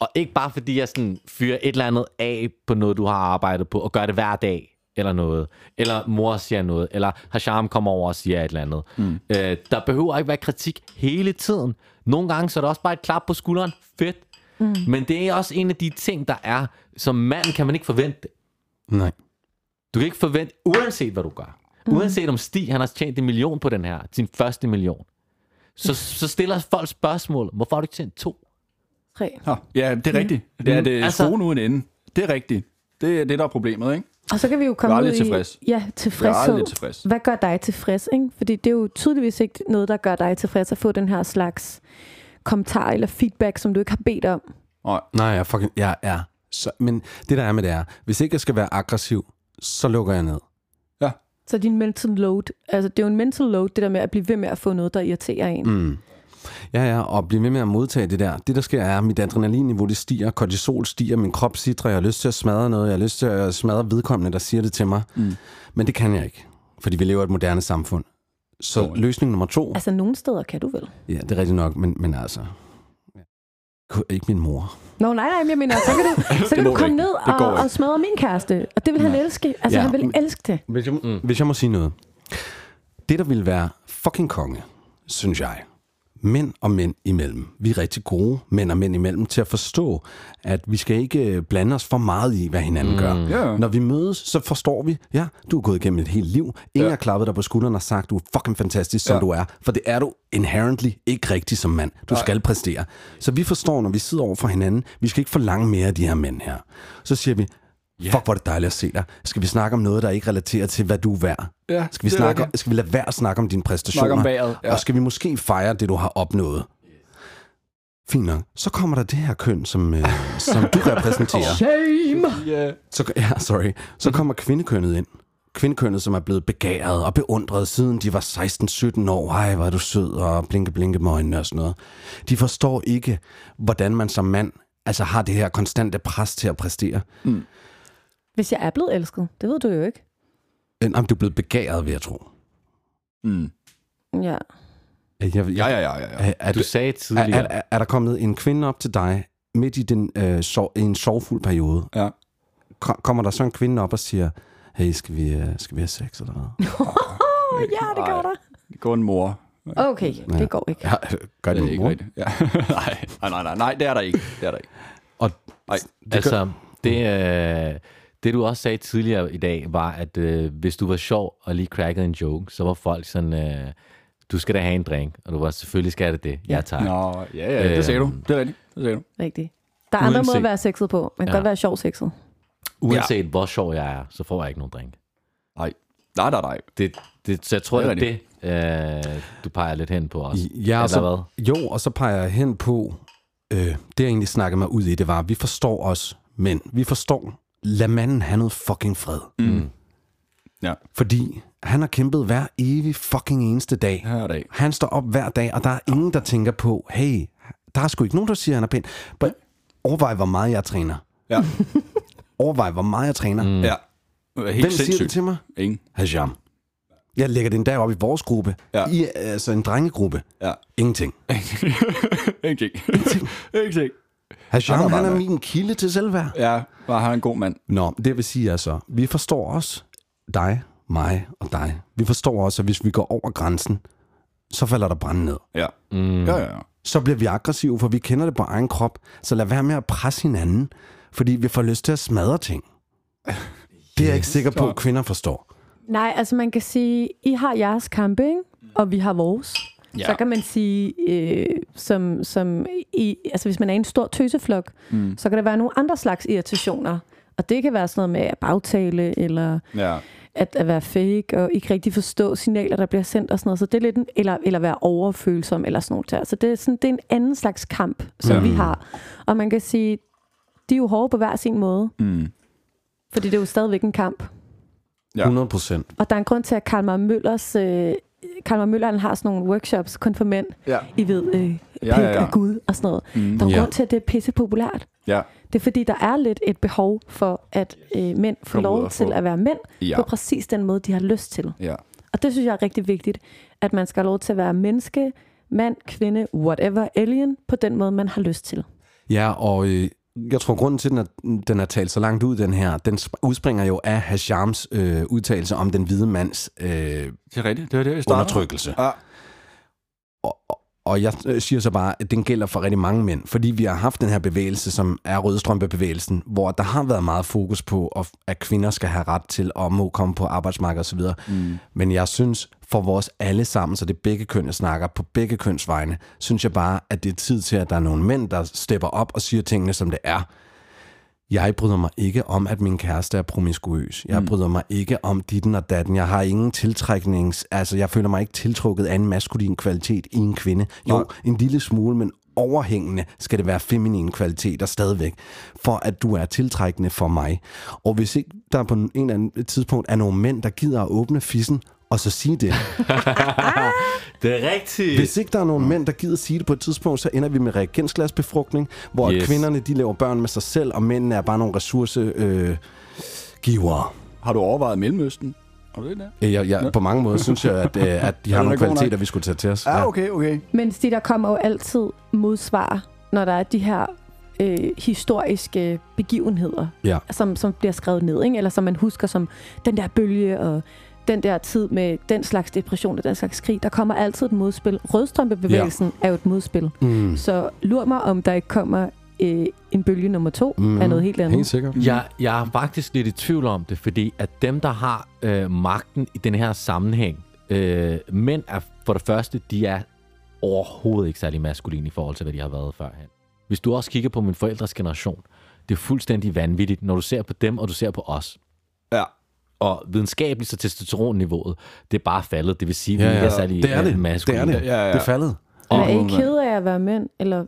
og ikke bare fordi jeg sådan fyrer et eller andet af på noget, du har arbejdet på, og gør det hver dag, eller noget. Eller mor siger noget, eller Hasham kommer over og siger et eller andet. Mm. Øh, der behøver ikke være kritik hele tiden. Nogle gange så er det også bare et klap på skulderen. Fedt. Mm. Men det er også en af de ting, der er, som mand kan man ikke forvente. nej. Du kan ikke forvente, uanset hvad du gør. Mm. Uanset om Stig, han har tjent en million på den her, sin første million. Så, så stiller folk spørgsmål, hvorfor har du ikke tjent to? Tre. Nå, ja, det er rigtigt. Det er det altså- altså, skruen uden ende. Det er rigtigt. Det er det, der er problemet, ikke? Og så kan vi jo komme ud i... tilfreds. Ja, Jeg er tilfredshed. tilfreds. Hvad gør dig tilfreds, ikke? Fordi det er jo tydeligvis ikke noget, der gør dig tilfreds at få den her slags kommentar eller feedback, som du ikke har bedt om. Nej. Nej, jeg, fucking, jeg er så... Men det, der er med det er, hvis ikke jeg skal være aggressiv, så lukker jeg ned. Så din mental load, altså det er jo en mental load, det der med at blive ved med at få noget, der irriterer en. Mm. Ja, ja, og blive ved med at modtage det der. Det, der sker, er, at mit adrenalinniveau det stiger, kortisol stiger, min krop sidder, jeg har lyst til at smadre noget, jeg har lyst til at smadre vedkommende, der siger det til mig. Mm. Men det kan jeg ikke, fordi vi lever i et moderne samfund. Så Dårligt. løsning nummer to, Altså nogle steder kan du vel? ja, det er rigtigt nok, men, men altså, ikke min mor. Nå, nej, nej, jeg mener, så kan du, så kan du komme ikke. ned og, og smadre min kæreste. Og det vil han elske. Altså, Ja, han vil elske det. Hvis jeg, mm. hvis jeg må sige noget. Det, der vil være fucking konge, synes jeg, mænd og mænd imellem. Vi er rigtig gode mænd og mænd imellem til at forstå, at vi skal ikke øh, blande os for meget i, hvad hinanden mm. gør. Ja. Når vi mødes, så forstår vi, ja, du er gået igennem et helt liv. Ingen Ja. har klappet dig på skulderen og sagt, du er fucking fantastisk, som Ja. du er. For det er du inherently ikke rigtig som mand. Du skal præstere. Så vi forstår, når vi sidder over for hinanden, vi skal ikke forlange mere af de her mænd her. Så siger vi, fuck, hvor er det dejligt at se dig. Skal vi snakke om noget, der ikke relaterer til, hvad du er værd? Ja, Skal vi, er snakke, rigtigt. skal vi lade være at snakke om dine præstationer? Snakke om vejret, ja. Og skal vi måske fejre det, du har opnået? Fint nok. Så kommer der det her køn, som, øh, som du repræsenterer. Shame! Ja. Så, ja, sorry. Så kommer kvindekønnet ind. Kvindekønnet, som er blevet begæret og beundret, siden de var 16-17 år. Ej, hvor er du sød, og blinke, blinke med øjnene og sådan noget. De forstår ikke, hvordan man som mand altså har det her konstante pres til at præstere. Hvis jeg er blevet elsket, det ved du jo ikke. Øh, Jamen, du er blevet begæret, vil jeg tro. Mm. Ja. Jeg, jeg, Ja, ja, ja, ja. ja. Er, er, Du du, sagde er, tidligere... er, er der kommet en kvinde op til dig midt i den, øh, sov, en sorgfuld periode? Ja. Ko- Kommer der så en kvinde op og siger, hey, skal vi, øh, skal vi have sex eller hvad? Ja, det gør der. Det går en mor. Okay, det går ikke. Ja, gør Det det er ikke mor? rigtigt. Ja. nej, nej, nej, nej, det er der ikke. Det er der ikke. Og Nej, det Altså, det, øh, det du også sagde tidligere i dag, var, at øh, hvis du var sjov og lige crackede en joke, så var folk sådan, øh, du skal da have en drink. Og du var, selvfølgelig skal det det. Ja, tak. Nå, ja, ja, det sagde du. Det er rigtigt. Det sagde du. Rigtigt. Der er andre Uanset- måder at være sexet på. Man kan Ja. godt være sjov sexet. Uanset ja. hvor sjov jeg er, så får jeg ikke nogen drink. Nej, nej, nej, nej. Det, det, så jeg tror, Det er det øh, du peger lidt hen på også. Ja, Eller så, hvad? jo, og så peger jeg hen på, øh, det jeg egentlig snakkede mig ud i, det var, vi forstår os mænd. Vi forstår, lad manden have noget fucking fred. Mm. Ja, Fordi han har kæmpet hver evig fucking eneste dag. her er det. Han står op hver dag, og der er ingen, der tænker på, hey, der er sgu ikke nogen, der siger, at han er pæn. But overvej, hvor meget jeg træner. Ja, Overvej, hvor meget jeg træner. Mm. ja. Helt Hvem siger sindssygt. det til mig? Ingen. Hasham. Jeg lægger den der op i vores gruppe. Ja. I, altså en drengegruppe. Ja. Ingenting. Ingenting. Ingenting. Hasham, han er min kilde til selvværd. Ja, var han en god mand. Nå, det vil sige altså, vi forstår os, dig, mig og dig. Vi forstår også, at hvis vi går over grænsen, så falder der brand ned. Ja. Mm. Ja, ja, ja. Så bliver vi aggressive, for vi kender det på egen krop. Så lad være med at presse hinanden, fordi vi får lyst til at smadre ting. Det er jeg ikke sikker på, at kvinder forstår. Nej, altså man kan sige, I har jeres kampe, ikke? og vi har vores. Ja. Så kan man sige, øh, som, som i, altså hvis man er i en stor tøseflok, mm. så kan der være nogle andre slags irritationer. Og det kan være sådan noget med at bagtale, eller Ja. at, at være fake, og ikke rigtig forstå signaler, der bliver sendt og sådan noget. Så det er lidt en, eller, eller være overfølsom, eller sådan noget. der. Så det er, sådan, det er en anden slags kamp, som Ja. vi har. Og man kan sige, de er jo hårde på hver sin måde, Mm. fordi det er jo stadigvæk en kamp. Ja. 100 procent. Og der er en grund til, at Kalmar Møllers... Øh, Kalmar Møller han har sådan nogle workshops kun for mænd. Ja. I ved, øh, pik Ja, ja, ja. og Gud og sådan noget. Mm. Der er Ja. grund til, at det er pisse populært. Ja. Det er fordi, der er lidt et behov for, at øh, mænd får lov til få- at være mænd Ja. på præcis den måde, de har lyst til. Ja. Og det synes jeg er rigtig vigtigt, at man skal have lov til at være menneske, mand, kvinde, whatever, alien, på den måde, man har lyst til. Ja, og øh, jeg tror, grunden til, at den er, den er talt så langt ud, den her, den sp- udspringer jo af Hashams øh, udtalelse om den hvide mands øh, Det er rigtigt. Det er det, jeg undertrykkelse. Ja. Og, og- jeg øh, siger så bare, at den gælder for rigtig mange mænd, fordi vi har haft den her bevægelse, som er rødstrømpebevægelsen, hvor der har været meget fokus på, at- at kvinder skal have ret til at må komme på arbejdsmarkedet osv. Mm. Men jeg synes, for vores alle sammen, så det er begge køn, jeg snakker på begge køns vegne, synes jeg bare, at det er tid til, at der er nogle mænd, der stepper op og siger tingene, som det er. Jeg bryder mig ikke om, at min kæreste er promiskuøs. Jeg mm. bryder mig ikke om ditten og datten. Jeg har ingen tiltræknings... Altså, jeg føler mig ikke tiltrukket af en maskulin kvalitet i en kvinde. Jo, Nej. en lille smule, men overhængende skal det være feminin kvaliteter stadigvæk, for at du er tiltrækkende for mig. Og hvis ikke der på en eller anden tidspunkt er nogle mænd, der gider at åbne fissen, og så sige det. Det er rigtigt. Hvis ikke der er nogen mænd, der gider sige det på et tidspunkt, så ender vi med reagensglasbefrugtning, hvor yes. Kvinderne de laver børn med sig selv, og mændene er bare nogle ressourcegivere. Øh. Har du overvejet Mellemøsten? Har du det der? Øh, jeg, jeg, på mange måder synes jeg, at, øh, at de har den nogle er kvaliteter, vi skulle tage til os. Ja, okay, okay. Men Stig, der kommer jo altid modsvar, når der er de her øh, historiske begivenheder, Ja. som, som bliver skrevet ned, ikke? eller som man husker som den der bølge og den der tid med den slags depression og den slags krig. Der kommer altid et modspil. Rødstrømpebevægelsen ja. er jo et modspil. Mm. Så lur mig, om der ikke kommer øh, en bølge nummer to mm. af noget helt andet. Helt sikkert. Jeg, jeg er faktisk lidt i tvivl om det, fordi at dem, der har øh, magten i den her sammenhæng, øh, mænd er for det første, de er overhovedet ikke særlig maskuline i forhold til, hvad de har været førhen. Hvis du også kigger på min forældres generation, det er fuldstændig vanvittigt, når du ser på dem, og du ser på os. Ja. Og videnskabeligt så testosteronniveauet, det er bare faldet. Det vil sige, at Ja, vi ja. er særlig Det er det. øh, Det maskuline. er det. Ja, ja. Det er faldet. Men er I Og- kede af at være mænd, eller,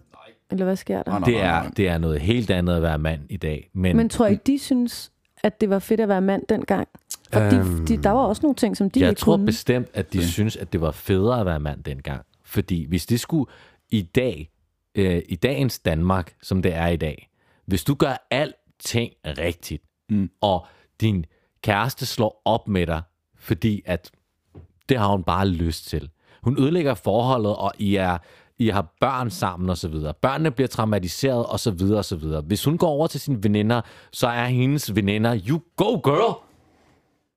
eller hvad sker der? Det er, det er noget helt andet at være mand i dag. Men, Men tror I, de synes, at det var fedt at være mand dengang? For Øhm. de, de, der var også nogle ting, som de jeg ikke tror kunne. bestemt, at de synes, at det var federe at være mand dengang. Fordi hvis det skulle i dag, øh, i dagens Danmark, som det er i dag, hvis du gør alting rigtigt, Mm. og din kæreste slår op med dig, fordi at det har hun bare lyst til. Hun ødelægger forholdet, og I er I har børn sammen osv. så. Børnene bliver traumatiseret osv. så så. Hvis hun går over til sine veninder, så er hendes veninder, you go girl!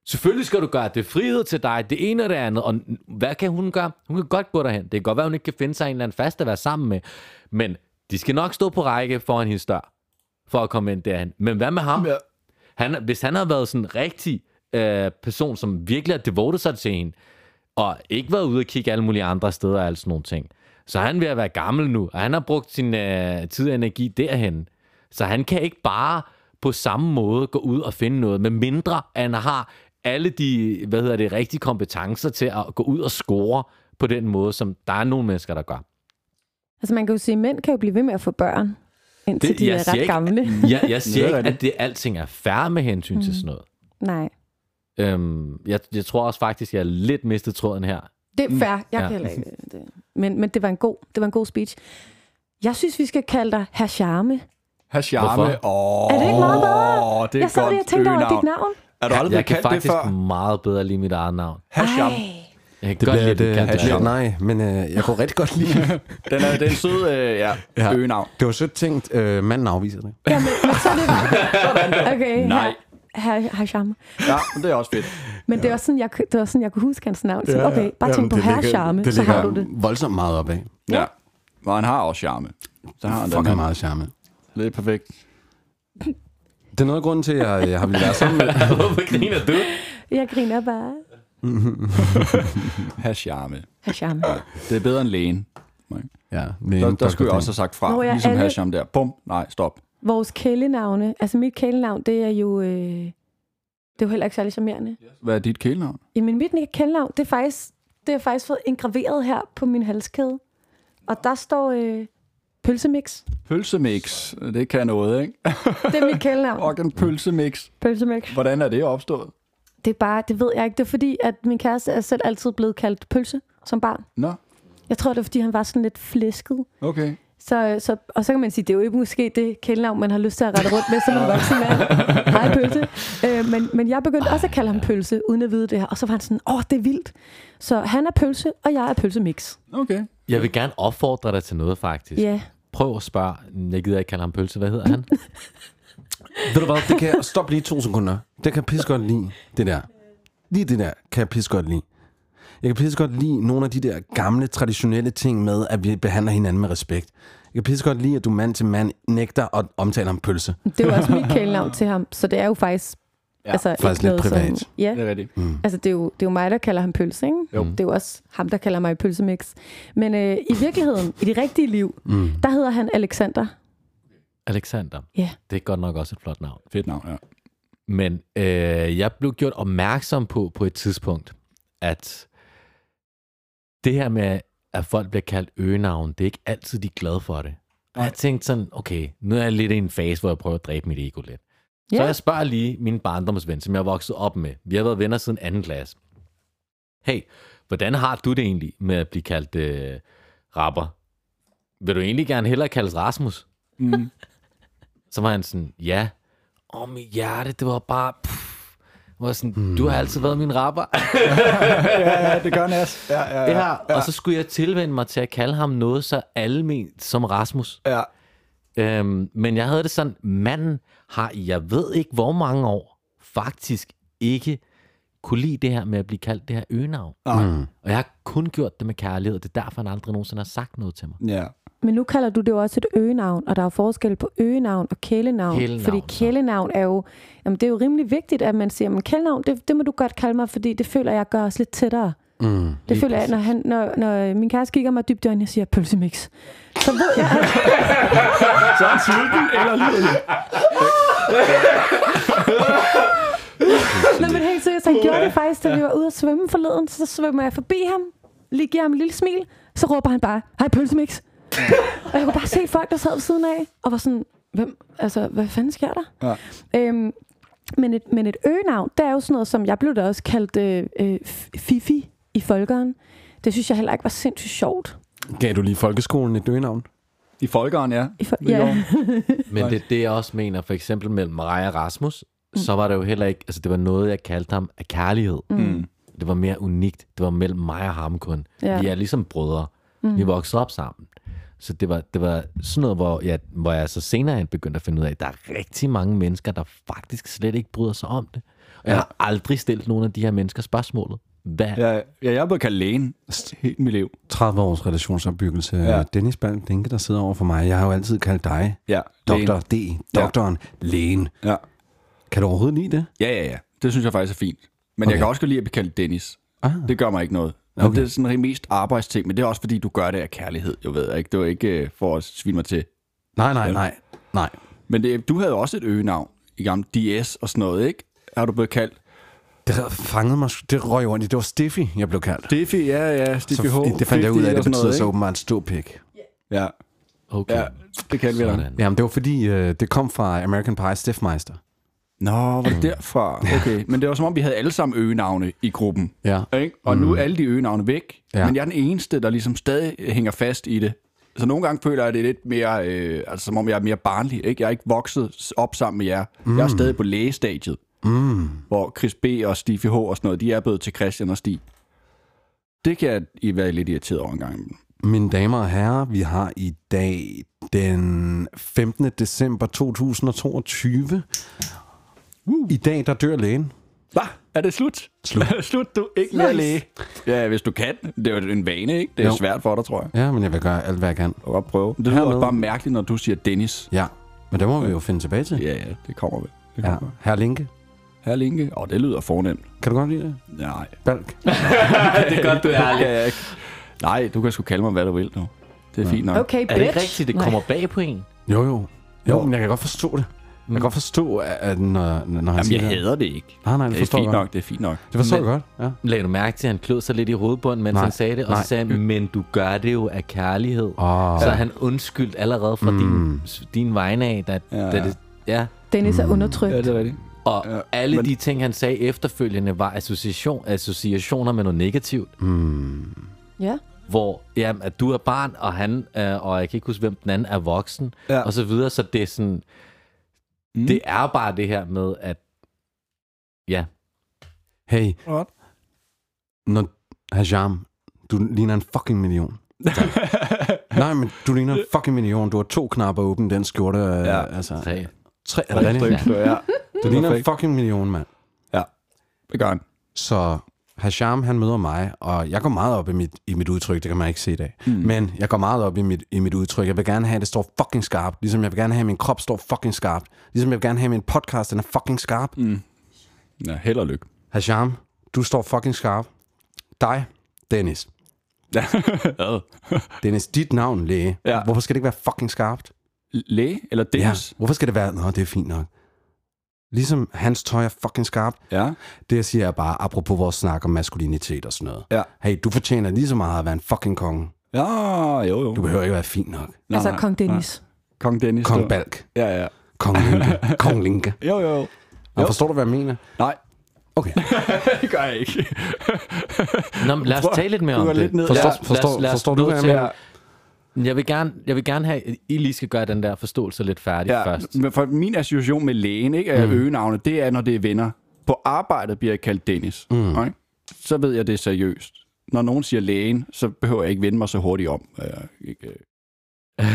Selvfølgelig skal du gøre det. Frihed til dig, det ene og det andet. Og hvad kan hun gøre? Hun kan godt gå derhen. Det kan godt være, hun ikke kan finde sig en eller anden fast at være sammen med. Men de skal nok stå på række foran hendes dør, for at komme ind derhen. Men hvad med ham? Ja. Han, hvis han har været sådan en rigtig øh, person, som virkelig har devotet sig til hende, og ikke været ude og kigge alle mulige andre steder og alle sådan nogle ting, så er han ved at være gammel nu, og han har brugt sin øh, tid og energi derhen. Så han kan ikke bare på samme måde gå ud og finde noget, med mindre han har alle de, hvad hedder det, rigtige kompetencer til at gå ud og score på den måde, som der er nogle mennesker, der gør. Altså man kan jo sige, at mænd kan jo blive ved med at få børn, indtil Det- de jeg er siger ret ikke- gamle. Jeg, jeg siger er ikke, at det alting er færre med hensyn mm. til sådan noget. Nej. Øhm, jeg, jeg tror også faktisk, jeg er lidt mistet tråden her. Det er fair. Jeg Ja. kan heller ikke det. Men, men det var en god, det var en god speech. Jeg synes, vi skal kalde dig herr Charme. Herr Charme. Åh, Er det ikke meget bedre? Det er jeg sad lige og tænkte over dit navn. Er du aldrig jeg blevet kan kaldt det faktisk før? meget bedre lide mit eget navn. Herr Charme. Jeg kan Det godt bliver, lide, det, det, det, det, nej, men øh, jeg kunne rigtig godt lide det. Den er, den er sød, øh, ja, Ja. øgenavn. Det var sødt tænkt. Øh, manden afviser det. Ja, men, men så er det bare. Okay, Nej. Herr, herr Charme. Ja, men det er også fedt. Men det var sådan, jeg, det var sådan, jeg kunne huske hans navn. Så okay, bare tænk på herr Charme, det så har du det. voldsomt meget op af. Ja. Og han har også charme. Så har han Fucking her. meget charme. Det er perfekt. Det er noget af grunden til, at jeg, jeg har være sammen med... Hvorfor griner du? Jeg griner bare. Herr Charme. Herr Charme. Det er bedre end lægen. Ja, Der, der skulle jeg også have sagt fra. Nå, ja, ligesom alle- herr Charme der. Bum. Nej, stop. Vores kælenavne, altså mit kælenavn, det er jo, øh, det er jo heller ikke særlig charmerende. Hvad er dit kælenavn? Jamen mit kælenavn, det er faktisk, det er faktisk fået engraveret her på min halskæde. Og der står øh, pølsemix. Pølsemix. Det kan noget, ikke? Det er mit kælenavn. Og en pølsemix. Pølsemix. Hvordan er det opstået? Det er bare, det ved jeg ikke. Det er fordi, at min kæreste er selv altid blevet kaldt pølse som barn. Nå, Jeg tror, det er fordi, han var sådan lidt flæsket. okay. Så, så, og så kan man sige, det er jo ikke måske det kælenavn, man har lyst til at rette rundt med som en voksen mand. Hej, pølse. Øh, men, men jeg begyndte også at kalde ham pølse, uden at vide det her. Og så var han sådan, åh, det er vildt. Så han er pølse, og jeg er pølsemix. Okay. Jeg vil gerne opfordre dig til noget, faktisk. Ja. Prøv at spørge. Jeg gider ikke kalde ham pølse. Hvad hedder han? Ved du hvad, det kan jeg... Stop lige to sekunder. Det kan jeg pisse godt lide, det der. Lige det der kan jeg pisse godt lide. Jeg kan pisse godt lide nogle af de der gamle, traditionelle ting med, at vi behandler hinanden med respekt. Jeg kan pisse godt lide, at du mand til mand nægter at omtale ham pølse. Det er jo også mit kælenavn til ham, så det er jo faktisk... Ja, altså, faktisk ikke lidt noget privat. Som, ja, Det er rigtigt. altså det er, jo, det er jo mig, der kalder ham pølse, ikke? Jo. Det er jo også ham, der kalder mig pølsemix. Men øh, i virkeligheden, i det rigtige liv, Mm. der hedder han Alexander. Alexander. Ja. Det er godt nok også et flot navn. Fedt navn, ja. Men øh, jeg blev gjort opmærksom på på et tidspunkt, at det her med, at folk bliver kaldt øgenavn, det er ikke altid de er glade for det. Og jeg tænkte sådan, okay, nu er jeg lidt i en fase, hvor jeg prøver at dræbe mit ego lidt. Så Ja. jeg spørger lige min barndomsven, som jeg er vokset op med. Vi har været venner siden anden klasse. Hey, hvordan har du det egentlig med at blive kaldt øh, rapper? Vil du egentlig gerne hellere kaldes Rasmus? Mm. Så var han sådan, ja. Og mit hjerte, det var bare... Pff. Var sådan, mm. du har altid været min rapper. ja, det gør Nas. Ja, ja, ja. ja, og så skulle jeg tilvende mig til at kalde ham noget så alment som Rasmus. ja. Øhm, men jeg havde det sådan, manden har, jeg ved ikke hvor mange år, faktisk ikke kunne lide det her med at blive kaldt det her øgenavn. Mm. Og jeg har kun gjort det med kærlighed, og det er derfor, han aldrig nogensinde har sagt noget til mig. Ja. Men nu kalder du det jo også et øgenavn, og der er jo forskel på øgenavn og kælenavn. Kælenavn, fordi kælenavn er jo, jamen det er jo rimelig vigtigt, at man siger, men kælenavn, det, det må du godt kalde mig, fordi det føler jeg gør os lidt tættere. Mm. Det føler jeg, når, han, når, når min kæreste kigger mig dybt i øjnene og siger pølsemix. Så ved jeg, at Så er han sulten eller liderlig. Nej, men helt seriøst, han gjorde det faktisk, da vi var ude at svømme forleden. Så svømmer jeg forbi ham, lige giver ham en lille smil, så råber han bare, hej pølsemix. Og jeg kunne bare se folk, der sad ved siden af, og var sådan, hvem, altså, hvad fanden sker der? Ja. Øhm, men, et, men et øgenavn, det er jo sådan noget, som jeg blev da også kaldt øh, øh, Fifi i folkeren. Det synes jeg heller ikke var sindssygt sjovt. Gav du lige folkeskolen et øgenavn? I folkeren, ja. I gjorde ja. Men det det, jeg også mener, for eksempel mellem mig og Rasmus, så var det jo heller ikke, altså det var noget, jeg kaldte ham af kærlighed. Mm. Det var mere unikt. Det var mellem mig og ham kun. Ja. Vi er ligesom brødre. Mm. Vi voksede op sammen. Så det var, det var sådan noget, hvor jeg, hvor jeg så senere hen begyndte at finde ud af, at der er rigtig mange mennesker, der faktisk slet ikke bryder sig om det. Og jeg har aldrig stillet nogen af de her mennesker spørgsmålet. Hvad? Ja. Ja, ja, jeg er blevet kaldt lægen helt mit liv. 30 års relationsopbyggelse. Ja. Ja. Dennis Balk Dinke, der sidder over for mig. Jeg har jo altid kaldt dig Ja, Dr. D. Doktoren. Lægen. Ja. Kan du overhovedet lide det? ja, ja, ja. Det synes jeg faktisk er fint. Men okay. Okay. jeg kan også godt lide at blive kaldt Dennis. Ah. Det gør mig ikke noget. Okay. Okay. Det er sådan en mest arbejdsting, men det er også fordi, du gør det af kærlighed, jeg ved ikke. Det var ikke øh, for at svine mig til. Nej, nej, nej. Nej. Men det, du havde også et øgenavn i gamle DS og sådan noget, ikke? Har du blevet kaldt? Det fangede mig. Det røg rundt i. Det var Stiffy, jeg blev kaldt. Stiffy, ja, ja. Stiffy H. Det fandt jeg ud af, 50 det og betyder noget, så åbenbart ståpik. Ja, Okay. ja, det kan vi da. Jamen, det var fordi, øh, det kom fra American Pie Stiffmeister. Nå, var det derfra? Okay, men det var som om, vi havde alle sammen øgenavne i gruppen. Ja. Ikke? Og mm. nu er alle de øgenavne væk, ja. Men jeg er den eneste, der ligesom stadig hænger fast i det. Så nogle gange føler jeg, at det er lidt mere, øh, altså som om jeg er mere barnlig. Ikke? Jeg er ikke vokset op sammen med jer. Mm. Jeg er stadig på lægestadiet, Mm. hvor Chris B. og Stig H. og sådan noget, de er blevet til Christian og Stig. Det kan jeg i være lidt irriteret over en gang. Mine damer og herrer, vi har i dag den 15. december 2022. I dag, der dør lægen. Hvad? Er det slut? Slut. slut, du. Ikke mere læge. Ja, hvis du kan. Det er jo en vane, ikke? Det er jo. Svært for dig, tror jeg. Ja, men jeg vil gøre alt, hvad jeg kan. Kan godt prøve. Det lyder Hermed. også bare mærkeligt, når du siger Dennis. Ja, men det må vi jo finde tilbage til. Ja, ja, det kommer vel. Det Ja. kommer. Herr Linke, Her Linke. Åh, det lyder fornemt. kan du godt lide det? Nej. Balk. det er godt, du er ærlig. Ja. Nej, du kan sgu kalde mig, hvad du vil nu. Det er fint nok. Okay, bitch. Er det ikke rigtigt, det Nej. kommer bag på en? Jo, jo. Jo, Jo. men jeg kan godt forstå det. Jeg kan godt forstå, at når, når han Jamen, siger jeg det. hader det ikke. Nej, nej, det Det er forstår jeg fint godt. nok, det er fint nok. Det forstår Men- jeg godt, ja. Lagde du mærke til, at han klød sig lidt i hovedbunden, mens Nej. han sagde det? Og Nej. så sagde han, men du gør det jo af kærlighed. Oh. Så han undskyldt allerede fra mm. din, din vegne af. Da, Ja, ja, da det, ja. Dennis er undertrykt. Ja, det er rigtigt. Og Ja, ja, alle men- men... de ting, han sagde efterfølgende, var association, associationer med noget negativt. Mm. Ja. Hvor jamen, at du er barn, og han, øh, og jeg kan ikke huske, hvem den anden er voksen, Ja. og så videre. Så det er sådan, Mm. det er bare det her med, at ja, Hey, What? når Hajam, du ligner en fucking million. Nej, men du ligner en fucking million. Du har to knapper åbne, den skjorte. Ja. Ja. Altså, tre. tre. Er det rigtigt? Ja. Du ligner en fucking million, mand. Ja, det gør han. Så Hasham, han møder mig, og jeg går meget op i mit, i mit udtryk, det kan man ikke se i dag. Mm. Men jeg går meget op i mit, i mit udtryk. Jeg vil gerne have, at det står fucking skarpt. Ligesom jeg vil gerne have, at min krop står fucking skarpt. Ligesom jeg vil gerne have, at min podcast den er fucking skarp. Mm. Ja, held og lykke. Hasham, du står fucking skarp. Dig, Dennis. Ja. Dennis, dit navn, læge. Ja. Hvorfor skal det ikke være fucking skarpt? Læge eller Ja. Dennis? Hvorfor skal det være? Nå, det er fint nok. Ligesom hans tøj er fucking skarpt. Ja. Det jeg siger er bare, apropos vores snak om maskulinitet og sådan noget. Ja. Hey, du fortjener lige så meget at være en fucking konge. Ja, jo, jo. Du behøver ikke være fin nok. Nej, altså nej, Kong Dennis. Kong Dennis. Kong der. Balk. Ja, ja. Kong Linke. Kong Linke. Jo, jo. Og forstår du, hvad jeg mener? Nej, Okay. det gør jeg ikke. Nå, lad os tale lidt mere du om det. lidt ned. Forstår, Ja, forstår, lad os- forstår lad du, os hvad jeg mener? Jeg vil, gerne, jeg vil gerne have, at I lige skal gøre den der forståelse lidt færdig Ja, først. men for min association med lægen, ikke, af mm. øgenavnet, det er, når det er venner. På arbejdet bliver jeg kaldt Dennis. Mm. Okay? Så ved jeg, det er seriøst. Når nogen siger lægen, så behøver jeg ikke vende mig så hurtigt om. Jeg ikke, øh,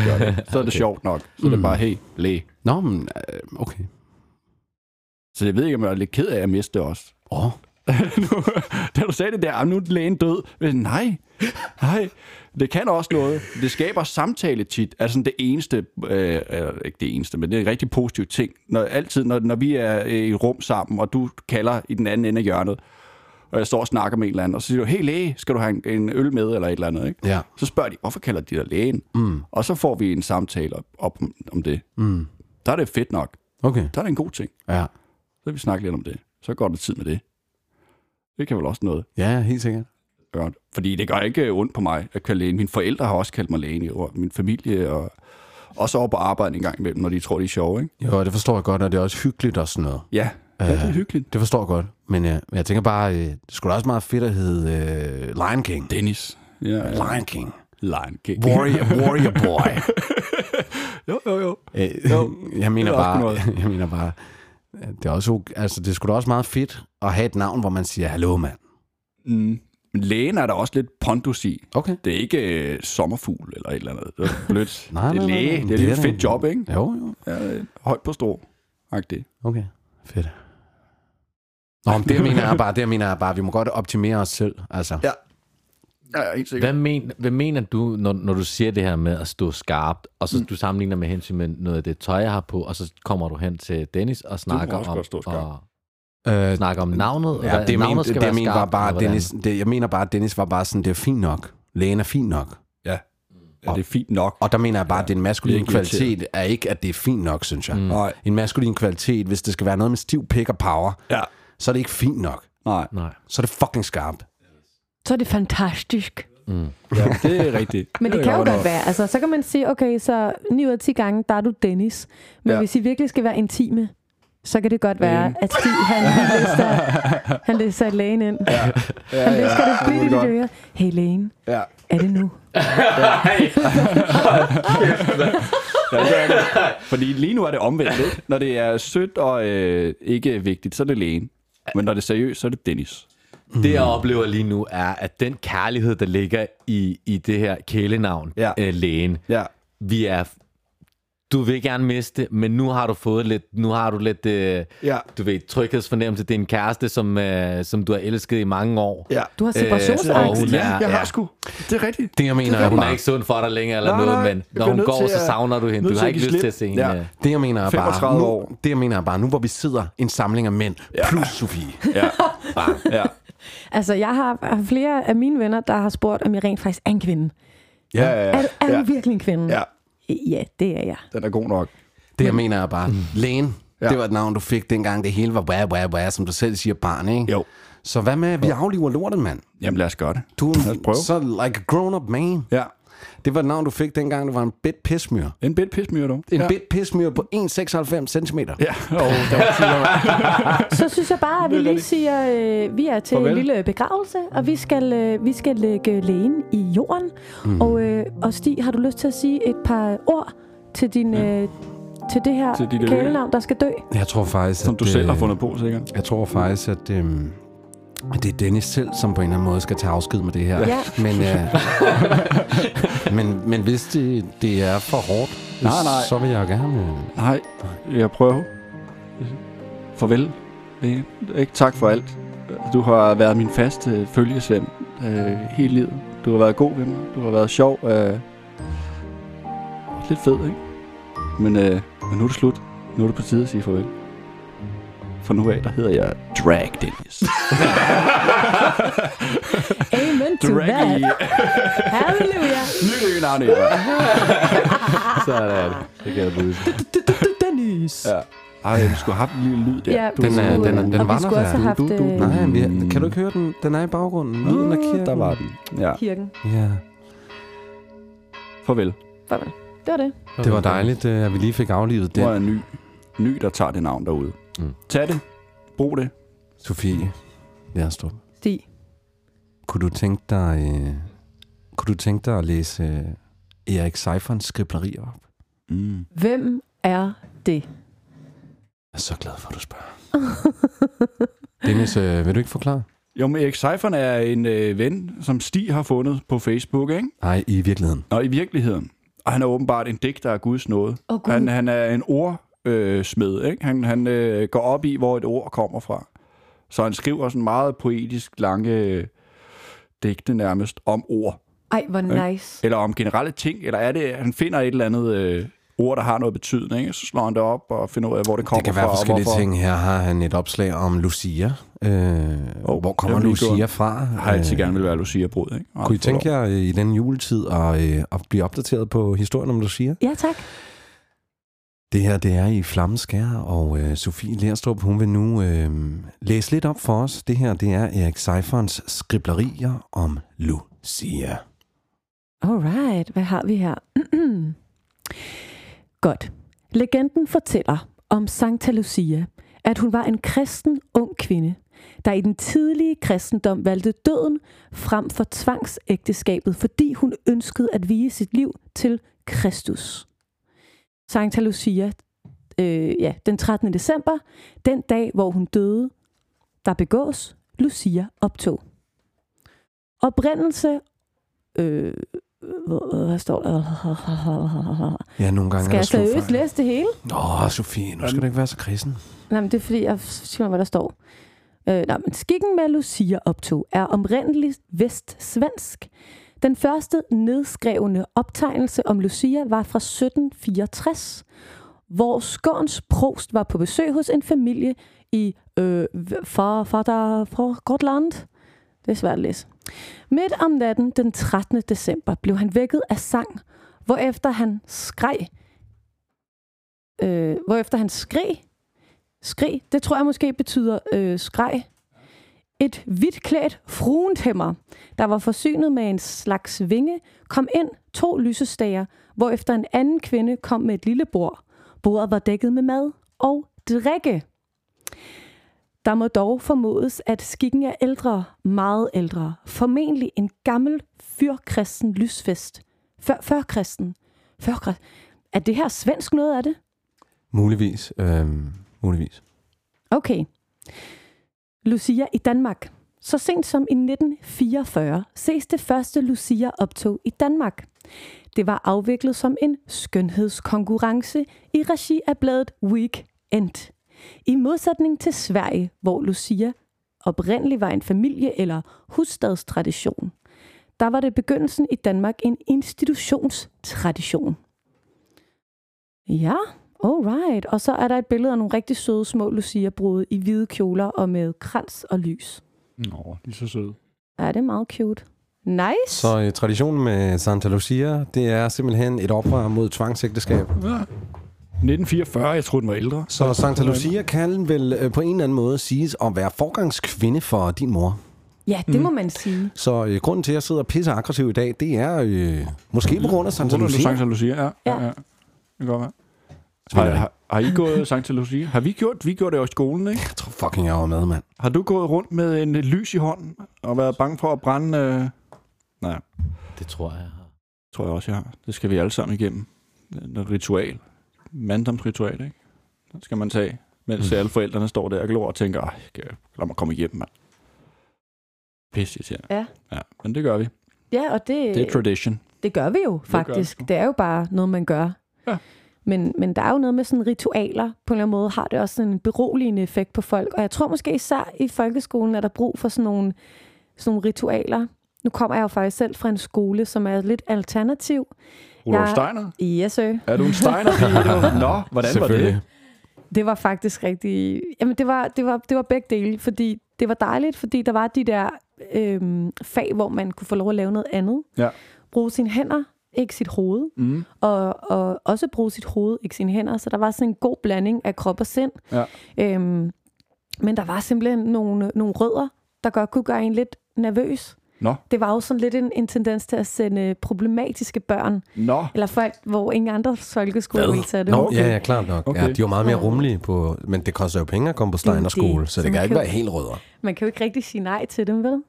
gør det. Så er det Okay. sjovt nok. Så er det bare, hey, læge. Nå, men øh, okay. Så jeg ved ikke, om jeg er lidt ked af at miste det også. Åh, oh, nu, da du sagde det der, "Ah, nu er lægen død. Men nej, nej. Det kan også noget. Det skaber samtale tit. Altså det eneste, øh, ikke det eneste, men det er en rigtig positiv ting. Når, altid, når, når vi er øh, i et rum sammen, og du kalder i den anden ende af hjørnet, og jeg står og snakker med en eller anden, og så siger du, hey læge, skal du have en, en øl med, eller et eller andet, ikke? ja. Så spørger de, hvorfor kalder de dig lægen? Mm. Og så får vi en samtale op, op om, det. Mm. Der er det fedt nok. Okay. Der er det en god ting. Ja. Så vil vi snakke lidt om det. Så går der tid med det. Det kan vel også noget. Ja, helt sikkert. Fordi det gør ikke ondt på mig at kalde lægen. Mine forældre har også kaldt mig lægen i år. Min familie og også over på arbejde en gang imellem, når de tror, de er sjove, ikke? Jo, det forstår jeg godt, og det er også hyggeligt og sådan noget. Ja, ja det er hyggeligt. Det forstår jeg godt. Men øh, jeg tænker bare, øh, det skulle da også meget fedt at hedde øh, Lion King. Dennis. Ja, ja. Lion King. Lion King. Warrior, warrior boy. jo, jo, jo. Øh, Jo, jeg mener er bare, jeg mener bare, det er også, altså det skulle da også meget fedt at have et navn, hvor man siger, hallo mand. Mm. Men lægen er der også lidt pondus i. Okay. Det er ikke øh, sommerfugl eller et eller andet. Det er blødt. Nej, det er nej, nej, læge. nej. Det er lidt et da- fedt job, ikke? Jo, jo. Ja, det er højt på strå. Agtigt. Okay, fedt. Nå, men det jeg mener er bare, det jeg mener er bare, vi må godt optimere os selv. Altså. Ja. Ja, ja, helt sikkert. Hvad, men, hvad mener du, når, når du siger det her med at stå skarpt, og så mm. du sammenligner med hensyn med noget af det tøj, jeg har på, og så kommer du hen til Dennis og snakker også om, godt stå skarpt. og Øh, snakker om navnet? ja, det, navnet det, skal det, jeg være mener var skarpt, bare, at hvordan? Dennis, det, jeg mener bare, at Dennis var bare sådan, det er fint nok. Lægen er fint nok. Ja. ja, det er fint nok. Og der mener jeg bare, at den maskuline kvalitet er ikke, at det er fint nok, synes jeg. Mm. Nej. En maskulin kvalitet, hvis det skal være noget med stiv pik og power, Ja. så er det ikke fint nok. Nej. Nej. Så er det fucking skarpt. Så er det fantastisk. Ja, det er rigtigt. Men det er kan jo godt nok. være. Altså, så kan man sige, okay, så 9 ud af 10 gange, der er du Dennis. Men Ja. ja. hvis I virkelig skal være intime, så kan det godt være, at Stig, han, han, lister, han lister lægen ind. Ja. Ja, Han lister det det blidt i er dit øre. Hey lægen, Ja. er det nu? Ja, det er det. Fordi lige nu er det omvendt, ikke? Når det er sødt og øh, ikke vigtigt, så er det lægen. Men når det er seriøst, så er det Dennis. Det jeg oplever lige nu er, at den kærlighed, der ligger i, i det her kælenavn, Ja. øh, lægen, Ja. vi er... Du vil gerne miste det, men nu har du fået lidt, nu har du lidt, øh, Ja. du ved, tryghedsfornemmelse. Det er en kæreste, som, øh, som du har elsket i mange år. Ja. Du har Øh, separationsangst. og hun ja, er- jeg har ja. sgu. Det er rigtigt. Det jeg mener er Hun er ikke sund for dig længere eller Nej, noget, nej. men når hun går, til så at- savner du hende. Du til har at ikke lyst til slip. at se hende. Ja. øh. det jeg mener er 35 bare, nu, år. det jeg mener er bare, nu hvor vi sidder en samling af mænd, plus Sofie. Ja. ja. Altså, jeg har flere af mine venner, der har spurgt, om jeg rent faktisk er en kvinde. Ja, ja, Er, ja. du- er ja. du virkelig en kvinde? ja. Ja, det er jeg. Den er god nok. Det jeg mener er bare, lægen, Ja. det var et navn, du fik dengang det hele var wah, wah, wah, som du selv siger, barn, ikke? Jo. Så hvad med, at vi afliver lortet, mand? Jamen lad os gøre det. Du Lad os er prøve. så like a grown-up man. Ja. Det var et navn, du fik dengang, du var en bit pismyr. En bit pismyr, du. En ja. bit pismyr på 1,96 cm. Ja. Oh, det var Så synes jeg bare, at vi lige siger, øh, vi er til Farvel. en lille begravelse, og vi skal, øh, vi skal lægge lægen i jorden. Mm. Og, øh, og Stig, har du lyst til at sige et par ord til din... Øh, til det her Til lille- kælenavn, der skal dø. Jeg tror faktisk, Som at, du selv har øh, fundet på, sikkert. Jeg tror faktisk, at, at det er Dennis selv, som på en eller anden måde skal tage afsked med det her. Ja. Men, øh, men, men hvis det, det er for hårdt, Nej, nej. så vil jeg gerne... Øh, Nej, jeg prøver. Farvel. Ikke tak for alt. Du har været min faste følgesvend øh, hele livet. Du har været god ved mig. Du har været sjov. Øh, lidt fed, ikke? Men, øh, men nu er det slut. Nu er det på tide at sige farvel. For nu af, der hedder jeg Drag Dennis. Amen to that. Drag Halleluja. Nyt navn, Eva. Sådan er det. Det kan jeg bruge. Dennis. Ja. Ej, vi skulle have haft en lille lyd der. Ja, Den er- den er- den og var vi skulle også have der. haft Du- du- du- øh, Nej, vi, kan du ikke høre den? Den er i baggrunden. Lyden af kirken. Der var den. Ja, kirken. Ja. farvel. Farvel. Det var det. Det var dejligt, øh, at vi lige fik aflivet er den. en ny, ny, der tager det navn derude. Mm. Tag det. Brug det. Sofie Lærstrup. Stig. Kunne du tænke dig, øh, kunne du tænke dig at læse øh, Erik Seiferns skriblerier op? Mm. Hvem er det? Jeg er så glad for, at du spørger. Dennis, øh, vil du ikke forklare? Jo, men Erik Seifern er en øh, ven, som Stig har fundet på Facebook, ikke? Nej, i virkeligheden. Og i virkeligheden. Og han er åbenbart en digter af Guds nåde. Åh, Gud. Han, han er en ordsmed, øh, smed, ikke? Han, han øh, går op i, hvor et ord kommer fra. Så han skriver sådan meget poetisk lange øh, digte nærmest om ord. Ej, hvor nice. Eller om generelle ting. Eller er det, han finder et eller andet øh, ord, der har noget betydning, ikke? så slår han det op og finder ud af, hvor det kommer Det kan fra. være og forskellige hvorfor. ting. Her har han et opslag om Lucia. Øh, Oh, hvor kommer Lucia gjort. fra? Jeg har altid gerne vil være Lucia-brud, ikke? Kunne I tænke jer i den juletid at, øh, at blive opdateret på historien om Lucia? Ja, tak. Det her, det er i Flammeskær, og øh, Sofie Lerstrup, hun vil nu øh, læse lidt op for os. Det her, det er Erik Seiferns skriblerier om Lucia. Alright, hvad har vi her? Godt. Legenden fortæller om Santa Lucia, at hun var en kristen ung kvinde, der i den tidlige kristendom valgte døden frem for tvangsægteskabet, fordi hun ønskede at vige sit liv til Kristus. Santa Lucia, øh, ja, den 13. december, den dag, hvor hun døde, der begås Lucia optog. Oprindelse øh, hvad står der? Ja, nogle gange Skal er jeg seriøst læse det hele? Åh, Sofie, nu skal du ikke være så kristen. Nej, men det er fordi, jeg siger, hvad der står. Øh, nej, men skikken med Lucia optog er oprindeligt vestsvensk. Den første nedskrevne optegnelse om Lucia var fra 1764, hvor Skåns prost var på besøg hos en familie i øh, far, far der, for Gotland. Det er svært at læse. Midt om natten den 13. december blev han vækket af sang, hvorefter han skreg. Øh, hvorefter han skreg Skrig, det tror jeg måske betyder øh, skreg. Et hvidt klædt fruentæmmer, der var forsynet med en slags vinge, kom ind to lysestager, hvorefter en anden kvinde kom med et lille bord. Bordet var dækket med mad og drikke. Der må dog formodes, at skikken er ældre, meget ældre. Formentlig en gammel fyrkristen lysfest. Før, førkristen. Førkristen. Er det her svensk noget af det? Muligvis. Øh, muligvis. Okay. Lucia i Danmark. Så sent som i 1944 ses det første Lucia-optog i Danmark. Det var afviklet som en skønhedskonkurrence i regi af bladet Weekend. I modsætning til Sverige, hvor Lucia oprindeligt var en familie- eller husstadstradition, der var det begyndelsen i Danmark en institutionstradition. Ja, alright. Og så er der et billede af nogle rigtig søde små Lucia-brude i hvide kjoler og med krans og lys. Nå, de er så søde. Ja, det er meget cute. Nice. Så øh, traditionen med Santa Lucia, det er simpelthen et oprør mod tvangsægteskab. Ja. 1944, jeg troede, den var ældre. Så Santa Lucia kan vel øh, på en eller anden måde siges at være forgangskvinde for din mor. Ja, det må man sige. Så øh, grunden til, at jeg sidder pisse aggressiv i dag, det er øh, måske på grund af Santa Lucia. Lucia. Santa Lucia, ja. ja. Ja. ja. Det kan godt være. Har, har, har I gået Santa Lucia? Har vi gjort? Vi gjorde det også i skolen, ikke? Jeg tror fucking, jeg var med, mand. Har du gået rundt med en lys i hånden og været bange for at brænde? Øh... Nej, Det tror jeg, jeg har. tror jeg også, jeg har. Det skal vi alle sammen igennem. Det er et ritual. Manddomsritual, ikke? Det skal man tage, mens mm. alle forældrene står der og glor og tænker, lad mig komme igennem, mand. Pisse. Ja. ja. Men det gør vi. Ja, og det, Det er tradition. det gør vi jo faktisk. sgu. Det er jo bare noget, man gør. Ja. Men, men der er jo noget med sådan ritualer. På en eller anden måde har det også sådan en beroligende effekt på folk. Og jeg tror måske især i folkeskolen er der brug for sådan nogle, sådan nogle ritualer. Nu kommer jeg jo faktisk selv fra en skole, som er lidt alternativ. Rudolf Jeg- Steiner? Yes, sir. Er du en steiner Nå, hvordan var det? Det var faktisk rigtig... Jamen, det var, det var, det var begge dele, fordi det var dejligt, fordi der var de der øhm, fag, hvor man kunne få lov at lave noget andet. Ja. Bruge sine hænder. Ikke sit hoved, mm. og, og også bruge sit hoved, ikke sine hænder. Så der var sådan en god blanding af krop og sind. Ja. Øhm, men der var simpelthen nogle, nogle rødder, der godt kunne gøre en lidt nervøs. Nå, Det var jo sådan lidt en, en tendens til at sende problematiske børn, nå. eller folk, hvor ingen andre folkeskoler ville tage det. Nå, Okay. ja, ja, klart nok. Okay. Ja, de var meget mere rummelige på, men det koster jo penge at komme på Steiner skole, så så det man kan ikke kan- være helt rødder. Man kan jo ikke rigtig sige nej til dem, vel?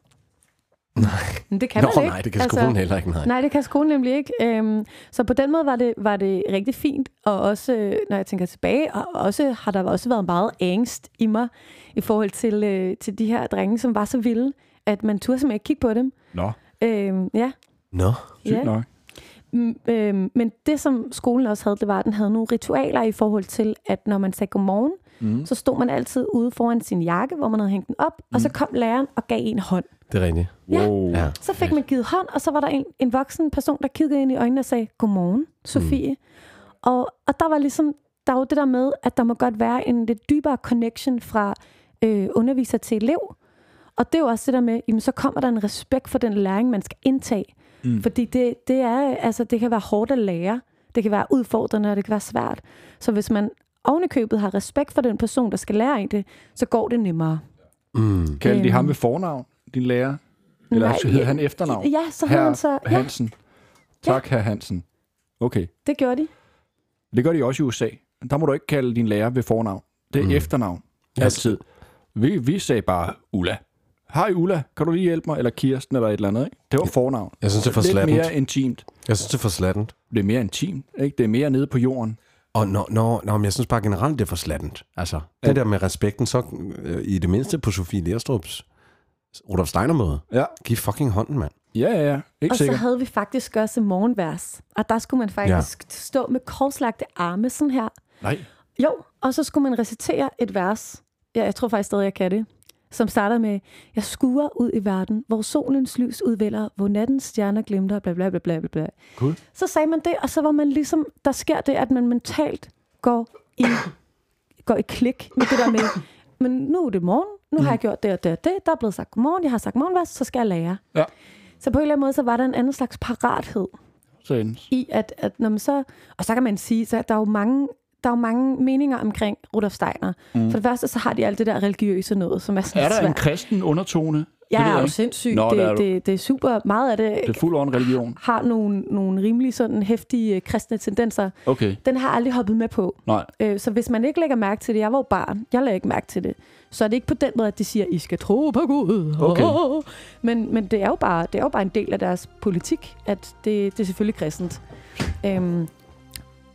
Nej. Men det kan Nå, man ikke. nej, det kan skolen heller ikke, nej. Nej, det kan skolen nemlig ikke. Øhm, så på den måde var det, var det rigtig fint, og også, øh, når jeg tænker tilbage, og også, har der også været meget angst i mig, i forhold til, øh, til de her drenge, som var så vilde, at man turde simpelthen ikke kigge på dem. Nå, Øhm, ja, Nå, sygt Ja. nok. Mm, øhm, men det, som skolen også havde, det var, at den havde nogle ritualer i forhold til, at når man sagde godmorgen, mm. så stod man altid ude foran sin jakke, hvor man havde hængt den op, mm. og så kom læreren og gav en hånd. Det er rigtigt. Ja. Wow. Ja. Så fik man givet hånd, og så var der en, en voksen person, der kiggede ind i øjnene og sagde, godmorgen, Sofie. Mm. Og, og der var ligesom, der var jo det der med, at der må godt være en lidt dybere connection fra øh, underviser til elev. Og det er jo også det der med, jamen, så kommer der en respekt for den læring, man skal indtage. Mm. Fordi det, det, er, altså, det kan være hårdt at lære. Det kan være udfordrende, og det kan være svært. Så hvis man ovenikøbet har respekt for den person, der skal lære en det, så går det nemmere. Mm. Kaldte de Øhm. ham ved fornavn, din lærer? Eller Nej, hed han efternavn? Ja, så havde han så... Ja, Hansen. Tak, herr Hansen. Okay. det gjorde de. Det gør de også i USA. Der må du ikke kalde din lærer ved fornavn. Det er mm. efternavn. Altid. Vi, vi sagde bare Ulla. Hej Ulla, kan du lige hjælpe mig? Eller Kirsten eller et eller andet, ikke? Det var fornavn. Jeg synes, det er for Lidt slattent. mere intimt. Jeg synes, det er for slattent. Det er mere intimt, ikke? Det er mere nede på jorden. Og nå, nå, nå, men jeg synes bare generelt, det er for slattent. Altså, Ja. det der med respekten, så øh, i det mindste på Sofie Lerstrups Rudolf Steiner-møde. Ja, Giv fucking hånden, mand. ja, ja. ja. Ikke Og så sikkert. havde vi faktisk også morgenvers. Og der skulle man faktisk ja. stå med korslagte arme sådan her. Nej. Jo, og så skulle man recitere et vers. Ja, jeg tror faktisk stadig, jeg kan det. Som starter med, jeg skuer ud i verden, hvor solens lys udvælder, hvor nattens stjerner glimter, bla bla bla bla bla, bla. Cool. Så sagde man det, og så var man ligesom, der sker det, at man mentalt går i, går i klik med det der med, men nu er det morgen, nu har jeg gjort det og det og det, der er blevet sagt godmorgen, jeg har sagt morgenvers, så skal jeg lære. Ja. Så på en eller anden måde, så var der en anden slags parathed Så endes. i, at, at når man så... Og så kan man sige, så der er jo mange, der er jo mange meninger omkring Rudolf Steiner. Mm. For det første, så har de alt det der religiøse noget, som er sådan Er der en svært. kristen undertone? Det Ja, ved er jo sindssygt. Nå, det, er du. det, det er super. Meget af det, Det er fuld on religion. har nogle, nogle rimelig sådan hæftige øh, kristne tendenser. Okay, Den har jeg aldrig hoppet med på. nej. Øh, så hvis man ikke lægger mærke til det, jeg var jo barn, jeg lagde ikke mærke til det, så er det ikke på den måde, at de siger, I skal tro på Gud. Okay. Men, men det, er jo bare, det er jo bare en del af deres politik, at det, det er selvfølgelig kristent. Øhm,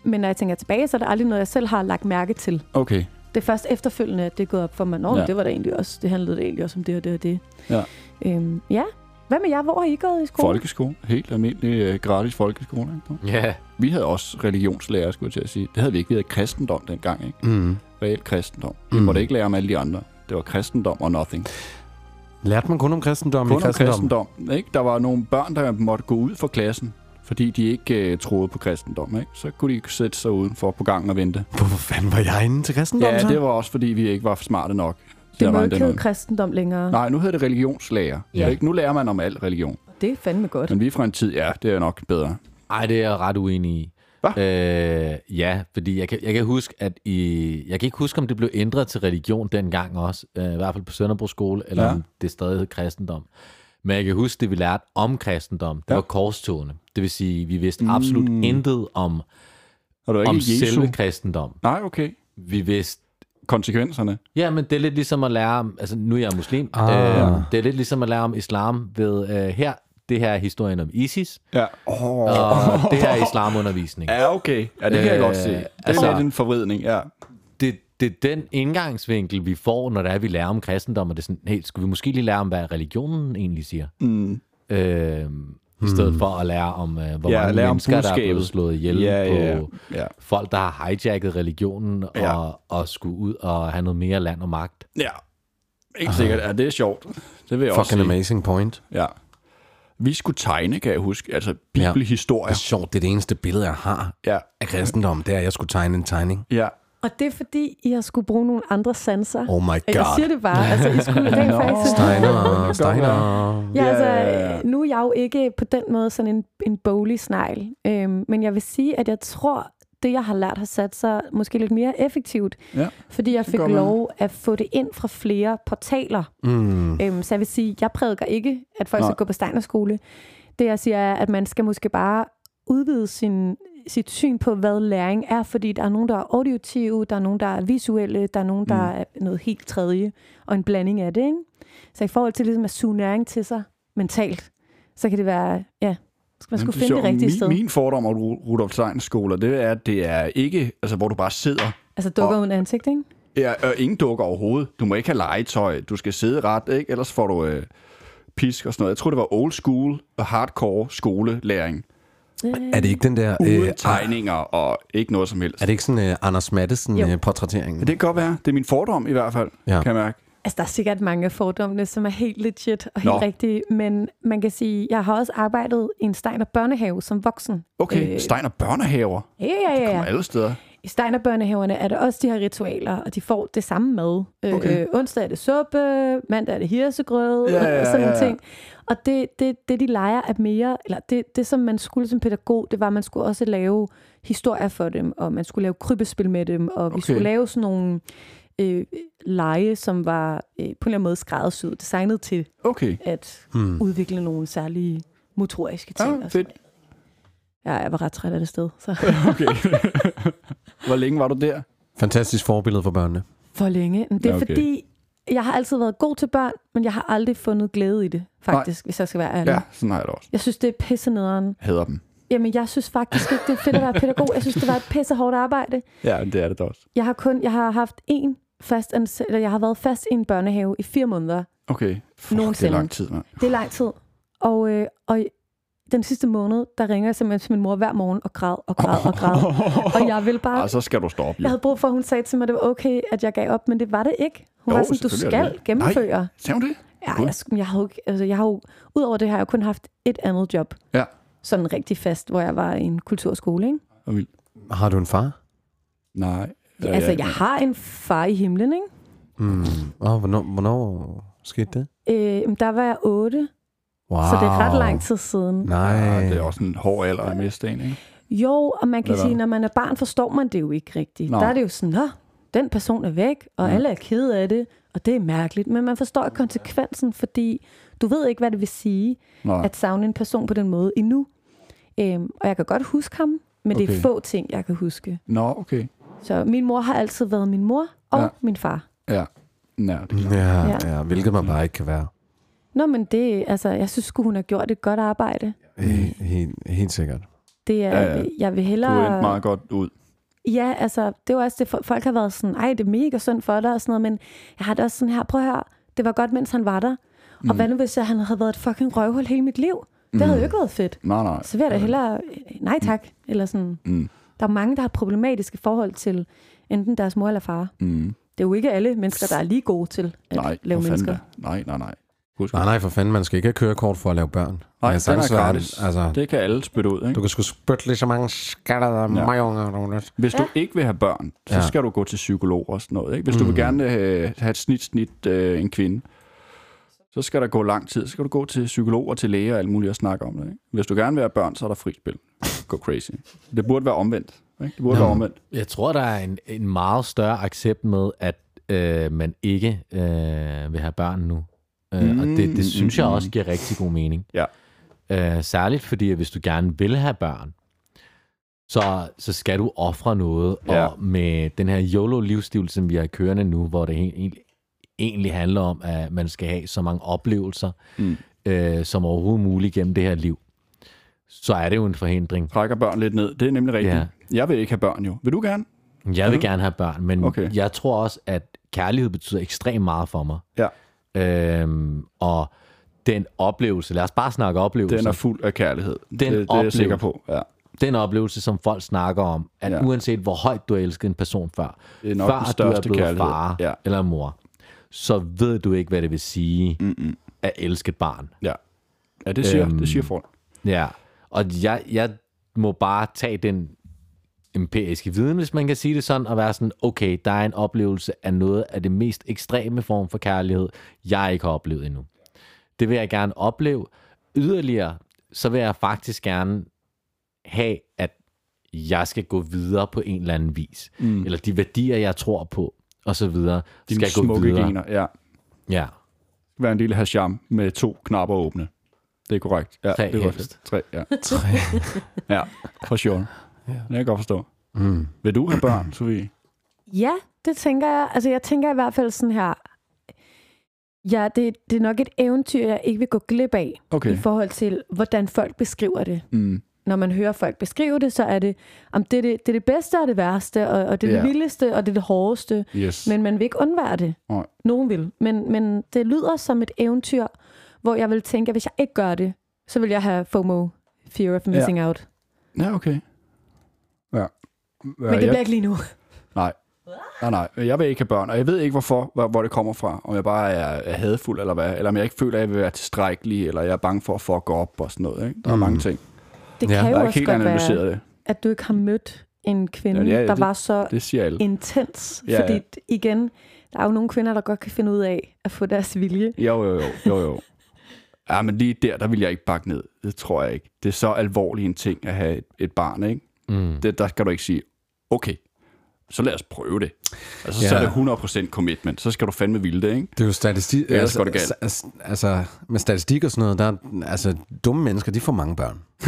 men når jeg tænker tilbage, så er det aldrig noget, jeg selv har lagt mærke til. Okay. Det er først efterfølgende, at det er gået op for mig. Nå, Ja. det var da egentlig også, det handlede da egentlig også om det og det og det. Ja. Øhm, ja. Hvad med jer? Hvor har I gået i skole? Folkeskole. Helt almindelig uh, gratis folkeskole. Ikke? Ja, Vi havde også religionslærer, skulle jeg til at sige. Det havde vi ikke. Vi havde kristendom dengang, ikke? Mm. Reelt kristendom. Vi Mm. måtte ikke lære om alle de andre. Det var kristendom og nothing. Lærte man kun om kristendom Kun i om kristendom? kristendom. Ikke? Der var nogle børn, der måtte gå ud fra klassen, fordi de ikke uh, troede på kristendom. Ikke? Så kunne de sætte sig udenfor på gangen og vente. Hvorfor fanden var jeg inde til kristendom Ja, så? det var også, fordi vi ikke var smarte nok. Det må ikke hedde kristendom længere. Nej, nu hedder det religionslærer. Ja. Ikke? Nu lærer man om al religion. Det er fandme godt. Men vi er fra en tid, ja, det er nok bedre. Ej, det er jeg ret uenig i. Hva? Øh, ja, fordi jeg kan, jeg kan huske, at i, jeg kan ikke huske, om det blev ændret til religion dengang også, øh, i hvert fald på Sønderbro skole, eller Ja. om det stadig hed kristendom. Men jeg kan huske, det vi lærte om kristendom, det Ja. var korstogene. Det vil sige, vi vidste absolut Mm. mm. intet om, Og ikke om Jesu? selve kristendom. Nej, okay. Vi vidste Konsekvenserne. Ja, men det er lidt ligesom at lære om, altså nu er jeg muslim, Ah. øh, det er lidt ligesom at lære om islam ved øh, her, det her er historien om ISIS, Ja. Oh. og det her er islamundervisning. Ja, okay. Ja, det kan jeg Øh, godt se. Det er altså- lidt en forvridning, ja. det, det er den indgangsvinkel, vi får, når det er, vi lærer om kristendom, og det er sådan, hey, skulle vi måske lige lære om, hvad religionen egentlig siger? Mm. Øh, I stedet for at lære om, øh, hvor Ja, mange lære om mennesker, der er blevet slået ihjel Ja, på ja, ja. folk, der har hijacket religionen Ja. og, og skulle ud og have noget mere land og magt. Ja. Ikke sikkert. Ja, det er sjovt. Det vil jeg også Fucking sige. amazing point. Ja. Vi skulle tegne, kan jeg huske. Altså, bibelhistorie. Det er sjovt, det er det eneste billede, jeg har Ja. af kristendom, det er, at jeg skulle tegne en tegning. Ja. Og det er fordi, I har skulle bruge nogle andre sanser. Oh my Jeg god. siger det bare. Altså, I skulle rent faktisk... Steiner, Steiner. Ja, altså, Ja, ja, ja. nu er jeg jo ikke på den måde sådan en, en boglig snegl. Øhm, men jeg vil sige, at jeg tror, det jeg har lært har sat sig måske lidt mere effektivt. Ja, Fordi jeg fik lov at få det ind fra flere portaler. Mm. Øhm, så jeg vil sige, jeg prædiker ikke, at folk Nej. skal gå på Steinerskole. Det jeg siger er, at man skal måske bare udvide sin, sit syn på, hvad læring er, fordi der er nogen, der er auditive, der er nogen, der er visuelle, der er nogen, der Mm. er noget helt tredje, og en blanding af det. Ikke? Så i forhold til ligesom at suge næring til sig mentalt, så kan det være, ja, skal man skulle finde det rigtige min, sted. Min fordom om Ru- Rudolf Steins skoler, det er, at det er ikke, altså hvor du bare sidder, Altså dukker og- uden ansigt, ikke? ja, og ingen dukker overhovedet. Du må ikke have legetøj, du skal sidde ret, ikke? ellers får du øh, pisk og sådan noget. Jeg tror, det var old school og hardcore skolelæring. Er det ikke den der... Uden Øh, tegninger og ikke noget som helst. er det ikke sådan uh, Anders Mattesen Jo. uh, portrættering? Det kan godt være. Det er min fordom i hvert fald, Ja. ja. kan jeg mærke. Altså, der er sikkert mange af fordommene, som er helt legit og helt Nå. rigtige, men man kan sige, jeg har også arbejdet i en Steiner børnehave som voksen. Okay, Øh, Steiner børnehaver. Ja, ja, ja. Kommer ja. alle steder. I Steiner børnehaverne er der også de her ritualer, og de får det samme mad. Øh, Okay. øh, onsdag er det suppe, mandag er det hirsegrød, Ja, ja, og sådan ja, ja. ting. Og det, det, det, de leger, er mere, eller det, det, som man skulle som pædagog, det var, at man skulle også lave historier for dem, og man skulle lave krybespil med dem, og vi Okay. skulle lave sådan nogle øh, lege, som var øh, på en eller anden måde skræddersyet, designet til Okay. at Hmm. udvikle nogle særlige motoriske ting. Ja, og fedt. Ja, jeg var ret træt af det sted. Så. okay. Hvor længe var du der? Fantastisk forbillede for børnene. For længe. Men det er Ja, okay. fordi, jeg har altid været god til børn, men jeg har aldrig fundet glæde i det, faktisk, Nej. hvis jeg skal være ærlig. Ja, sådan har jeg det også. Jeg synes, det er pisse nederen. Hader dem. Jamen, jeg synes faktisk ikke, det er fedt at være pædagog. Jeg synes, det var et pisse hårdt arbejde. Ja, det er det da også. Jeg har kun, jeg har haft en fast ansat, eller jeg har været fast i en børnehave i fire måneder. Okay. Fuck, det er lang tid, mand. Det er lang tid. Og, øh, og den sidste måned, der ringer jeg simpelthen til min mor hver morgen og græd og græd og græd. og jeg vil bare... Og så skal du stoppe. Jeg havde brug for, at hun sagde til mig, at det var okay, at jeg gav op, men det var det ikke. Hun Jo, var sådan, du skal det. gennemføre. Sagde hun det? Ja, Gud. jeg, sk- jeg, har jo, ikke- altså, jeg har jo, udover det har jeg kun haft et andet job. Ja. Sådan rigtig fast, hvor jeg var i en kulturskole, ikke? Vildt. Har du en far? Nej. Ja, altså, jeg har en far i himlen, ikke? Mm. Oh, hvornår, hvornår skete det? Øh, men der var jeg otte, Wow. så det er ret lang tid siden. Nej. Ja, det er også en hård alder at miste en, ikke? Jo, og man kan Eller? sige, når man er barn, forstår man det jo ikke rigtigt. Nå. Der er det jo sådan, Nå, den person er væk, og Ja. alle er kede af det, og det er mærkeligt. Men man forstår ikke konsekvensen, fordi du ved ikke, hvad det vil sige Nej. at savne en person på den måde endnu. Øhm, og jeg kan godt huske ham, men okay. det er få ting, jeg kan huske. Nå, okay. Så min mor har altid været min mor og ja. Min far. Ja. Ja, det er. Ja, Ja. ja. hvilket man bare ikke kan være. Nå, men det, altså, jeg synes sgu, hun har gjort et godt arbejde. Helt, helt, helt sikkert. Det er, Ja, ja. jeg vil Du hellere... endte meget godt ud. Ja, altså, det var også det, folk- har været sådan, ej, det er mega synd for dig og sådan noget, men jeg har det også sådan her, prøv at høre, det var godt, mens han var der. Mm. Og hvad nu, hvis jeg, han havde været et fucking røvhul hele mit liv? Det havde jo ikke været fedt. Nej, nej. Så vil jeg da hellere, nej tak, eller sådan. Mm. Der er mange, der har problematiske forhold til enten deres mor eller far. Mm. Det er jo ikke alle mennesker, der er lige gode til at Nej, lave for fanden mennesker. da. Nej, nej, nej. Husk. Nej, nej, for fanden, man skal ikke have kørekort for at lave børn. Nej, Det kan den sagtens er gratis. det. Altså, Det kan alle spytte ud, ikke? du kan sgu spytte lige så mange skatter af Ja. du ved. Hvis du ikke vil have børn, så Ja. skal du gå til psykolog og sådan noget. Ikke? Hvis du vil gerne øh, have et snit, snit øh, en kvinde, så skal der gå lang tid. Så skal du gå til psykolog og til læger og alt muligt og snakke om det. Ikke? Hvis du gerne vil have børn, så er der fri spil. Gå crazy. Det burde være omvendt. Ikke? Det burde Nå. være omvendt. Jeg tror, der er en, en meget større accept med, at øh, man ikke øh, vil have børn nu. Øh, mm, og det, det synes jeg mm, også giver rigtig god mening. Ja. Øh, særligt fordi, at hvis du gerne vil have børn, så, så skal du ofre noget. Ja. Og med den her YOLO-livsstil, som vi har kørende nu, hvor det he- egentlig, handler om, at man skal have så mange oplevelser Mm. øh, som overhovedet muligt gennem det her liv, så er det jo en forhindring. Trækker børn lidt ned. Det er nemlig rigtigt. Ja. Jeg vil ikke have børn jo. Vil du gerne? Jeg vil gerne have børn, men Okay. jeg tror også, at kærlighed betyder ekstremt meget for mig. Ja. Øhm, og den oplevelse, lad os bare snakke oplevelse. Den er fuld af kærlighed. Den det, det er jeg sikker på. Ja. den oplevelse, som folk snakker om, at Ja. uanset hvor højt du har elsket en person før, Det er nok før den du er største blevet kærlighed. far Ja. eller mor, så ved du ikke, hvad det vil sige Mm-mm. at elske et barn. Ja. Ja, det siger, Øhm, det siger folk. Ja, og jeg, jeg må bare tage den empiriske viden, hvis man kan sige det sådan, og være sådan, okay, der er en oplevelse af noget af det mest ekstreme form for kærlighed, jeg ikke har oplevet endnu. Det vil jeg gerne opleve. Yderligere, så vil jeg faktisk gerne have, at jeg skal gå videre på en eller anden vis. Mm. Eller de værdier, jeg tror på, og så videre, Dine skal gå smukke videre. gener, ja. Ja. Være en lille hasham med to knapper åbne. Det er korrekt. Ja, Tre det var helst. Tre, ja. Tre. ja, for sure. Ja. Det kan jeg godt forstå. Mm. Vil du have børn, Sofie? Ja, det tænker jeg. Altså, jeg tænker i hvert fald sådan her. Ja, det, det er nok et eventyr, jeg ikke vil gå glip af Okay. i forhold til, hvordan folk beskriver det. Mm. Når man hører folk beskrive det, så er det, om det, er det, det er det bedste og det værste, og, og det er Ja. det vildeste og det er det hårdeste. Yes. Men man vil ikke undvære det. Nej. Nogen vil. Men, men det lyder som et eventyr, hvor jeg vil tænke, at hvis jeg ikke gør det, så vil jeg have FOMO, Fear of Missing ja. Out. Ja, okay. Ja. Men det bliver ikke lige nu. Nej. Nej, nej. Jeg vil ikke have børn, og jeg ved ikke, hvorfor, hvor, hvor det kommer fra. Om jeg bare er, er hadfuld, eller hvad. Eller om jeg ikke føler, at jeg vil være tilstrækkelig, eller jeg er bange for at fuck op og sådan noget. Ikke? Der er Mm. mange ting. Det Ja. kan Jeg jo også godt være, det. at du ikke har mødt en kvinde, Ja, ja, ja, der det- var så Det siger alle. intens. Ja, ja. Fordi d- igen, der er jo nogle kvinder, der godt kan finde ud af at få deres vilje. Jo, jo, jo. jo, jo. Ja, men lige der, der vil jeg ikke bakke ned. Det tror jeg ikke. Det er så alvorlig en ting at have et, et barn, ikke? Mm. Det, der skal du ikke sige, okay, så lad os prøve det. Altså, så Ja. er det 100% commitment. Så skal du fandme ville det, ikke? Det er jo statistik. Ellers går det galt. altså, altså, med statistik og sådan noget, der er, altså, dumme mennesker, de får mange børn.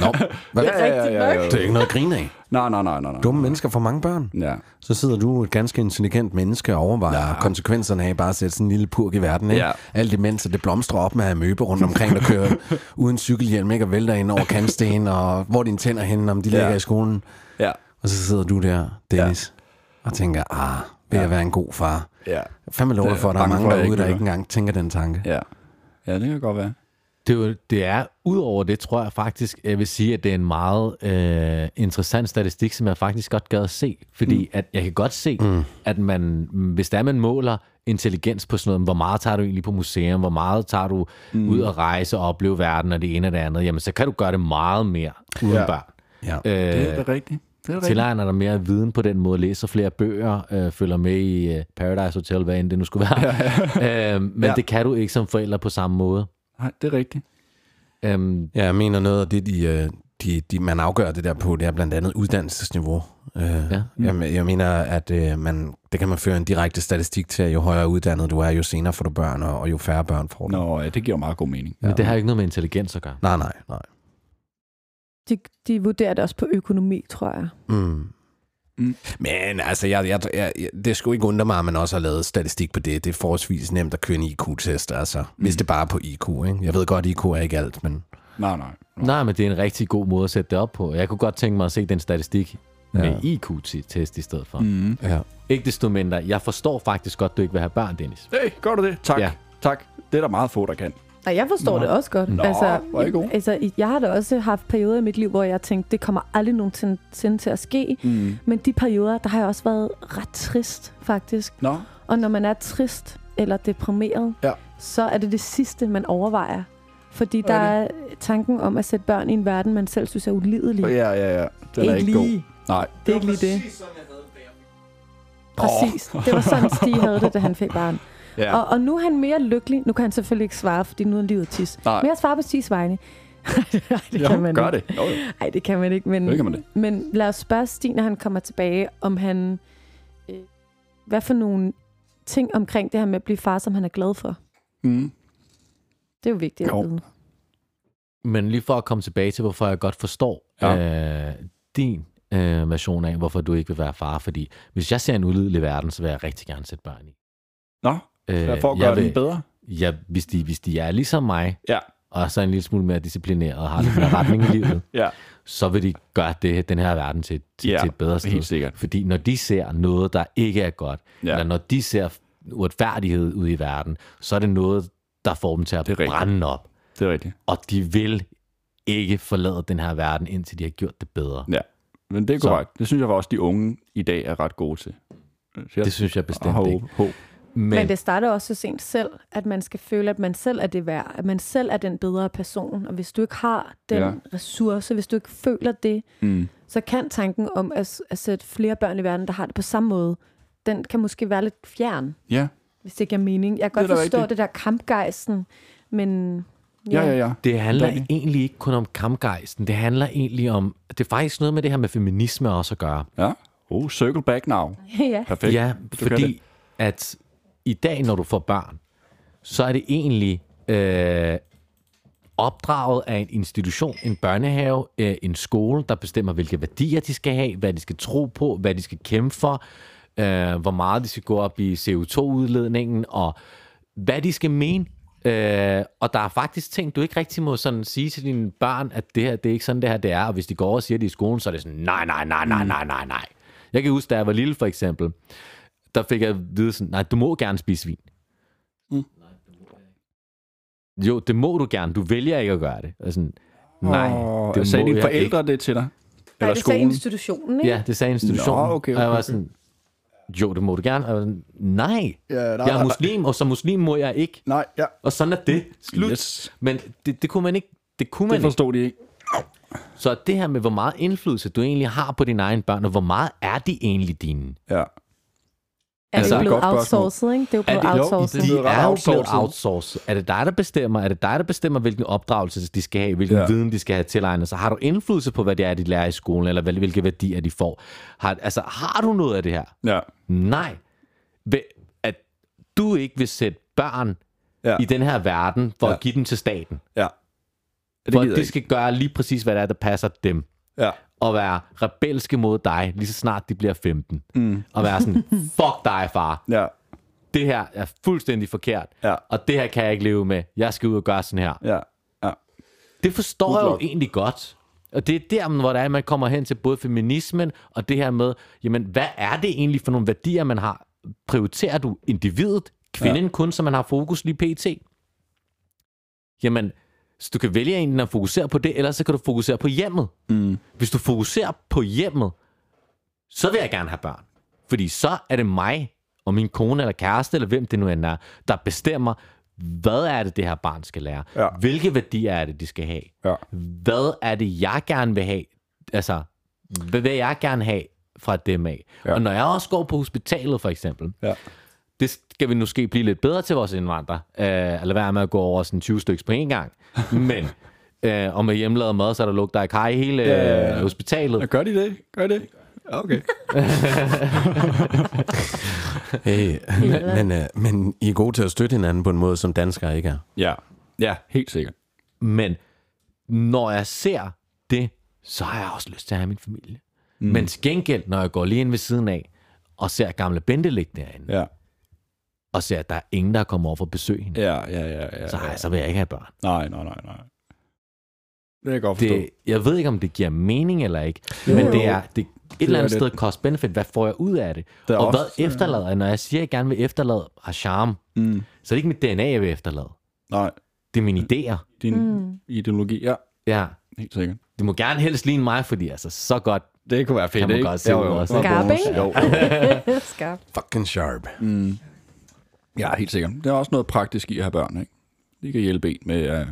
Nå, hvad? Ja, ja, ja, ja, Det er ikke noget at grine af. Nej, nej, nej, nej. nej. Dumme mennesker får mange børn. Ja. Så sidder du et ganske intelligent menneske og overvejer ja. konsekvenserne af bare at sætte sådan en lille purk i verden. Ikke? Ja. Alt imens, at det blomstrer op med amøbe rundt omkring, der kører uden cykelhjelm, ikke? og vælter ind over kantsten, og hvor dine tænder henne, om de ligger Ja. i skolen. Ja. Og så sidder du der, Dennis, ja. og tænker, ah, vil jeg være en god far? Ja. Fandme lov Det for, at der er mange derude, ikke der ikke engang tænker den tanke. Ja. Ja, det kan godt være. Det, er det er, udover det, tror jeg faktisk, jeg vil sige, at det er en meget øh, interessant statistik, som jeg faktisk godt gad at se. Fordi mm. at jeg kan godt se, mm. at man, hvis der man måler intelligens på sådan noget, hvor meget tager du egentlig på museum, hvor meget tager du mm. ud at rejse og opleve verden og det ene og det andet, jamen så kan du gøre det meget mere uden Ja. ja. børn. Ja. Det Øh, er rigtigt. Det er tilegner dig mere viden på den måde, læser flere bøger, øh, følger med i øh, Paradise Hotel, hvad end det nu skulle være. Ja, ja. øh, men Ja. ja. det kan du ikke som forælder på samme måde. Nej, det er rigtigt. Øhm, Ja, jeg mener noget af det, de, øh, de, de, man afgør det der på, det er blandt andet uddannelsesniveau. Øh, ja. jeg, jeg mener, at øh, man, det kan man føre en direkte statistik til, at jo højere uddannet du er, jo senere får du børn, og, og jo færre børn får du. Nå, ja, det giver meget god mening. men det har ikke noget med intelligens at gøre. Nej, nej, nej. De, de vurderer det også på økonomi, tror jeg. Mm. Mm. Men altså, jeg, jeg, jeg, det skulle ikke undre mig, at man også har lavet statistik på det. Det er forholdsvis nemt at køre en IQ-test, altså. Mm. Hvis det bare er på IQ, ikke? Jeg ved godt, at IQ er ikke alt, men... Nej, nej. Nej, men det er en rigtig god måde at sætte det op på. Jeg kunne godt tænke mig at se den statistik Ja. med IQ-test i stedet for. Mm. Mm. Ja. Ikke desto mindre, jeg forstår faktisk godt, at du ikke vil have børn, Dennis. Hey, gør du det? Tak. Ja. Tak. Det er der meget få, der kan. Nej, jeg forstår Nå. det også godt. Nå, hvor er altså, jeg har da også haft perioder i mit liv, hvor jeg tænkte, det kommer aldrig nogensinde til at ske. Mm. Men de perioder, der har jeg også været ret trist, faktisk. Nå, Og når man er trist eller deprimeret, Ja. så er det det sidste, man overvejer. Fordi der er er tanken om at sætte børn i en verden, man selv synes er ulidelig. ja, ja, ja. Den er ikke lige. god. Nej. Det er ikke lige det. Præcis. Det var sådan, Stig havde det, da han fik barn. Ja. Og, og nu er han mere lykkelig. Nu kan han selvfølgelig ikke svare, fordi nu er livet tis. Nej. Men jeg svarer på Stigs vegne. Nej, det Jo, kan man gør ikke. det. Jo, det kan man ikke. Men, Selvfølgelig kan man det. men lad os spørge Stig, når han kommer tilbage, om han... Øh, hvad for nogle ting omkring det her med at blive far, som han er glad for. Mm. Det er jo vigtigt Jo. at vide. Men lige for at komme tilbage til, hvorfor jeg godt forstår ja. øh, din øh, version af, hvorfor du ikke vil være far. Fordi hvis jeg ser en ulidelig verden, så vil jeg rigtig gerne sætte børn i. Nå, Øh, for at gøre vil- det bedre. Ja, hvis de, hvis de er ligesom mig, Ja. og så en lille smule mere disciplineret og har lidt mere retning i livet, Ja. så vil de gøre det, den her verden til, til, Ja, til et bedre sted. helt sikkert. Fordi når de ser noget, der ikke er godt, Ja. eller når de ser uretfærdighed ud i verden, så er det noget, der får dem til at rigtigt. brænde op. Det er rigtigt. Og de vil ikke forlade den her verden, indtil de har gjort det bedre. Ja. Men det er Så- korrekt. Det synes jeg også, de unge i dag er ret gode til. Så jeg Det synes jeg bestemt ikke. håb. Men, Men det starter også så sent selv, at man skal føle, at man selv er det værd, at man selv er den bedre person. Og hvis du ikke har den Ja. ja. ressource, hvis du ikke føler det, Mm. så kan tanken om at, at sætte flere børn i verden, der har det på samme måde, den kan måske være lidt fjern, Ja, hvis det giver mening. Jeg kan Det godt da forstå rigtigt. det der kampgejsten, men... ja, ja. ja. Det handler Rigtigt. egentlig ikke kun om kampgejsten. Det handler egentlig om... Det er faktisk noget med det her med feminisme også at gøre. ja. Oh, circle back now. ja. Perfekt. Ja, fordi det. at i dag, når du får børn, så er det egentlig øh, opdraget af en institution, en børnehave, øh, en skole, der bestemmer, hvilke værdier de skal have, hvad de skal tro på, hvad de skal kæmpe for, øh, hvor meget de skal gå op i CO2-udledningen, og hvad de skal mene. Øh, og der er faktisk ting, du ikke rigtig må sådan sige til dine børn, at det her, det er ikke sådan, det her det er. Og hvis de går over og siger det i skolen, så er det sådan, nej, nej, nej, nej, nej, nej, nej. Jeg kan huske, da jeg var lille for eksempel, der fik jeg at vide sådan, nej, du må gerne spise svin. Mm. Jo, det må du gerne. Du vælger ikke at gøre det. Og sådan, nej, Og det sagde må dine jeg forældre ikke. det til dig? Nej, Eller det sagde skolen? institutionen, ikke? Ja, det sagde institutionen. Nå, okay, Og jeg var okay, sådan, jo, det må du gerne. Og jeg var sådan, nej, Ja, nej, jeg nej, er muslim, og som muslim må jeg ikke. Nej, ja. Og sådan er det. Slut. Yes. Men det, det kunne man ikke. Det kunne man Det ikke. forstod de ikke. Så det her med, hvor meget indflydelse du egentlig har på dine egne børn, og hvor meget er de egentlig dine? Ja. Er det Altså, jo blevet outsourcet, ikke? Det er jo blevet det, outsourcet. det- de er jo blevet outsourcet. outsourcet. Er det dig, der bestemmer? Er det dig, der bestemmer, hvilken opdragelse de skal have, hvilken Ja. viden de skal have tilegnet sig? Har du indflydelse på, hvad det er, de lærer i skolen, eller hvilke værdier de får? Har, altså, har du noget af det her? Ja. Nej. Ved- At du ikke vil sætte børn Ja. i den her verden for Ja. at give dem til staten. Ja. Det For at de skal gøre lige præcis, hvad det er, der passer dem. Ja. Og være rebelske mod dig, lige så snart de bliver 15. Mm. Og være sådan, fuck dig, far. Ja. Det her er fuldstændig forkert. Ja. Og det her kan jeg ikke leve med. Jeg skal ud og gøre sådan her. Ja. Ja. Det forstår jeg jo egentlig godt. Og det er der, hvor der er, man kommer hen til både feminismen og det her med, jamen, hvad er det egentlig for nogle værdier, man har? Prioriterer du individet, kvinden ja. kun, så man har fokus lige pt? Jamen, så du kan vælge enten at fokusere på det, eller så kan du fokusere på hjemmet. Mm. Hvis du fokuserer på hjemmet, så vil jeg gerne have børn. Fordi så er det mig og min kone eller kæreste, eller hvem det nu end er, der bestemmer, hvad er det, det her barn skal lære? Ja. Hvilke værdier er det, de skal have? Ja. Hvad er det, jeg gerne vil have? Altså, hvad vil jeg gerne have fra dem af? Ja. Og når jeg også går på hospitalet, for eksempel, Ja. det skal vi måske blive lidt bedre til vores indvandrere. Øh, eller være med at gå over sådan 20 stykker på en gang. Men, øh, og med hjemmelavet mad, så er der lugter af kaj i hele øh, hospitalet. Ja, Gør de det? Gør de det? Ja, Okay. Hey, men, men, øh, men I er gode til at støtte hinanden på en måde, som danskere ikke er. Ja. Ja, helt sikkert. Men når jeg ser det, så har jeg også lyst til at have min familie. Mm. Men til gengæld, når jeg går lige ind ved siden af, og ser gamle Bente ligge derinde, Ja. Og ser, at der er ingen, der kommer over for at besøge hende, Ja, ja, ja. ja, så, ja. har- så vil jeg ikke have børn. Nej, nej, nej, nej. Det kan jeg godt forstå. Det, jeg ved ikke, om det giver mening eller ikke, Jo, men jo. det er det, et eller andet er sted cost-benefit. Hvad får jeg ud af det? Der er og også- hvad efterlader jeg? Når jeg siger, at jeg gerne vil efterlade har charme, Mm. så er det ikke mit DNA, jeg vil efterlade. Nej, Det er mine idéer. din Mm. ideologi, ja, Ja, helt sikkert. det må gerne helst ligne mig, fordi altså, så godt Det kunne være fedt, Kan man ikke? godt se ud også. Skarp, ikke? Jo, jo. Skarp. Fucking sharp. Mm. Ja, helt sikkert. Der er også noget praktisk i at have børn, ikke? De kan hjælpe en med at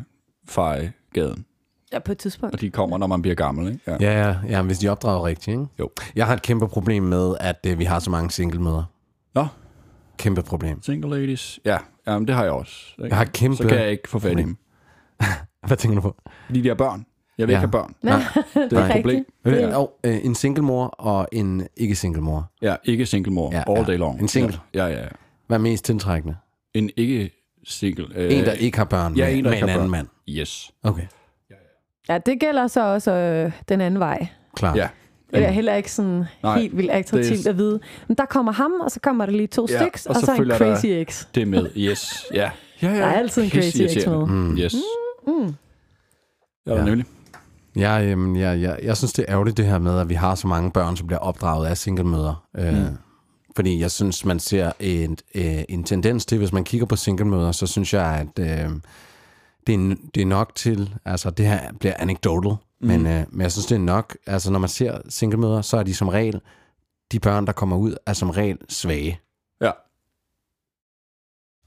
feje gaden, Ja, på et tidspunkt. og de kommer, når man bliver gammel, ikke? Ja. Ja, ja, ja, hvis de opdrager rigtigt, ikke? Jo. Jeg har et kæmpe problem med, at øh, vi har så mange single-møder. Nå. Kæmpe problem. Single ladies. Ja, jamen, det har jeg også. Ikke? Jeg har kæmpe Så kan jeg ikke få fat i dem. Hvad tænker du på? Fordi de har børn. Jeg vil Ja. ikke have børn. Nej, Det er et problem. Øh, Det- Og, øh, en single mor og en ikke-single mor. Ja, ikke single mor. Ja, all ja. day long. En single. Ja, ja, ja. Hvad er mest tiltrækkende? En ikke single. Øh, En, der ikke har børn ja, med, en, der med en anden børn. mand. Yes. Okay, Ja, det gælder så også øh, den anden vej. klar. Ja. Det er heller ikke sådan Nej, helt vildt attraktivt er- at vide. Men der kommer ham, og så kommer der lige to Ja, styks, og og, så så en crazy ex. Det er med. Yes. Ja. Ja, ja. Der er altid en crazy ex med. Mm. Yes. Mm. Ja, Ja. nemlig. Jeg, øhm, jeg, jeg, jeg synes, det er ærgerligt det her med, at vi har så mange børn, som bliver opdraget af singlemøder. Øh, Mm. Fordi jeg synes, man ser en, øh, en tendens til, hvis man kigger på singlemøder, så synes jeg, at øh, det, er, det er nok til, altså det her bliver anecdotal, mm. men, øh, men jeg synes, det er nok, altså når man ser singlemøder, så er de som regel, de børn, der kommer ud, er som regel svage.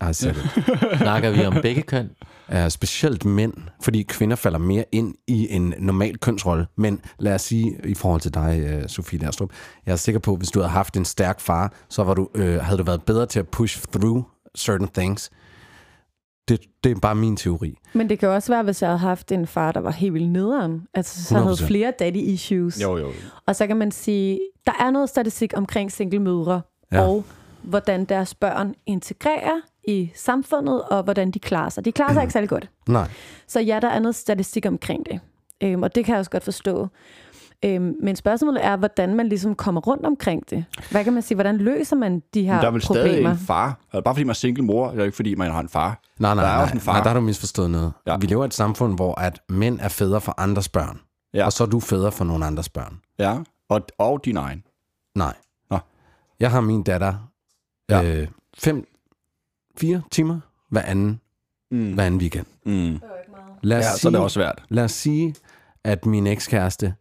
Ja. I said it. Snakker vi om begge køn? er specielt mænd, fordi kvinder falder mere ind i en normal kønsrolle. Men lad os sige, i forhold til dig, øh, Sofie Derstrup, jeg er sikker på, at hvis du havde haft en stærk far, så var du, øh, havde du været bedre til at push through certain things. Det, det er bare min teori. Men det kan også være, hvis jeg havde haft en far, der var helt vildt nederen. Altså, så havde 100%. flere daddy issues. Jo, jo. Og så kan man sige, der er noget statistik omkring single mødre, Ja. ja. og hvordan deres børn integrerer i samfundet, og hvordan de klarer sig. De klarer sig ikke særlig godt. Nej. Så ja, der er noget statistik omkring det. Øhm, og det kan jeg også godt forstå. Øhm, men spørgsmålet er, hvordan man ligesom kommer rundt omkring det. Hvad kan man sige? Hvordan løser man de her Men der er vel stadig problemer? en far. Altså, bare fordi man er single mor, er det ikke fordi, man har en far. Nej, nej, Der er nej, også en far. nej, der har du misforstået noget. Ja. Vi lever i et samfund, hvor at mænd er fædre for andres børn. Ja. Og så er du fædre for nogle andres børn. Ja, og, og din egen. Nej. Nå. Jeg har min datter ja. øh, fem, fire timer hver anden, Mm. hver anden weekend. Mm. Lad os, Ja, så er sige, det også svært. lad os sige, at min ekskæreste,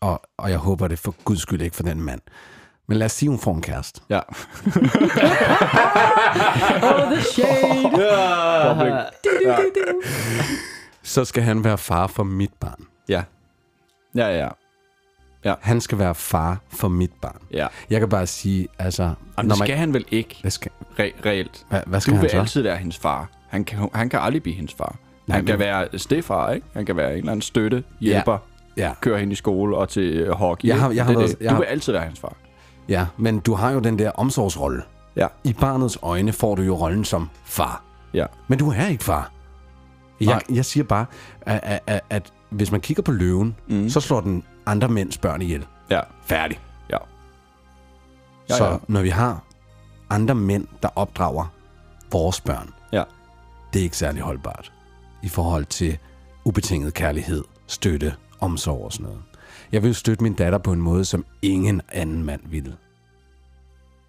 og, og jeg håber det for guds skyld ikke for den mand, men lad os sige, hun får en kæreste. Ja. Oh, the shade! Så skal han være far for mit barn. Ja. Ja, ja. Han skal være far for mit barn. ja. Jeg kan bare sige, altså... Jamen, det skal han vel ikke Hvad skal, re- reelt. hvad, hvad Du skal han vil så? altid være hendes far. Han kan, han kan aldrig blive hendes far. Nej, han kan men- være stefar, ikke? Han kan være en eller anden støtte, hjælper, ja. Ja, kører hende i skole og til øh, hockey. Jeg har- jeg har Det været- det. jeg Du har- vil altid være hendes far. ja, men du har jo den der omsorgsrolle. Ja. I barnets øjne får du jo rollen som far. Ja. Men du er ikke far. Jeg, Nej. jeg siger bare, at, at, at, at hvis man kigger på løven, mm. så slår den andre mænds børn ihjel. Ja. Færdig. Ja. Ja, så ja. når vi har andre mænd, der opdrager vores børn, Ja. det er ikke særlig holdbart i forhold til ubetinget kærlighed, støtte, omsorg og sådan noget. Jeg vil støtte min datter på en måde, som ingen anden mand ville.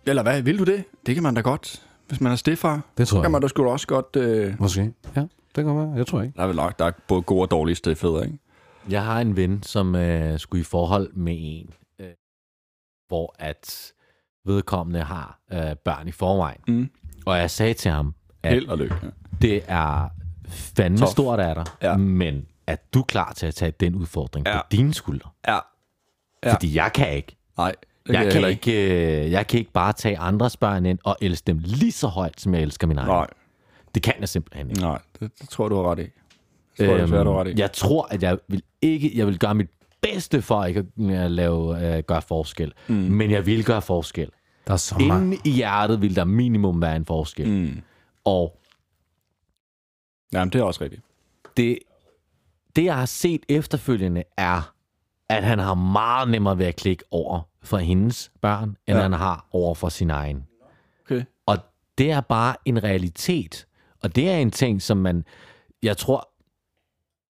Eller hvad? Vil du det? Det kan man da godt. Hvis man er stefar, Det tror kan jeg. man da sgu også godt... Øh... Måske. Ja, det kan være. Jeg tror ikke. Der er vel nok, der er både gode og dårlige stedfædre, ikke? Jeg har en ven, som øh, skulle i forhold med en, øh, hvor at vedkommende har øh, børn i forvejen. Mm. Og jeg sagde til ham, at Held og lykke. Det er fandme Tough. stort af dig, Ja. men er du klar til at tage den udfordring Ja. på dine skuldre? ja. Ja. Fordi jeg kan ikke. Nej, det Jeg kan, heller ikke, øh, jeg kan ikke bare tage andres børn ind og elske dem lige så højt, som jeg elsker min egen. Nej, Det kan jeg simpelthen ikke. nej. Det, det tror du har ret i. Det tror jeg, desværre, du har ret i. Øhm, jeg tror, at jeg vil ikke, jeg vil gøre mit bedste for ikke at lave, øh, gøre forskel. Mm. Men jeg vil gøre forskel. Der er så meget. Inde i hjertet vil der minimum være en forskel. Mm. Og Jamen, det er også rigtigt. det, det, jeg har set efterfølgende, er, at han har meget nemmere ved at klikke over for hendes børn, end ja. han har over for sin egen. Okay. Og det er bare en realitet. Og det er en ting, som man, jeg tror,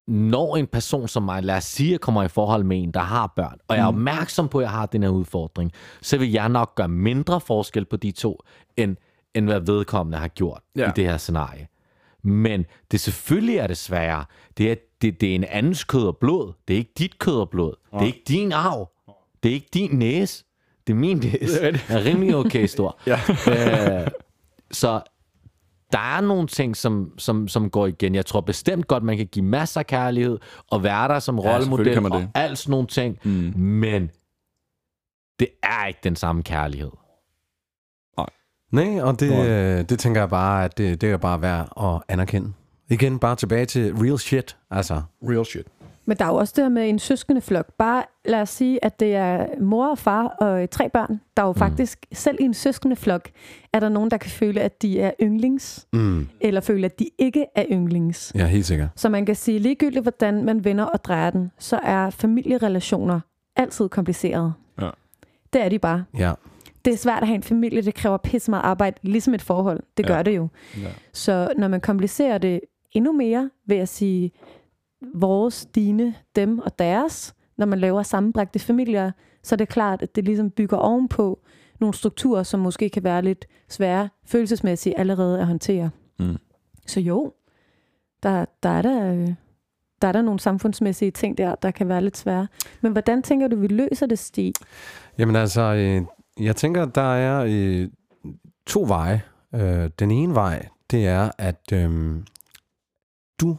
når en person som mig, lad os sige, at jeg kommer i forhold med en, der har børn, og jeg er opmærksom på, at jeg har den her udfordring, så vil jeg nok gøre mindre forskel på de to, end, end hvad vedkommende har gjort Ja. ja. i det her scenarie. Men det selvfølgelig er det svære. Det er, det, det er en andens kød og blod. Det er ikke dit kød og blod. Det er ikke din arv. Det er ikke din næse. Det er min næse. Det er rimelig okay stor. Ja. øh, så der er nogle ting, som, som, som går igen. Jeg tror bestemt godt, man kan give masser af kærlighed og være der som selvfølgelig rollemodel kan man og det. alt sådan nogle ting. Mm. Men det er ikke den samme kærlighed. Nej, og det, Nej. øh, det tænker jeg bare, at det, det er bare værd at anerkende. Igen, bare tilbage til real shit. Altså, Real shit. Men der er jo også det her med en søskende flok. Bare lad os sige, at det er mor og far og tre børn. Der er jo mm. faktisk, selv i en søskende flok, er der nogen, der kan føle, at de er yndlings, mm, eller føle, at de ikke er yndlings. ja, helt sikkert. Så man kan sige, ligegyldigt hvordan man vender og drejer den, så er familierelationer altid komplicerede. Ja. Det er de bare. Ja. Det er svært at have en familie, det kræver pisse meget arbejde, ligesom et forhold. Det gør Ja. det jo. Ja. Så når man komplicerer det endnu mere ved at sige vores, dine, dem og deres, når man laver sammenbragte familier, så er det klart, at det ligesom bygger ovenpå nogle strukturer, som måske kan være lidt svære følelsesmæssigt allerede at håndtere. Mm. Så jo, der, der, er der, øh, der er der nogle samfundsmæssige ting der, der kan være lidt svære. Men hvordan tænker du, vi løser det, Stig? Jamen altså, øh, jeg tænker, der er øh, to veje Øh, den ene vej, det er, at øhm, du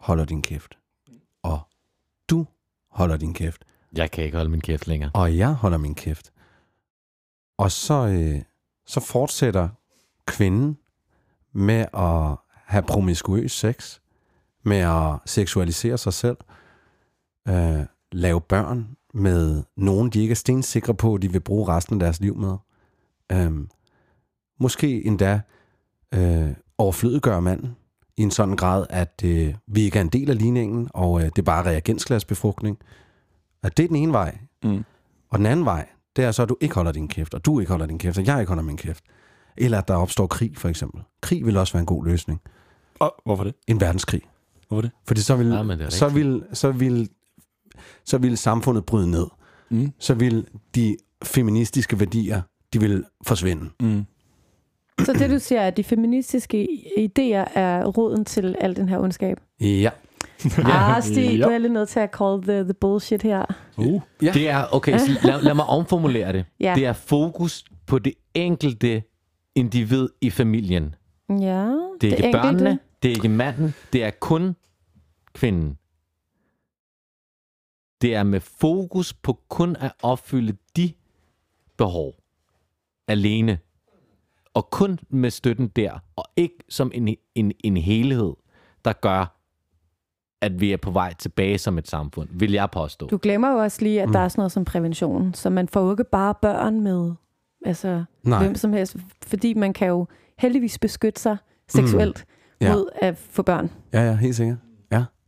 holder din kæft. Og du holder din kæft. Jeg kan ikke holde min kæft længere. Og jeg holder min kæft. Og så, øh, så fortsætter kvinden med at have promiskuøs sex, med at seksualisere sig selv, øh, lave børn med nogen, de ikke er stensikre på, de vil bruge resten af deres liv med. Øh, måske endda øh, overflødiggøre manden i en sådan grad, at øh, vi ikke er en del af ligningen, og øh, det er bare reagensglasbefrugtning. At det er den ene vej. Mm. Og den anden vej, det er så, at du ikke holder din kæft, og du ikke holder din kæft, og jeg ikke holder min kæft. Eller at der opstår krig, for eksempel. Krig vil også være en god løsning. Og hvorfor det? En verdenskrig. Hvorfor det? Fordi så vil, Ja, det så vil, så vil, så vil samfundet bryde ned. Mm. Så vil de feministiske værdier, de vil forsvinde. Mm. Så det, du siger, at de feministiske idéer er roden til al den her ondskab? Ja. Ah, Stig, du er lidt nødt til at call the, the bullshit her. Uh. Ja. Det er, okay, så lad, lad mig omformulere det. Ja. Det er fokus på det enkelte individ i familien. Ja, Det er det ikke enkelte. børnene, det er ikke manden, det er kun kvinden. Det er med fokus på kun at opfylde de behov alene. Og kun med støtten der, og ikke som en, en, en helhed, der gør, at vi er på vej tilbage som et samfund, vil jeg påstå. Du glemmer jo også lige, at Mm. der er sådan noget som prævention, så man får jo ikke bare børn med altså, Nej. hvem som helst, fordi man kan jo heldigvis beskytte sig seksuelt Mm. Ja. mod at få børn. Ja, ja, helt sikkert.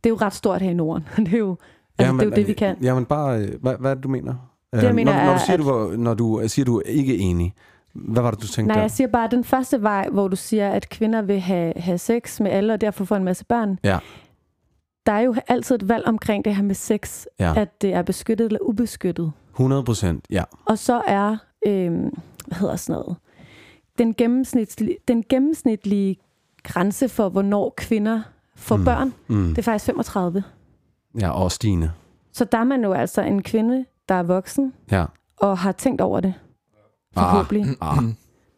Det er jo ret stort her i Norden. det er jo, altså, det, er jo det, vi kan. Jamen bare, øh, hvad, hvad er det, du mener? Det, jeg Øh, mener når, når, du siger, at- du var, når du siger, du er ikke enig, hvad var det, du tænkte Nej, der? jeg siger bare, at den første vej, hvor du siger, at kvinder vil have, have sex med alle, og derfor få en masse børn. Ja. Der er jo altid et valg omkring det her med sex, Ja. at det er beskyttet eller ubeskyttet. 100 procent, ja. Og så er, øhm, hvad hedder sådan noget, den gennemsnitlige, den gennemsnitlige grænse for, hvornår kvinder får mm. børn, Mm. det er faktisk 35. Ja, og stigende. Så der er man jo altså en kvinde, der er voksen Ja. og har tænkt over det. Forhåbentlig. Ah,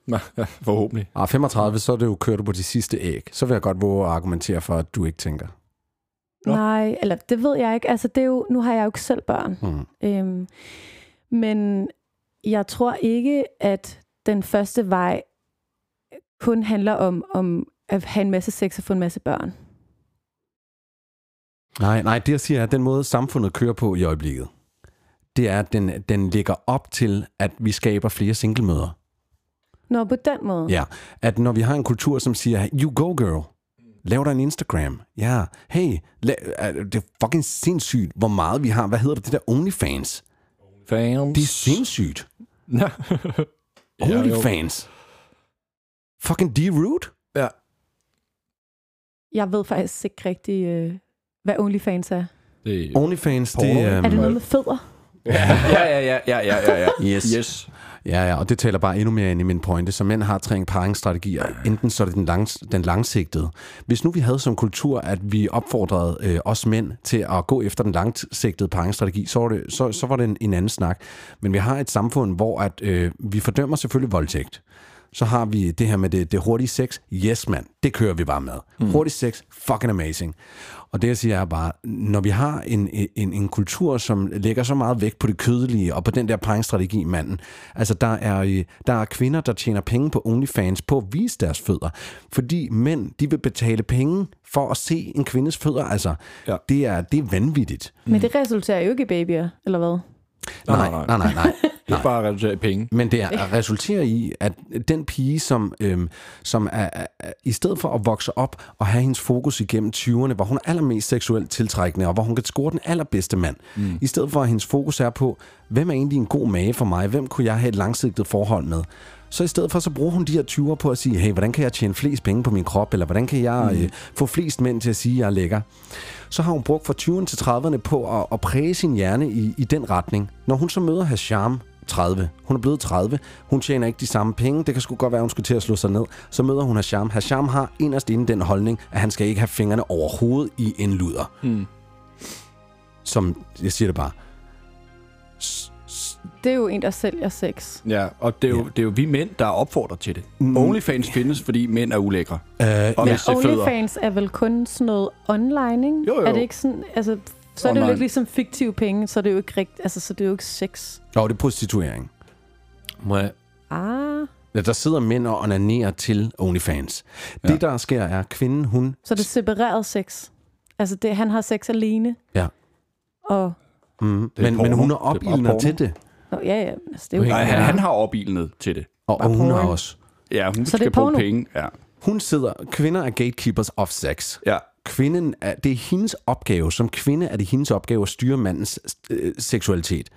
Ja, forhåbentlig. ah, 35, så er det jo kørt du på de sidste æg. Så vil jeg godt våge at argumentere for, at du ikke tænker. Nå. Nej, eller det ved jeg ikke. Altså, det er jo, nu har jeg jo ikke selv børn. Mm. Øhm, men jeg tror ikke, at den første vej kun handler om, om at have en masse sex og få en masse børn. Nej, nej, det jeg siger er, at den måde, samfundet kører på i øjeblikket, det er, at den, den ligger op til, at vi skaber flere singlemøder. Nå, på den måde. Ja, at når vi har en kultur, som siger, you go girl, lav dig en Instagram. Ja, hey, la- er- det er fucking sindssygt, hvor meget vi har. Hvad hedder det, det der OnlyFans? Fans. Det er sindssygt. Ja. OnlyFans. Fucking D-Root? Ja. Jeg ved faktisk ikke rigtig, øh, hvad OnlyFans er. Det, OnlyFans, Porno, det ikke? Er det er... noget med fødder? Ja, ja, ja, ja, ja, ja, ja. Yes. Yes. Ja, ja, og det taler bare endnu mere ind i min pointe. Så mænd har tre paringsstrategier. Enten så er det den, langs, den langsigtede. Hvis nu vi havde som kultur, at vi opfordrede øh, os mænd til at gå efter den langsigtede paringsstrategi, så var det, så, så var det en, en anden snak. Men vi har et samfund, hvor at, øh, vi fordømmer selvfølgelig voldtægt. Så har vi det her med det, det hurtige sex. Yes, mand. Det kører vi bare med. Mm. Hurtig sex. Fucking amazing. Og det, jeg siger, er bare, når vi har en, en, en kultur, som lægger så meget vægt på det kødelige, og på den der paringsstrategi, manden. Altså, der er, øh, der er kvinder, der tjener penge på OnlyFans på at vise deres fødder. Fordi mænd, de vil betale penge for at se en kvindes fødder. Altså, Ja. det, er, det er vanvittigt. Men det resulterer jo ikke i babyer, eller hvad? Nej, nej, nej, nej, nej. Nej. Det er bare at reducere i penge. Men det er, resulterer i, at den pige, som, øhm, som er, er, er, i stedet for at vokse op og have hendes fokus igennem 20'erne, hvor hun er allermest seksuelt tiltrækkende, og hvor hun kan score den allerbedste mand, mm. i stedet for at hendes fokus er på, hvem er egentlig en god mage for mig, hvem kunne jeg have et langsigtet forhold med, så i stedet for, så bruger hun de her 20'er på at sige, hey, hvordan kan jeg tjene flest penge på min krop, eller hvordan kan jeg mm. øh, få flest mænd til at sige, at jeg er lækker. Så har hun brugt fra 20'erne til 30'erne på at, at præge sin hjerne i, i den retning. Når hun så møder Hasham, 30. Hun er blevet 30. Hun tjener ikke de samme penge. Det kan sgu godt være, hun skulle til at slå sig ned. Så møder hun Hasham. Hasham har inderst inde den holdning, at han skal ikke have fingrene overhovedet i en luder. Mm. Som, jeg siger det bare, s- s- det er jo en, der sælger sex. Ja, og det er, jo, det er jo vi mænd, der opfordrer til det. Mm. OnlyFans findes, fordi mænd er ulækre. Øh, Og er fødder. OnlyFans er vel kun sådan noget online, ikke? Jo, jo. Er det ikke sådan, altså, så er det jo lidt ligesom fiktive penge, så er det jo ikke rigtigt, altså, så det er jo ikke sex. jo, det er prostituering. Må jeg, Ah, Ja, Der sidder mænd og onanerer til OnlyFans. Ja. Det, der sker, er, at kvinden, hun... så er det separeret sex. Altså, det, han har sex alene, Ja. og... Mm, er men, men hun er Det er opildnet til det. Nå, ja, ja, altså, det er jo Nej, ikke... han, han har opildnet til det. Og, og hun har også. Ja, hun Så det skal er bruge penge. Ja. Hun sidder... Kvinder er gatekeepers of sex. ja. Kvinden er, det er hendes opgave. Som kvinde er det hendes opgave at styre mandens øh, seksualitet.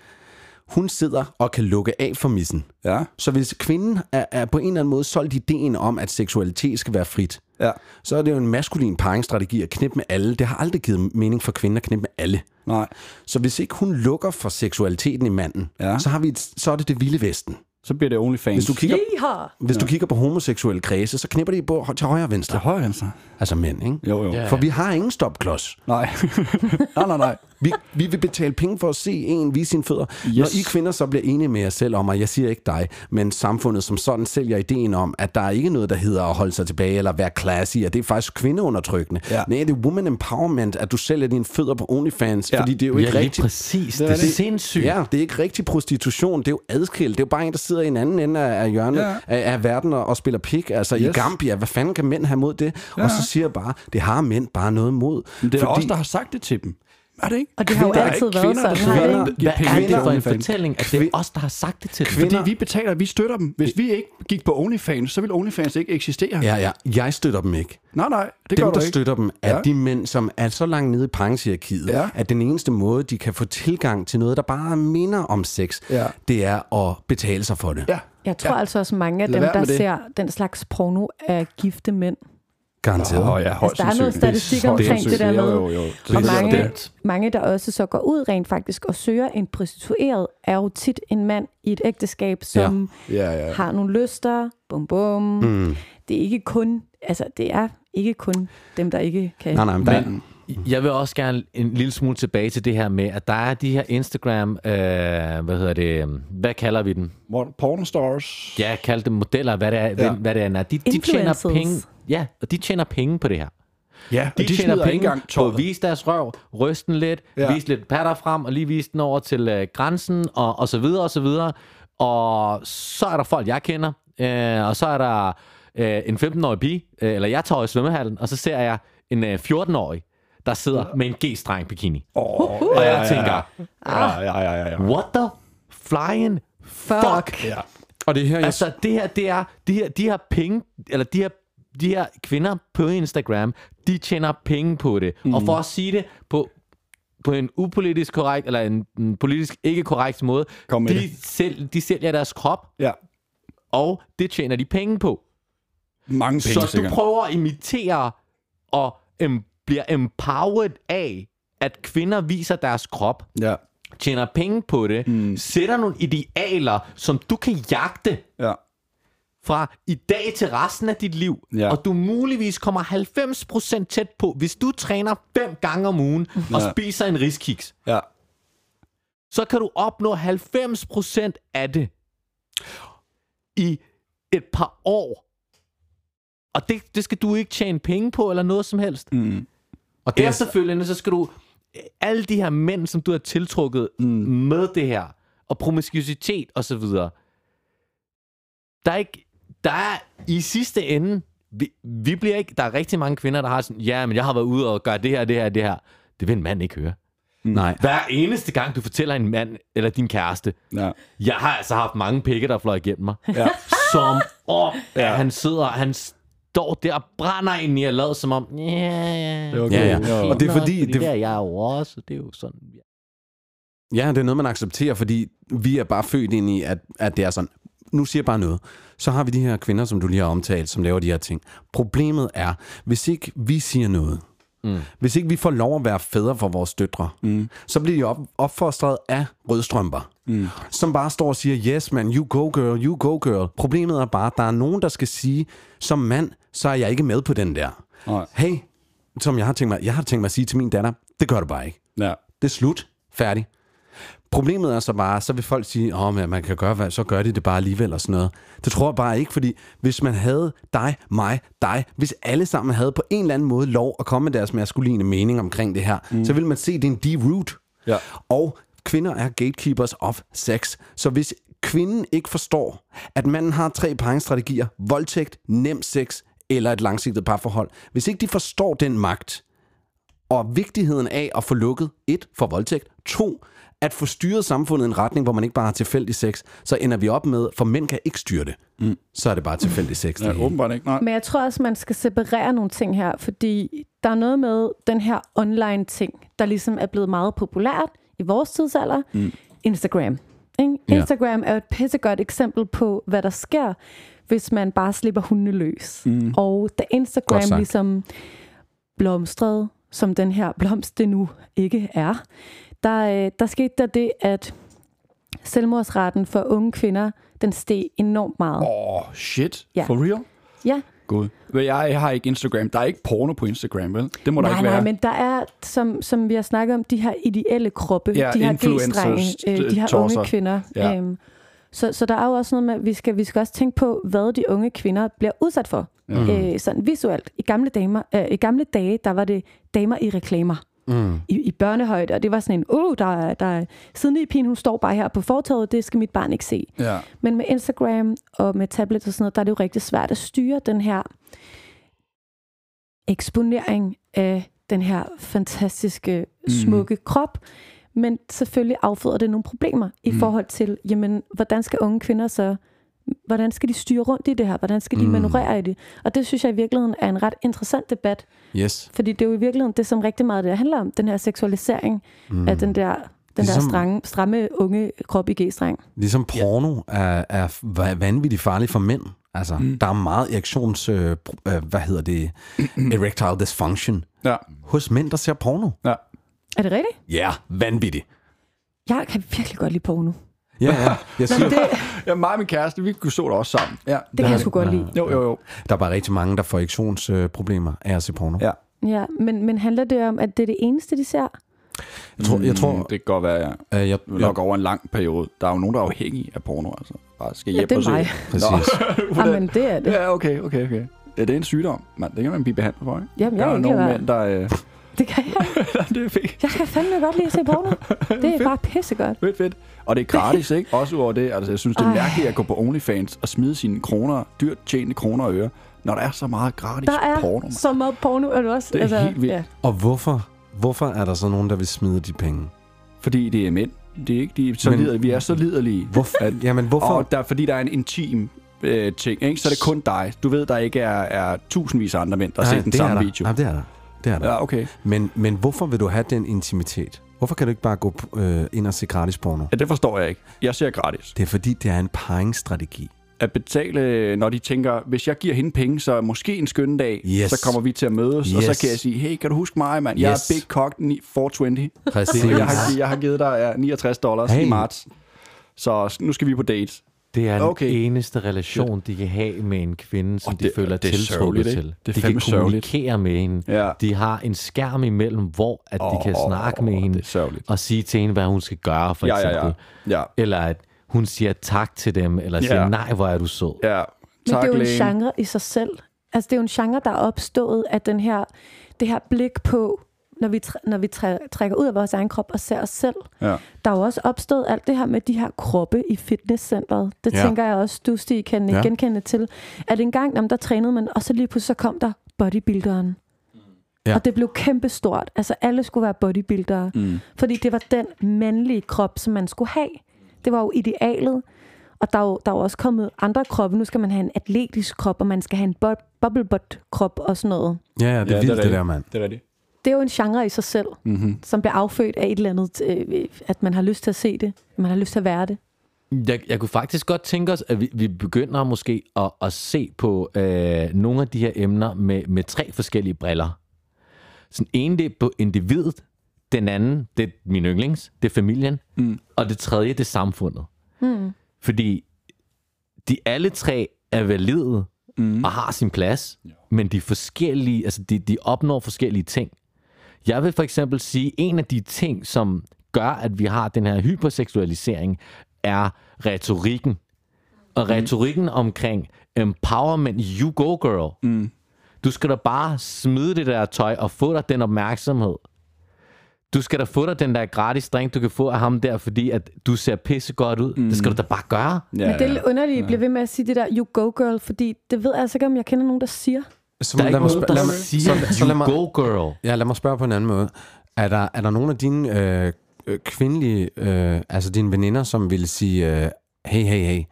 Hun sidder og kan lukke af for missen. Ja. Så hvis kvinden er, er på en eller anden måde solgt ideen om, at seksualitet skal være frit, Ja. så er det jo en maskulin paringsstrategi at knippe med alle. Det har aldrig givet mening for kvinden at knippe med alle. Nej. Så hvis ikke hun lukker for seksualiteten i manden, Ja. så, har vi et, så er det det vilde vesten. Så bliver det OnlyFans. Hvis du kigger, Yeehaw! hvis du kigger på homoseksuelle kredse, så knipper de på, til højre og venstre. til højre venstre. Altså mænd, ikke? Jo, jo. Ja. For vi har ingen stopklods. Nej. nej, nej, nej. Vi, vi vil betale penge for at se en vise sine fødder. Yes. Når I kvinder så bliver enige med jer selv om, og jeg siger ikke dig, men samfundet som sådan sælger ideen om, at der er ikke noget, der hedder at holde sig tilbage eller være classy, og det er faktisk kvindeundertrykkende. Ja. Nej, det er woman empowerment, at du sælger dine fødder på OnlyFans, Ja. fordi det er jo ja, ikke lige rigtigt. præcis. Det Det er er, det. sindssygt. Ja, det er ikke rigtig prostitution, det er jo adskilt. Det er jo bare en, der sidder i en anden ende af, hjørnet Ja. ja. af, af verden og, og spiller pik. Altså yes. i. Gambia, hvad fanden kan mænd have mod det? Ja. Ja. Og så siger jeg bare, det har mænd bare noget mod. Men det er Fordi... os, der har sagt det til dem. Er det ikke? Og det har jo Der er altid ikke været kvinder, der sådan, kvinder, ikke? giver Hvad er det for en fortælling, at det er os, der har sagt det til dem? Kvinder- Fordi vi betaler, vi støtter dem. Hvis vi ikke gik på OnlyFans, så ville OnlyFans ikke eksistere. Ja, ja. Jeg støtter dem ikke. Nej, nej, det Dem, gør der du ikke. støtter dem, er Ja. de mænd, som er så langt nede i pangshierarkiet, Ja. at den eneste måde, de kan få tilgang til noget, der bare minder om sex, Ja. det er at betale sig for det. Ja, Jeg tror ja. altså også, mange af Lad dem, der ser den slags porno, er gifte mænd. Garanteret. Åh, ja, Altså, der er noget statistik Det er omkring det der med. Jo, jo, jo. Og Det mange, det. mange, der også så går ud rent faktisk og søger en prostitueret, er jo tit en mand i et ægteskab, som Ja, ja. har nogle lyster, bum bum. Mm. Det er ikke kun, altså det er ikke kun dem, der ikke kan. Nej, nej, men, der, Men jeg vil også gerne en lille smule tilbage til det her med, at der er de her Instagram, øh, hvad hedder det, øh, hvad kalder vi den? What- Pornostars. Ja, kald dem modeller, hvad det er. Ja. Hvad det er. De, de tjener penge. Ja, og de tjener penge på det her. Ja, De, de tjener penge engang på at vise deres røv, ryste den lidt, ja. vise lidt patter frem, og lige vise den over til øh, grænsen, og, og så videre, og så videre. Og så er der folk, jeg kender, øh, og så er der øh, en 15-årig pige, øh, eller jeg tager i svømmehallen, og så ser jeg en øh, 14-årig, der sidder med en G-streng bikini. Åh, Og jeg tænker, ja, ja, ja, ja, ja. what the flying fuck? ja. og det er her, jeg... Altså, det her, det er, de her, de her penge, eller de her, de her kvinder på Instagram, de tjener penge på det. Mm. Og for at sige det på, på en upolitisk korrekt, eller en, en politisk ikke korrekt måde, Kom med de, det. selv, de sælger deres krop, ja. og det tjener de penge på. Mange penge, Så du prøver at imitere og em, bliver empowered af, at kvinder viser deres krop, Ja, tjener penge på det, mm. sætter nogle idealer, som du kan jagte, ja. fra i dag til resten af dit liv, Ja. og du muligvis kommer 90% tæt på, hvis du træner fem gange om ugen og Ja. spiser en riskiks, Ja. så kan du opnå 90% af det i et par år. Og det, det skal du ikke tjene penge på, eller noget som helst. Mm. Og det er selvfølgelig, så skal du alle de her mænd, som du har tiltrukket mm. med det her, og promiskuitet og så videre. Der er ikke, der er i sidste ende, vi, vi bliver ikke, der er rigtig mange kvinder, der har sådan, ja, men jeg har været ude og gøre det her, det her, det her. Det vil en mand ikke høre. Nej. Hver eneste gang, du fortæller en mand eller din kæreste, Ja. jeg har altså haft mange pikke, der fløj igennem mig. Ja. Som om, Ja. ja. han sidder, han står der og brænder ind i at lade som om, ja, ja, Det er okay. Ja, ja. Og det er fordi- fordi det- det er jeg jo også, det er jo sådan, ja. Ja, det er noget, man accepterer, fordi vi er bare født ind i, at, at det er sådan. Nu siger jeg bare noget. Så har vi de her kvinder, som du lige har omtalt, som laver de her ting. Problemet er, hvis ikke vi siger noget, mm. hvis ikke vi får lov at være fædre for vores døtre, mm. så bliver de op, opfostret af rødstrømper, mm. som bare står og siger, yes man, you go girl, you go girl. Problemet er bare, at der er nogen, der skal sige, som mand, så er jeg ikke med på den der. Nej. Hey, som jeg har tænkt mig, jeg har tænkt mig at sige til min datter, det gør du bare ikke. Ja. Det er slut. Færdig. Problemet er så bare, så vil folk sige, at oh, man kan gøre, hvad, så gør de det bare alligevel og sådan noget. Det tror jeg bare ikke, fordi hvis man havde dig, mig, dig, hvis alle sammen havde på en eller anden måde lov at komme med deres maskuline mening omkring det her, mm. så vil man se, at det er en deep root. Ja. Og kvinder er gatekeepers of sex. Så hvis kvinden ikke forstår, at manden har tre pegningsstrategier, voldtægt, nem sex eller et langsigtet parforhold, hvis ikke de forstår den magt, og vigtigheden af at få lukket et for voldtægt, to at få styret samfundet i en retning, hvor man ikke bare har tilfældig sex, så ender vi op med, for mænd kan ikke styre det. Mm. Så er det bare tilfældig sex. det Ja, åbenbart ikke. Nej. Men jeg tror også, man skal separere nogle ting her, fordi der er noget med den her online ting, der ligesom er blevet meget populært i vores tidsalder. Mm. Instagram. Ikke? Ja. Instagram er jo et pissegodt eksempel på, hvad der sker, hvis man bare slipper hundene løs. Mm. Og da Instagram ligesom blomstrede, som den her blomst det nu ikke er, der, øh, der skete der det, at selvmordsretten for unge kvinder, den steg enormt meget. Åh, oh, shit. Ja. For real? Ja. Men jeg, har ikke Instagram. Der er ikke porno på Instagram, vel? Det må der nej, ikke være. nej, men der er, som, som vi har snakket om, de her ideelle kroppe, Ja, de her G-strenge, øh, de her unge kvinder. Ja. Øhm, så, så der er jo også noget med, at vi skal, vi skal også tænke på, hvad de unge kvinder bliver udsat for. Mm. Øh, sådan visuelt. I gamle, damer, øh, I gamle dage, der var det damer i reklamer. Mm. I, i børnehøjde, og det var sådan en, der, er- der er, siden i pigen, hun står bare her på fortorvet, det skal mit barn ikke se. Ja. Men med Instagram og med tablets og sådan noget, der er det jo rigtig svært at styre den her eksponering af den her fantastiske, smukke mm. krop. Men selvfølgelig afføder det nogle problemer i Mm. forhold til, jamen, hvordan skal unge kvinder så, hvordan skal de styre rundt i det her? Hvordan skal de Mm. manøvrere i det? Og det synes jeg i virkeligheden er en ret interessant debat, Yes. fordi det er jo i virkeligheden det, som rigtig meget det handler om, den her seksualisering mm. af den der, den der Ligesom- strange, stramme unge krop i G-streng. Ligesom porno er, er va- vanvittigt farligt for mænd. Altså, mm. der er meget erektions... Øh, øh, hvad hedder det? Erectile dysfunction. Ja. Hos mænd, der ser porno. ja. Er det rigtigt? Ja, yeah, vanvittigt. Jeg kan virkelig godt lide porno. Ja, ja. Jeg siger, Det, Ja, mig og min kæreste, vi så det også sammen. Ja, det kan jeg sgu godt lide. Jo, jo, jo. der er bare rigtig mange, der får erektionsproblemer af at se porno. Ja. Ja, men, men handler det om, at det er det eneste, de ser? Jeg tror, jeg tror Mm, det kan godt være, ja. øh, jeg, Nok over en lang periode. Der er jo nogen, der er afhængige af porno, altså. Bare skal Ja, hjem det er mig. præcis. Jamen, det er det. Ja, okay, okay, okay. Ja, det er en sygdom, mand. Det kan man blive behandlet for, ikke? Jamen, jeg der er er lade mænd, der... Øh, Det kan jeg. det er fedt. Jeg kan fandme godt lide at se porno. Det er bare pissegodt. Fedt, fedt. Og det er gratis, ikke? Også udover det. Altså, jeg synes, det er Ej. mærkeligt at gå på OnlyFans og smide sine kroner, dyrt tjente kroner og øre, når der er så meget gratis Der er porno. så meget porno, er du også? Det er helt vildt. Ja. Og hvorfor, hvorfor er der så nogen, der vil smide de penge? Fordi det er mænd. Det er ikke de er så Men-. Vi er så liderlige. Hvorfor? At, Jamen, hvorfor? og der, fordi der er en intim øh, ting, ikke? så er det kun dig. Du ved, der ikke er, er tusindvis af andre mænd, der har set den samme der. video. Nej, det er der. Det er der. Ja, okay. Men, men hvorfor vil du have den intimitet? Hvorfor kan du ikke bare gå øh, ind og se gratis porno? Ja, det forstår jeg ikke. Jeg ser gratis. Det er fordi, det er en paringsstrategi. At betale, når de tænker, hvis jeg giver hende penge, så måske en skøn dag, Yes. så kommer vi til at mødes, og så Yes. kan jeg sige, hey, kan du huske mig, mand? Jeg Yes. er Big Cock 9 420. Præcis. Jeg har, jeg har givet dig ja, 69 dollars Hey. i marts. Så nu skal vi på date. Det er den Okay. okay. eneste relation, de kan have med en kvinde, som Og de det- føler det er tiltrukket til. Det er de kan sørgeligt. kommunikere med hende. Ja. De har en skærm imellem, hvor at de kan snakke med hende Det og sige til hende, hvad hun skal gøre, for Ja, eksempel. ja, ja. Ja, Eller at hun siger tak til dem, eller siger, Ja. nej, hvor er du sød. ja. Men Tak, det er jo en genre i sig selv. Altså, det er jo en genre, der er opstået af den her, det her blik på, når vi, tr- når vi træ- trækker ud af vores egen krop og ser os selv. Ja. Der er jo også opstået alt det her med de her kroppe i fitnesscenteret. Det Ja. tænker jeg også, du Stig, kan Ja. genkende til. At en gang, jamen, der trænede man, og så lige pludselig så kom der bodybuilderen. Ja. Og det blev kæmpestort. Altså alle skulle være bodybuildere. Mm. Fordi det var den mandlige krop, som man skulle have. Det var jo idealet. Og der er jo, der er jo også kommet andre kroppe. Nu skal man have en atletisk krop, og man skal have en bo- bubble butt krop og sådan noget. Ja, ja, det er Ja, vildt, det, rigtigt. der, mand. Det er rigtigt. Det er jo en genre i sig selv, Mm-hmm. som bliver affødt af et eller andet, øh, at man har lyst til at se det. Man har lyst til at være det. Jeg, jeg kunne faktisk godt tænke os, at vi, vi begynder måske at, at se på øh, nogle af de her emner med, med tre forskellige briller. Sådan en, det er på individet. Den anden, det er min yndlings, det er familien. Mm. Og det tredje, det er samfundet. Mm. Fordi de alle tre er valide Mm. og har sin plads, men de er forskellige, altså de, de opnår forskellige ting. Jeg vil for eksempel sige, en af de ting, som gør, at vi har den her hyperseksualisering, er retorikken. Og retorikken omkring empowerment, you go girl. Mm. Du skal da bare smide det der tøj og få dig den opmærksomhed. Du skal da få dig den der gratis drink, du kan få af ham der, fordi at du ser pisse godt ud. Mm. Det skal du da bare gøre. Ja, Men det er lidt underligt, at I bliver ved med at sige det der, you go girl, fordi det ved jeg altså ikke, om jeg kender nogen, der siger. Så Der er ikke mig nogen, spørge- der lad mig- siger, så- så you lad mig- go girl. Ja, lad mig spørge på en anden måde. Er der, er der nogle af dine øh, øh, kvindelige, øh, altså dine veninder, som vil sige, øh, hey, hey, hey,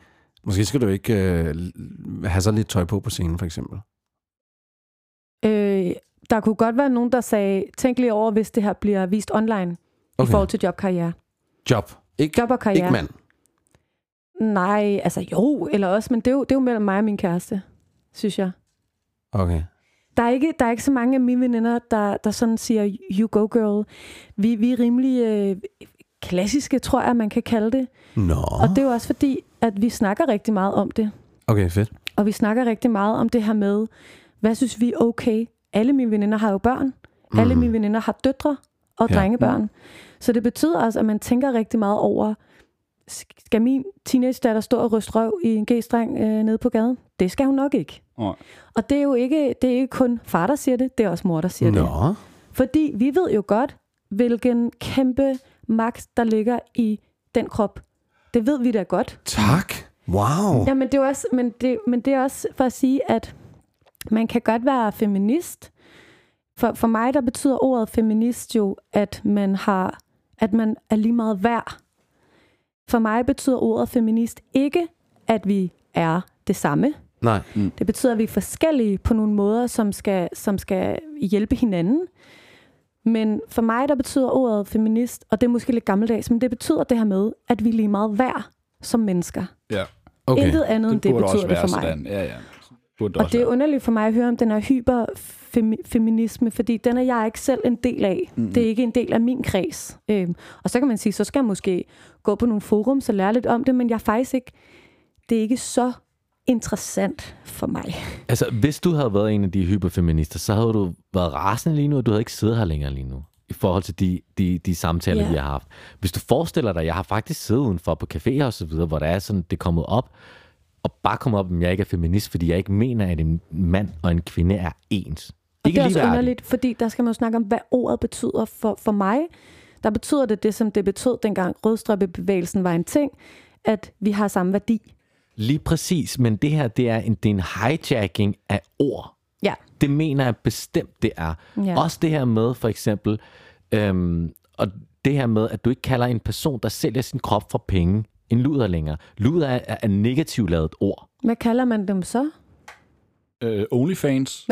måske skal du ikke øh, have så lidt tøj på på scenen, for eksempel? Øh, der kunne godt være nogen, der sagde, tænk lige over, hvis det her bliver vist online okay. i forhold til jobkarriere. Job. Ikke, Job og karriere. ikke mand. Nej, altså jo, eller også, men det er jo, det er jo mellem mig og min kæreste, synes jeg. Okay. Der er ikke, der er ikke så mange af mine veninder, der, der sådan siger, you go girl. Vi, vi er rimelig øh, klassiske, tror jeg, man kan kalde det. Nå. Og det er jo også fordi, at vi snakker rigtig meget om det. Okay, fedt. Og vi snakker rigtig meget om det her med, hvad synes vi er okay? Alle mine veninder har jo børn. Mm. Alle mine veninder har døtre og Ja. drengebørn. Så det betyder også, at man tænker rigtig meget over, skal min teenage-datter stå og ryste røv i en g-streng øh, nede på gaden? Det skal hun nok ikke. Nej. Og det er jo ikke, det er ikke kun far, der siger det, det er også mor, der siger det. Nå. Fordi vi ved jo godt, hvilken kæmpe magt, der ligger i den krop. Det ved vi da godt. Tak. Wow. Ja, men det, er også, men, det, men det er også for at sige, at man kan godt være feminist. For, for mig, der betyder ordet feminist jo, at man har, at man er lige meget værd. For mig betyder ordet feminist ikke, at vi er det samme. Nej. Det betyder, at vi er forskellige på nogle måder, som skal, som skal hjælpe hinanden. Men for mig, der betyder ordet feminist, og det er måske lidt gammeldags, men det betyder det her med, at vi er lige meget værd som mennesker. Ja, Okay. Intet andet end det burde betyder det for mig. sådan. Ja, ja. Burde det Og det er underligt for mig at høre om den her hyperfeminisme, fordi den er jeg ikke selv en del af. Mm. Det er ikke en del af min kreds. Øhm, og så kan man sige, så skal jeg måske gå på nogle forum og lære lidt om det, men jeg er faktisk ikke, det er ikke så interessant for mig. Altså, hvis du havde været en af de hyperfeminister, så havde du været rasende lige nu, og du havde ikke siddet her længere lige nu. I forhold til de, de, de samtaler, Ja. vi har haft. Hvis du forestiller dig, jeg har faktisk siddet udenfor på caféer og så videre, hvor der er sådan, det er kommet op, og bare kommet op, at jeg ikke er feminist, fordi jeg ikke mener, at en mand og en kvinde er ens. Og Ikke det er også underligt, fordi der skal man jo snakke om, hvad ordet betyder for, for mig. Der betyder det det, som det betød, dengang rødstrømpebevægelsen var en ting, at vi har samme værdi. Lige præcis, men det her, det er en, det er en hijacking af ord. Ja. Det mener jeg bestemt, det er. Ja. Også det her med, for eksempel, øhm, og det her med, at du ikke kalder en person, der sælger sin krop for penge, en luder længere. Luder er, er, er negativt lavet ord. Hvad kalder man dem så? Øh, Onlyfans.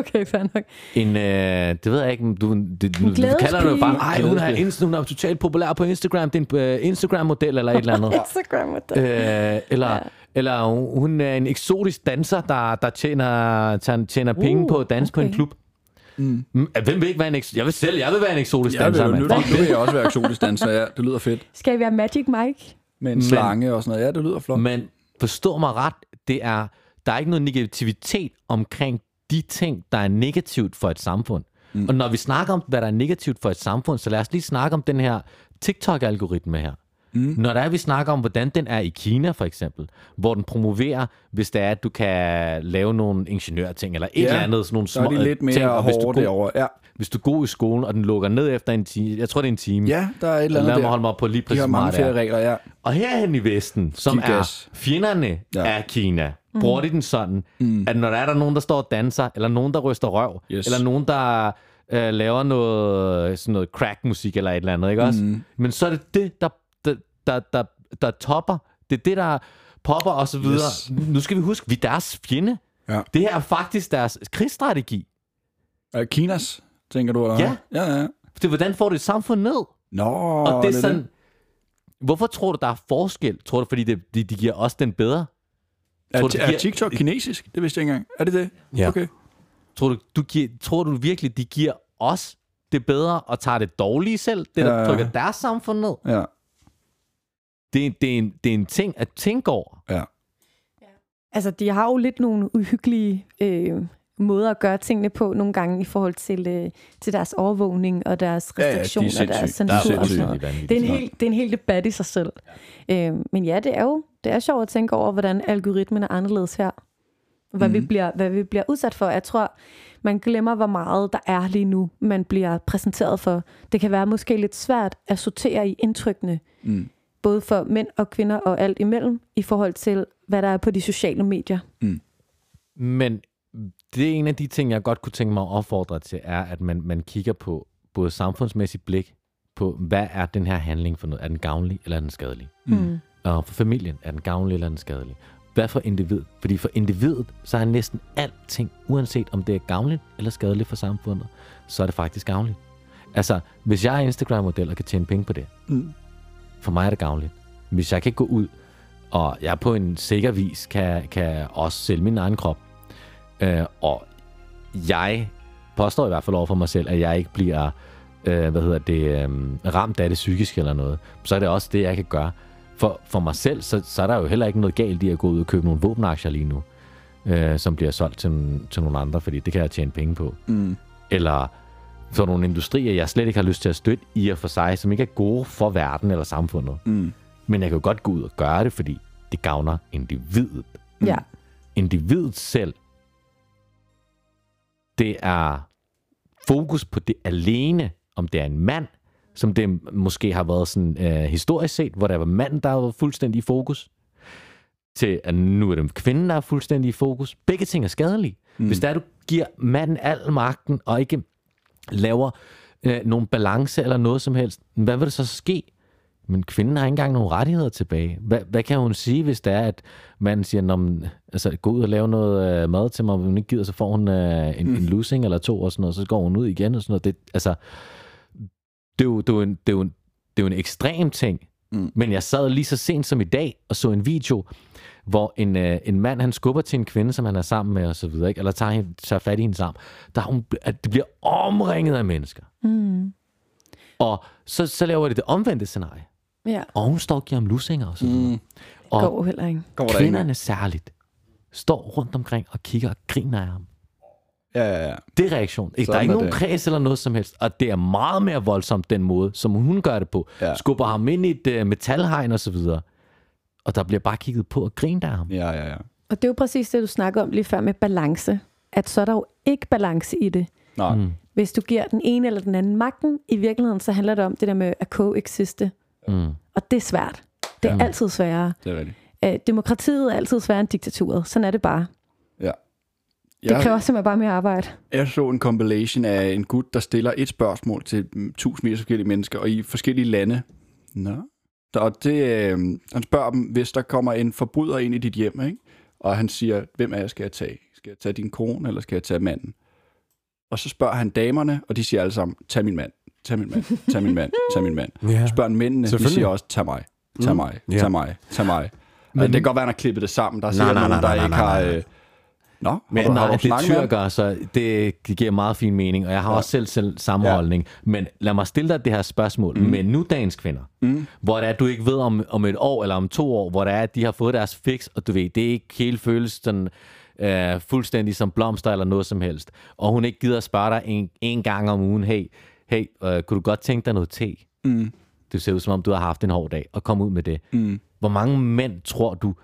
Okay, fair nok. En, øh, det ved jeg ikke, men du, det, du, du kalder det jo bare, ej, hun er, inst, hun er totalt populær på Instagram, det er en øh, Instagram-model eller et eller andet. Instagram øh, eller, ja. eller hun er en eksotisk danser, der, der tjener, tjener, tjener penge Uh, på at danse okay. på en klub. Mm. Hvem vil ikke være en eksotisk? Jeg vil selv, jeg vil være en eksotisk Jeg vil, danser. jo, mand. nu, vil jeg også være eksotisk danser, ja. Det lyder fedt. Skal I være Magic Mike? Med en slange og sådan noget. Ja, det lyder flot. Men forstå mig ret, det er, der er ikke noget negativitet omkring de ting, der er negativt for et samfund. Mm. Og når vi snakker om, hvad der er negativt for et samfund, så lad os lige snakke om den her TikTok-algoritme her. Mm. Når der er, vi snakker om, hvordan den er i Kina for eksempel, hvor den promoverer, hvis det er, at du kan lave nogle ingeniørting, eller et Ja, eller andet, sådan nogle Så er små de lidt øh, ting, mere og hvis du, god, derovre. Ja. hvis du er god i skolen, og den lukker ned efter en time, jeg tror det er en time, ja, der er et eller lad andet mig der. holde mig op på lige De præcis har hvor mange er. flere regler, ja. Og herhen i Vesten, som Giv er fjenderne ja. af Kina, bruger de den sådan, mm. at når der er der nogen, der står og danser, eller nogen, der ryster røv, Yes. eller nogen, der øh, laver noget, sådan noget crack-musik eller et eller andet, ikke også? Mm. Men så er det det, der, der, der, der, der topper. Det er det, der popper og så videre. Yes. Nu skal vi huske, vi er deres fjende. Ja. Det her er faktisk deres krigsstrategi. Øh, Kinas, tænker du? Eller? Ja. Ja, ja. Det hvordan får du et samfund ned? Nå, Og det er sådan... det. Hvorfor tror du, der er forskel? Tror du, fordi det, de, de giver os den bedre? Er, Tror du, det er TikTok kinesisk? Det vidste jeg ikke engang. Er det det? Ja. Okay. Tror du, du giver, tror du virkelig, de giver os det bedre og tager det dårlige selv? Det, der Ja. trykker deres samfund ned? Ja. Det, er- det, er en, det er en ting at tænke over. Ja. Altså, de har jo lidt nogle uhyggelige, øh, måder at gøre tingene på nogle gange i forhold til, øh, til deres overvågning og deres Ja, ja, de er restriktioner, ja, deres sindssyge. Der er censur og sådan noget. Det er, en helt, det er en hel debat i sig selv. Øh, men ja, det er jo det er sjovt at tænke over, hvordan algoritmen er anderledes her. Hvad, mm. vi bliver, hvad vi bliver udsat for. Jeg tror, man glemmer, hvor meget der er lige nu, man bliver præsenteret for. Det kan være måske lidt svært at sortere i indtrykkene, Mm. både for mænd og kvinder og alt imellem, i forhold til, hvad der er på de sociale medier. Men det er en af de ting, jeg godt kunne tænke mig at opfordre til, er, at man, man kigger på både samfundsmæssigt blik, på hvad er den her handling for noget? Er den gavnlig, eller er den skadelig? Mm. Og for familien, er den gavnlig, eller er den skadelig? Hvad for individ? Fordi for individet, så er næsten alting, uanset om det er gavnligt eller skadeligt for samfundet, så er det faktisk gavnligt. Altså, hvis jeg er Instagram-model og kan tjene penge på det, Mm. for mig er det gavnligt. Hvis jeg kan gå ud, og jeg på en sikker vis kan, kan også sælge min egen krop, øh, og jeg påstår i hvert fald over for mig selv, at jeg ikke bliver øh, hvad hedder det, øh, ramt af det psykisk eller noget, så er det også det, jeg kan gøre. For, for mig selv, så, så er der jo heller ikke noget galt i at gå ud og købe nogle våbenaktier lige nu, øh, som bliver solgt til, til nogle andre, fordi det kan jeg tjene penge på. Mm. Eller for nogle industrier, jeg slet ikke har lyst til at støtte i og for sig, som ikke er gode for verden eller samfundet. Mm. Men jeg kan jo godt gå ud og gøre det, fordi det gavner individet. Ja. Individet selv, det er fokus på det alene, om det er en mand, som det måske har været sådan øh, historisk set, hvor der var manden, der været fuldstændig i fokus, til at nu er det kvinden, der er fuldstændig i fokus. Begge ting er skadelige. Mm. Hvis der er, du giver manden al magten, og ikke laver øh, nogen balance eller noget som helst, hvad vil der så ske? Men kvinden har ikke engang nogen rettigheder tilbage. Hvad, hvad kan hun sige, hvis det er, at manden siger, Nå, men, altså, gå ud og lave noget øh, mad til mig, hvis hun ikke gider, så får hun øh, en, mm. en losing eller to og sådan noget, så går hun ud igen og sådan noget. Det, altså, det er jo, det er jo, en, det er jo, en, det er jo en ekstrem ting. Mm. Men jeg sad lige så sent som i dag og så en video, hvor en, øh, en mand, han skubber til en kvinde, som han er sammen med og så videre, ikke? eller tager, hende, tager fat i hende sammen. Der er hun, at det bliver omringet af mennesker. Mm. Og så, så laver de det omvendte scenarie. Ja, Og hun står og giver ham lussinger og så videre. Mm. Og går heller ikke. Går der ikke? kvinderne særligt står rundt omkring og kigger og griner af ham. Ja, ja, ja. Det er reaktion. Ikke? Der er ikke nogen det. kreds eller noget som helst. Og det er meget mere voldsomt den måde, som hun gør det på. Ja. Skubber ham ind i et uh, metalhegn og så videre. Og der bliver bare kigget på og grint af ham. Ja, ja, ja. Og det er jo præcis det, du snakker om lige før med balance. At så er der jo ikke balance i det. Nej. Mm. Hvis du giver den ene eller den anden magten, i virkeligheden, så handler det om det der med at coexiste. Mm. Og det er svært. Det er Ja. altid sværere. Det er rigtigt. Øh, demokratiet er altid sværere end diktaturet. Sådan er det bare. Ja. Det Jeg, kræver simpelthen bare mere arbejde. jeg så en compilation af en gut, der stiller et spørgsmål til mm, tusindvis af forskellige mennesker, og i forskellige lande. Nå. Der, og det, øh, han spørger dem, hvis der kommer en forbryder ind i dit hjem, ikke? og han siger, hvem af jer skal jeg tage? Skal jeg tage din kone, eller skal jeg tage manden? Og så spørger han damerne, og de siger alle sammen, tag min mand, tag min mand, tag min mand, tag min mand. Ja. Spørger mændene, de siger også, tag mig, tag Mm. mig, Ja. tag mig, tag mig. Men, Men- det kan godt være, han har klippet det sammen. Der er Nej, sikkert nej, nogen, nej, der nej, ikke nej, har... nej. Øh... Nå, Men du, nej, det er tyrker, så det, det giver meget fin mening, og jeg har Ja. også selv, selv samme Ja. holdning. Men lad mig stille dig det her spørgsmål. Mm. Men nu dagens kvinder, Mm. hvor det er, du ikke ved om, om et år eller om to år, hvor det er, at de har fået deres fix, og du ved, det er ikke helt føles sådan, øh, fuldstændig som blomster eller noget som helst. Og hun ikke gider at spørge dig en, en gang om ugen, hey, hey øh, kunne du godt tænke dig noget te? Mm. Det ser ud som om, du har haft en hård dag, og kom ud med det. Mm. Hvor mange mænd tror du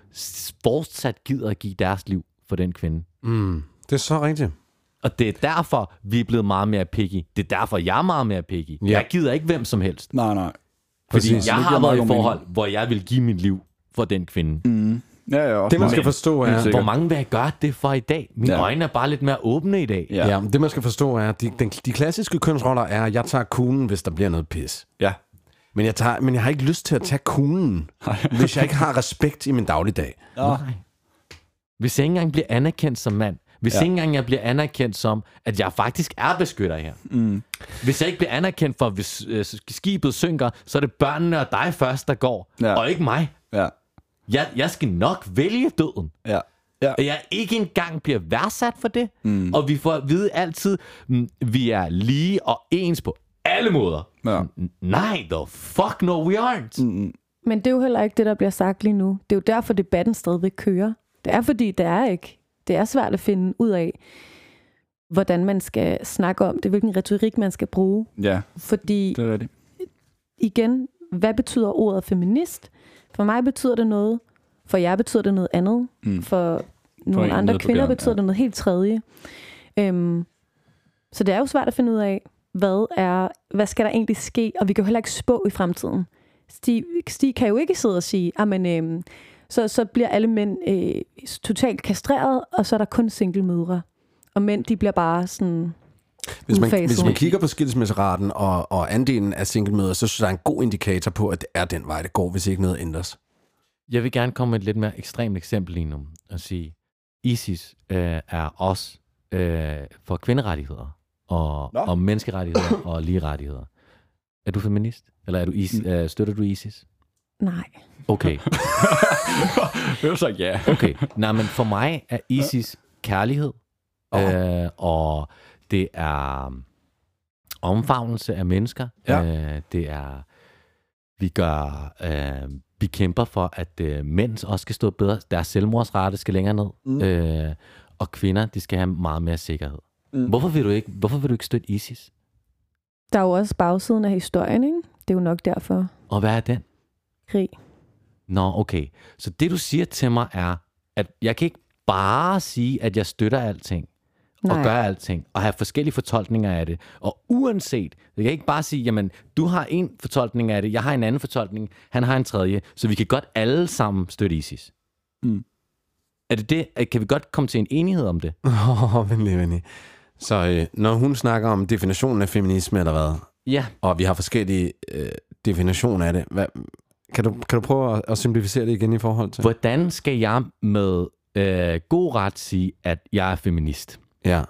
fortsat gider at give deres liv for den kvinde? Mm. Det er så rigtigt. Og det er derfor, vi er blevet meget mere picky. Det er derfor, jeg er meget mere picky. Ja. Jeg gider ikke hvem som helst. Nej, nej. Fordi Præcis. jeg har været i forhold, hvor jeg vil give mit liv for den kvinde. Mm. Ja, ja, Det, man skal forstå, er... Hvor mange vil jeg gøre det for i dag? Mine Ja. ja. øjne er bare lidt mere åbne i dag. Ja. Ja, det man skal forstå er, at de, den, de klassiske kønsroller er, at jeg tager kuglen, hvis der bliver noget pis. Ja. Men jeg, tager, men jeg har ikke lyst til at tage kuglen, hvis jeg ikke har respekt i min dagligdag. Nej. Hvis jeg ikke engang bliver anerkendt som mand, hvis Ja. ikke engang jeg bliver anerkendt som, at jeg faktisk er beskytter her. Mm. Hvis jeg ikke bliver anerkendt for, hvis øh, skibet synker, så er det børnene og dig først, der går, Ja. og ikke mig. Ja. Jeg, jeg skal nok vælge døden. Ja. Ja. At jeg ikke engang bliver værdsat for det. Mm. Og vi får at vide altid, mm, vi er lige og ens på alle måder. Ja. Nej, the fuck no, we aren't. Mm. Men det er jo heller ikke det, der bliver sagt lige nu. Det er jo derfor, debatten stadigvæk kører. Det er fordi, det er ikke. Det er svært at finde ud af, hvordan man skal snakke om det, hvilken retorik man skal bruge. Ja, Fordi det er det. igen, hvad betyder ordet feminist? For mig betyder det noget, for jer betyder det noget andet, Mm. for nogle en andre kvinder gaden, betyder ja. det noget helt tredje. Øhm, så det er jo svært at finde ud af, hvad er, hvad skal der egentlig ske, og vi kan jo heller ikke spå i fremtiden. Stig, Stig kan jo ikke sidde og sige, at øhm, så, så bliver alle mænd øh, totalt kastreret, og så er der kun single mødre. Og mænd, de bliver bare sådan... Hvis man, hvis man kigger på skilsmisseraten og, og andelen af singlemøder, så synes jeg, der er en god indikator på, at det er den vej, det går, hvis ikke noget ændres. Jeg vil gerne komme med et lidt mere ekstremt eksempel lige nu og sige, ISIS øh, er også øh, for kvinderettigheder og, Nå. og menneskerettigheder og lige rettigheder. Er du feminist? Eller er du is, øh, støtter du ISIS? Nej. Okay, det var så ja. okay. Nej, men for mig er ISIS kærlighed, øh, og det er um, omfavnelse af mennesker. Ja. Øh, det er, vi gør, øh, vi kæmper for, at øh, mænd også skal stå bedre. Deres selvmordsrate skal længere ned. Mm. Øh, og kvinder, de skal have meget mere sikkerhed. Mm. Hvorfor, vil du ikke, hvorfor vil du ikke støtte ISIS? Der er jo også bagsiden af historien, ikke? Det er jo nok derfor. Og hvad er den? Krig. Nå, okay. Så det, du siger til mig, er, at jeg kan ikke bare sige, at jeg støtter alting, og Nej. gør alting, og have forskellige fortolkninger af det. Og uanset, jeg kan ikke bare sige, jamen, du har en fortolkning af det, jeg har en anden fortolkning, han har en tredje, så vi kan godt alle sammen støtte ISIS. Mm. Er det det? Kan vi godt komme til en enighed om det? Åh, oh, venlig, venlig. Så øh, når hun snakker om definitionen af feminisme eller hvad, Ja. og vi har forskellige øh, definitioner af det, hvad, kan, du, kan du prøve at, at simplificere det igen i forhold til? Hvordan skal jeg med øh, god ret sige, at jeg er feminist? Ja.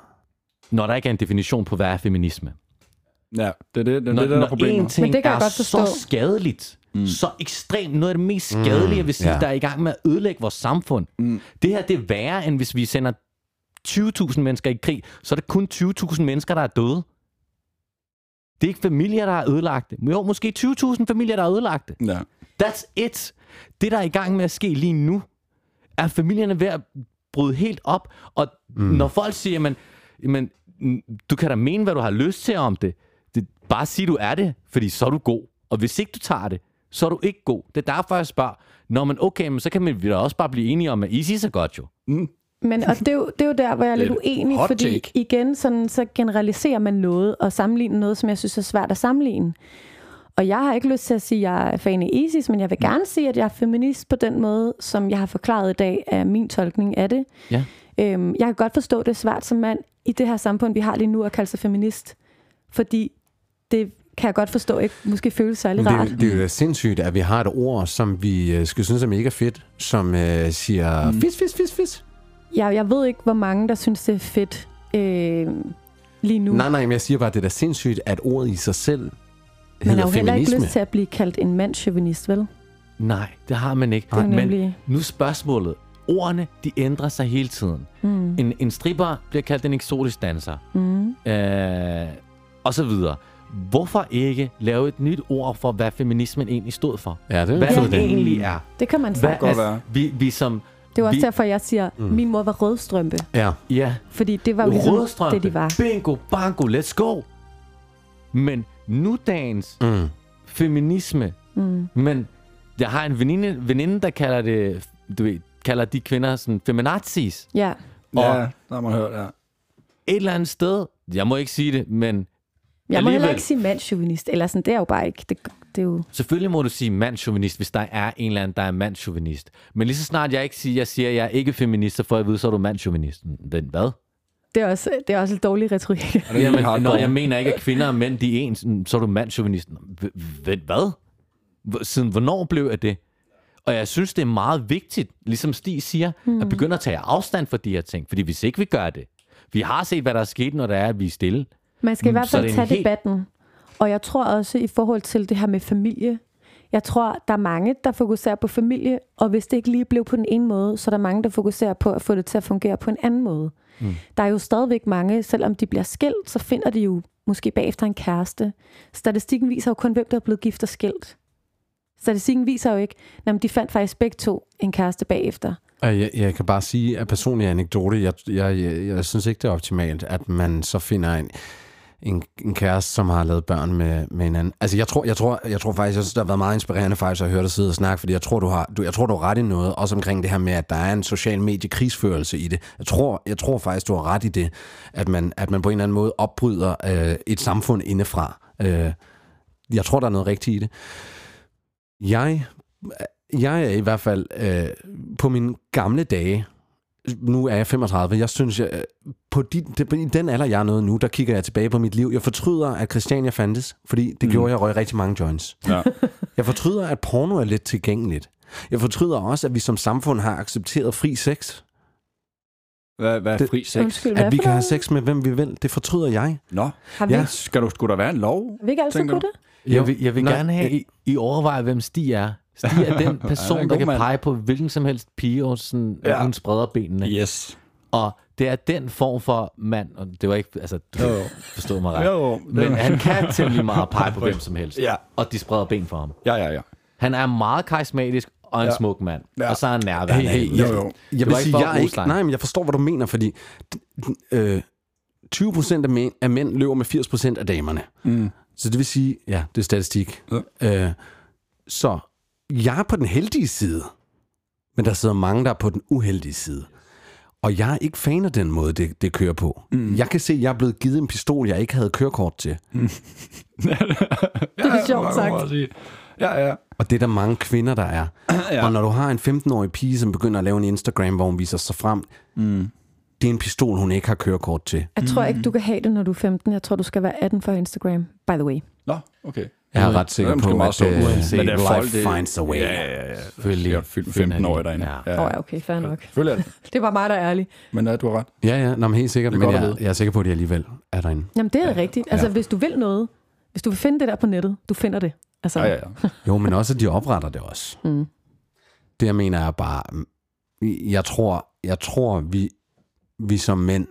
Når der ikke er en definition på, hvad er feminisme? Ja, det er det, det, når, det, er der er når problemet. en ting Men det kan jeg er godt forstå. så skadeligt, mm. så ekstremt, noget af det mest skadelige, jeg vil sige, ja. der er i gang med at ødelægge vores samfund. Mm. Det her, det er værre, end hvis vi sender 20.000 mennesker i krig, så er det kun 20.000 mennesker, der er døde. Det er ikke familier, der er ødelagte. Jo, måske 20.000 familier, der er ødelagte. Ja. That's it. Det, der er i gang med at ske lige nu, er familierne ved at bryde helt op. Og mm. når folk siger, jamen, jamen, mm, du kan da mene, hvad du har lyst til om det. det. Bare sig, du er det, fordi så er du god. Og hvis ikke du tager det, så er du ikke god. Det er derfor, jeg spørger, Nå, men okay, men så kan vi da også bare blive enige om, at ISIS er godt jo. Men og det, er jo, det er jo der, hvor jeg er lidt uenig, fordi take. igen, sådan, så generaliserer man noget og sammenligner noget, som jeg synes er svært at sammenligne. Og jeg har ikke lyst til at sige, at jeg er fan af ISIS, men jeg vil gerne sige, at jeg er feminist på den måde, som jeg har forklaret i dag, er min tolkning af det. Ja. Øhm, jeg kan godt forstå, at det er svært som mand i det her samfund, vi har lige nu, at kalde sig feminist. Fordi det kan jeg godt forstå ikke måske føles særlig Men rart. det, det er jo sindssygt, at vi har et ord, som vi øh, skal synes er mega fedt, som øh, siger mm. fis, fis, fis, fis. Jeg, jeg ved ikke, hvor mange, der synes, det er fedt øh, lige nu. Nej, nej, men jeg siger bare, at det er da sindssygt, at ordet i sig selv Man har jo heller ikke feminisme. lyst til at blive kaldt en mandchauvinist, vel? Nej, det har man ikke. Jo Men nu er spørgsmålet. Ordene, de ændrer sig hele tiden. Mm. En, en stripper bliver kaldt en eksotisk danser. Mm. øh, og så videre. Hvorfor ikke lave et nyt ord for, hvad feminismen egentlig stod for? Ja, det er Hvad det egentlig er. Det kan man Hvad, sige. godt altså, være. vi, vi som... Det var også vi, derfor, jeg siger, mm. min mor var rødstrømpe. Ja, Ja, Fordi det var jo ligesom det, de var. bingo, bango, let's go. Men nudagens mm. feminisme, Mm. men jeg har en veninde, veninde der kalder det, du ved, kalder de kvinder sådan feminazis. Ja. Ja, Og- der har man hørt, ja. Et eller andet sted, jeg må ikke sige det, men Jeg må heller ikke sige mandchauvinist. Eller sådan, det er jo bare ikke. Det, det er jo... Selvfølgelig må du sige mandchauvinist, hvis der er en eller anden, der er mandchauvinist. Men lige så snart jeg ikke siger, jeg siger, at jeg er ikke feminist, så får jeg at vide, så er du mandchauvinist. Den hvad? Det er også, det er også en dårlig retorik. Jamen, når jeg mener ikke, at kvinder og mænd, de er ens, så er du h- Hvad? Siden hvornår blev jeg det? Og jeg synes, det er meget vigtigt, ligesom Stig siger, mm. at begynde at tage afstand fra de her ting. Fordi hvis ikke vi gør det, vi har set, hvad der er sket, når det er, at vi er stille. Man skal i Mm, hvert er fald tage helt- debatten. Og jeg tror også i forhold til det her med familie, jeg tror, der er mange, der fokuserer på familie, og hvis det ikke lige blev på den ene måde, så er der mange, der fokuserer på at få det til at fungere på en anden måde. Mm. Der er jo stadigvæk mange, selvom de bliver skilt, så finder de jo måske bagefter en kæreste. Statistikken viser jo kun, hvem der er blevet gift og skilt. Statistikken viser jo ikke, at de fandt faktisk begge to en kæreste bagefter. Jeg, jeg kan bare sige, at personlig anekdote, jeg, jeg, jeg, jeg synes ikke, det er optimalt, at man så finder en, en, en kæreste, som har lavet børn med, med hinanden. Altså, jeg tror, jeg, tror, jeg tror faktisk, jeg synes, det har været meget inspirerende faktisk at høre dig sidde og snakke, fordi jeg tror, du har, du, jeg tror, du har ret i noget, også omkring det her med, at der er en social mediekrigsførelse i det. Jeg tror, jeg tror faktisk, du har ret i det, at man, at man på en eller anden måde opbryder øh, et samfund indefra. Øh, jeg tror, der er noget rigtigt i det. Jeg, jeg er i hvert fald øh, på mine gamle dage, nu er jeg 35, jeg synes, jeg, på de, det, i den alder, jeg er nået nu, der kigger jeg tilbage på mit liv. Jeg fortryder, at Christiania fandtes, fordi det mm. gjorde, at jeg røg rigtig mange joints. Ja. Jeg fortryder, at porno er lidt tilgængeligt. Jeg fortryder også, at vi som samfund har accepteret fri sex. Hvad, hvad er Det- fri sex? Undskyld, At vi kan have sex med, hvem vi vil. Det fortryder jeg. Nå, Har vi, Ja. skal du, skulle der være en lov? har vi ikke altid kunne det? Jeg vil, jeg vil Nej, gerne have, I, I overvejer, hvem Stig er. Stig er den person, Ja, en der kan mand. pege på hvilken som helst pige, og sådan, Ja. hun spreder benene. Yes. Og det er den form for mand, og det var ikke, altså, du Jo, jo. forstår mig ret. Jo, Men han kan temmelig meget pege på hvem som helst. Ja. Og de spreder ben for ham. Ja, ja, ja. Han er meget karismatisk og en Ja. smuk mand. Ja. Og så er han nærværende. Hey, hey, Jo, jeg, jo. jeg Det vil sige, jeg er ikke, nej, men jeg forstår, hvad du mener, fordi øh, 20 procent af mænd, af mænd løber med 80 procent af damerne. Mm. Så det vil sige, ja, det er statistik. Ja. Øh, så jeg er på den heldige side, men der sidder mange, der er på den uheldige side. Og jeg er ikke fan af den måde, det, det kører på. Mm. Jeg kan se, at jeg er blevet givet en pistol, jeg ikke havde kørekort til. Det er sjovt sagt. Ja, ja. Og det er der mange kvinder, der er. ja. Og når du har en 15-årig pige, som begynder at lave en Instagram, hvor hun viser sig frem, Mm. det er en pistol, hun ikke har kørekort til. Jeg tror ikke, du kan have det, når du er 15. Jeg tror, du skal være 18 for Instagram, by the way. Nå, okay. Jeg er ret sikker er på, meget at uh, Men er folk, life det- finds a way. Ja, ja, ja. Selvfølgelig. Jeg er fyldt finder 15 år de- derinde. Ja. Åh oh, ja, okay, fair nok. Selvfølgelig er det. Det var mig, der er ærlig. Men ja, du har ret. Ja, ja, Nå, men helt sikkert. Det er Men godt at jeg, jeg er sikker på, at de alligevel er derinde. Jamen, det er ja. rigtigt. Altså, Ja. hvis du vil noget, hvis du vil finde det der på nettet, du finder det. Altså, Ja, ja, ja. Jo, men også, at de opretter det også. Mm. Det, jeg mener, er bare... Jeg tror, jeg tror vi, vi som mænd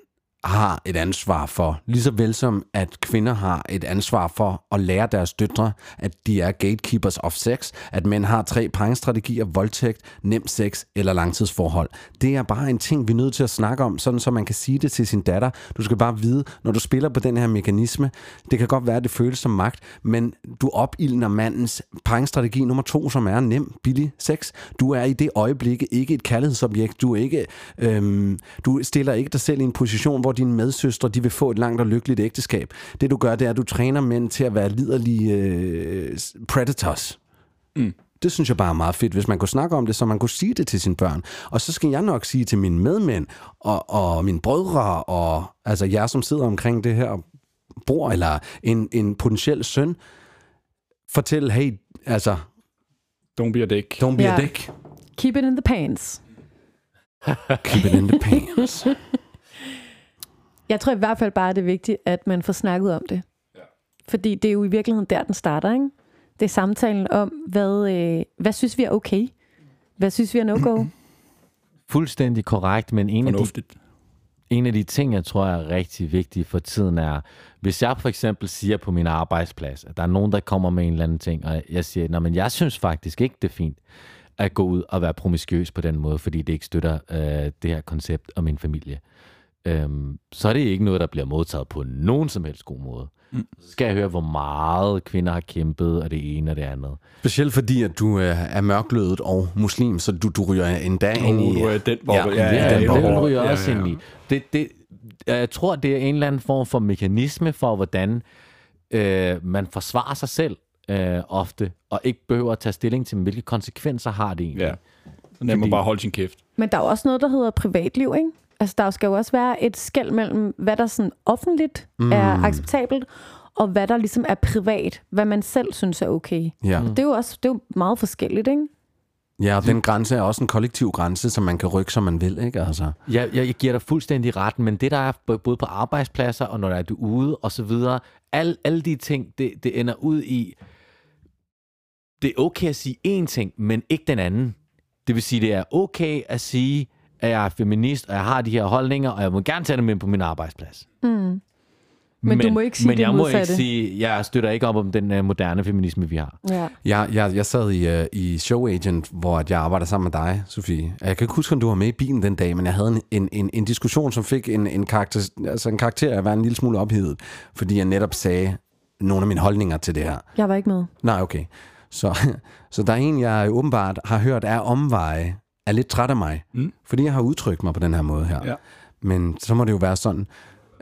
har et ansvar for, lige så vel som at kvinder har et ansvar for at lære deres døtre, at de er gatekeepers of sex, at mænd har tre pangstrategier, voldtægt, nem sex eller langtidsforhold. Det er bare en ting, vi er nødt til at snakke om, sådan så man kan sige det til sin datter. Du skal bare vide, når du spiller på den her mekanisme, det kan godt være, at det føles som magt, men du opildner mandens pangstrategi nummer to, som er nem, billig sex. Du er i det øjeblik ikke et kærlighedsobjekt. Du, er ikke, øhm, du stiller ikke dig selv i en position, hvor dine medsøstre de vil få et langt og lykkeligt ægteskab. Det du gør, det er, at du træner mænd til at være liderlige øh, predators. Mm. Det synes jeg bare er meget fedt, hvis man kunne snakke om det, så man kunne sige det til sine børn. Og så skal jeg nok sige til mine medmænd og, og mine brødre og altså jer, som sidder omkring det her bord, eller en, en potentiel søn, fortæl, hey, altså, Don't be a dick. don't be Ja. a dick. Keep it in the pants. Keep it in the pants. Jeg tror i hvert fald bare, det er vigtigt, at man får snakket om det. Ja. Fordi det er jo i virkeligheden der, den starter, ikke? Det er samtalen om, hvad, øh, hvad synes vi er okay? Hvad synes vi er no-go? Fuldstændig korrekt, men en af, de, en af de ting, jeg tror er rigtig vigtige for tiden er, hvis jeg for eksempel siger på min arbejdsplads, at der er nogen, der kommer med en eller anden ting, og jeg siger, men jeg synes faktisk ikke, det er fint at gå ud og være promiskuøs på den måde, fordi det ikke støtter øh, det her koncept om en familie. Øhm, så er det ikke noget, der bliver modtaget på nogen som helst god måde. Mm. Så skal jeg høre, hvor meget kvinder har kæmpet, og det ene og det andet. Specielt fordi, at du øh, er mørklødet og muslim, så du, du ryger endda ind i... Du er den Ja, boble. ja, Ja, ja, den det boble. ryger Ja, også ja, ind i. Det, det, jeg tror, det er en eller anden form for mekanisme for, hvordan øh, man forsvarer sig selv øh, ofte, og ikke behøver at tage stilling til, hvilke konsekvenser har det egentlig. Ja. Så nemt Fordi- bare holde sin kæft. Men der er også noget, der hedder privatliv, ikke? Altså, der skal jo også være et skæld mellem, hvad der sådan offentligt mm. er acceptabelt, og hvad der ligesom er privat, hvad man selv synes er okay. Ja. Det er jo også det er jo meget forskelligt, ikke? ja, og den grænse er også en kollektiv grænse, som man kan rykke, som man vil, ikke? Altså. Jeg, jeg, jeg giver dig fuldstændig ret, men det der er både på arbejdspladser og når der er du ude og så videre, alle, alle de ting, det, det ender ud i, det er okay at sige én ting, men ikke den anden. Det vil sige, det er okay at sige, at jeg er feminist, og jeg har de her holdninger, og jeg må gerne tage dem med på min arbejdsplads. Mm. Men du må ikke sige men det jeg må ikke modsatte. sige, jeg støtter ikke op om den uh, moderne feminisme, vi har. Ja. Jeg, jeg, jeg sad i, uh, i Show Agent, hvor jeg arbejder sammen med dig, Sofie. Jeg kan ikke huske, om du var med i bilen den dag, men jeg havde en, en, en, en diskussion, som fik en, en, karakter, altså en karakter af at være en lille smule ophedet, fordi jeg netop sagde nogle af mine holdninger til det her. Jeg var ikke med. Nej, okay. Så, så der er en, jeg åbenbart har hørt er omveje, er lidt træt af mig, mm. fordi jeg har udtrykt mig på den her måde her. Ja. Men så må det jo være sådan.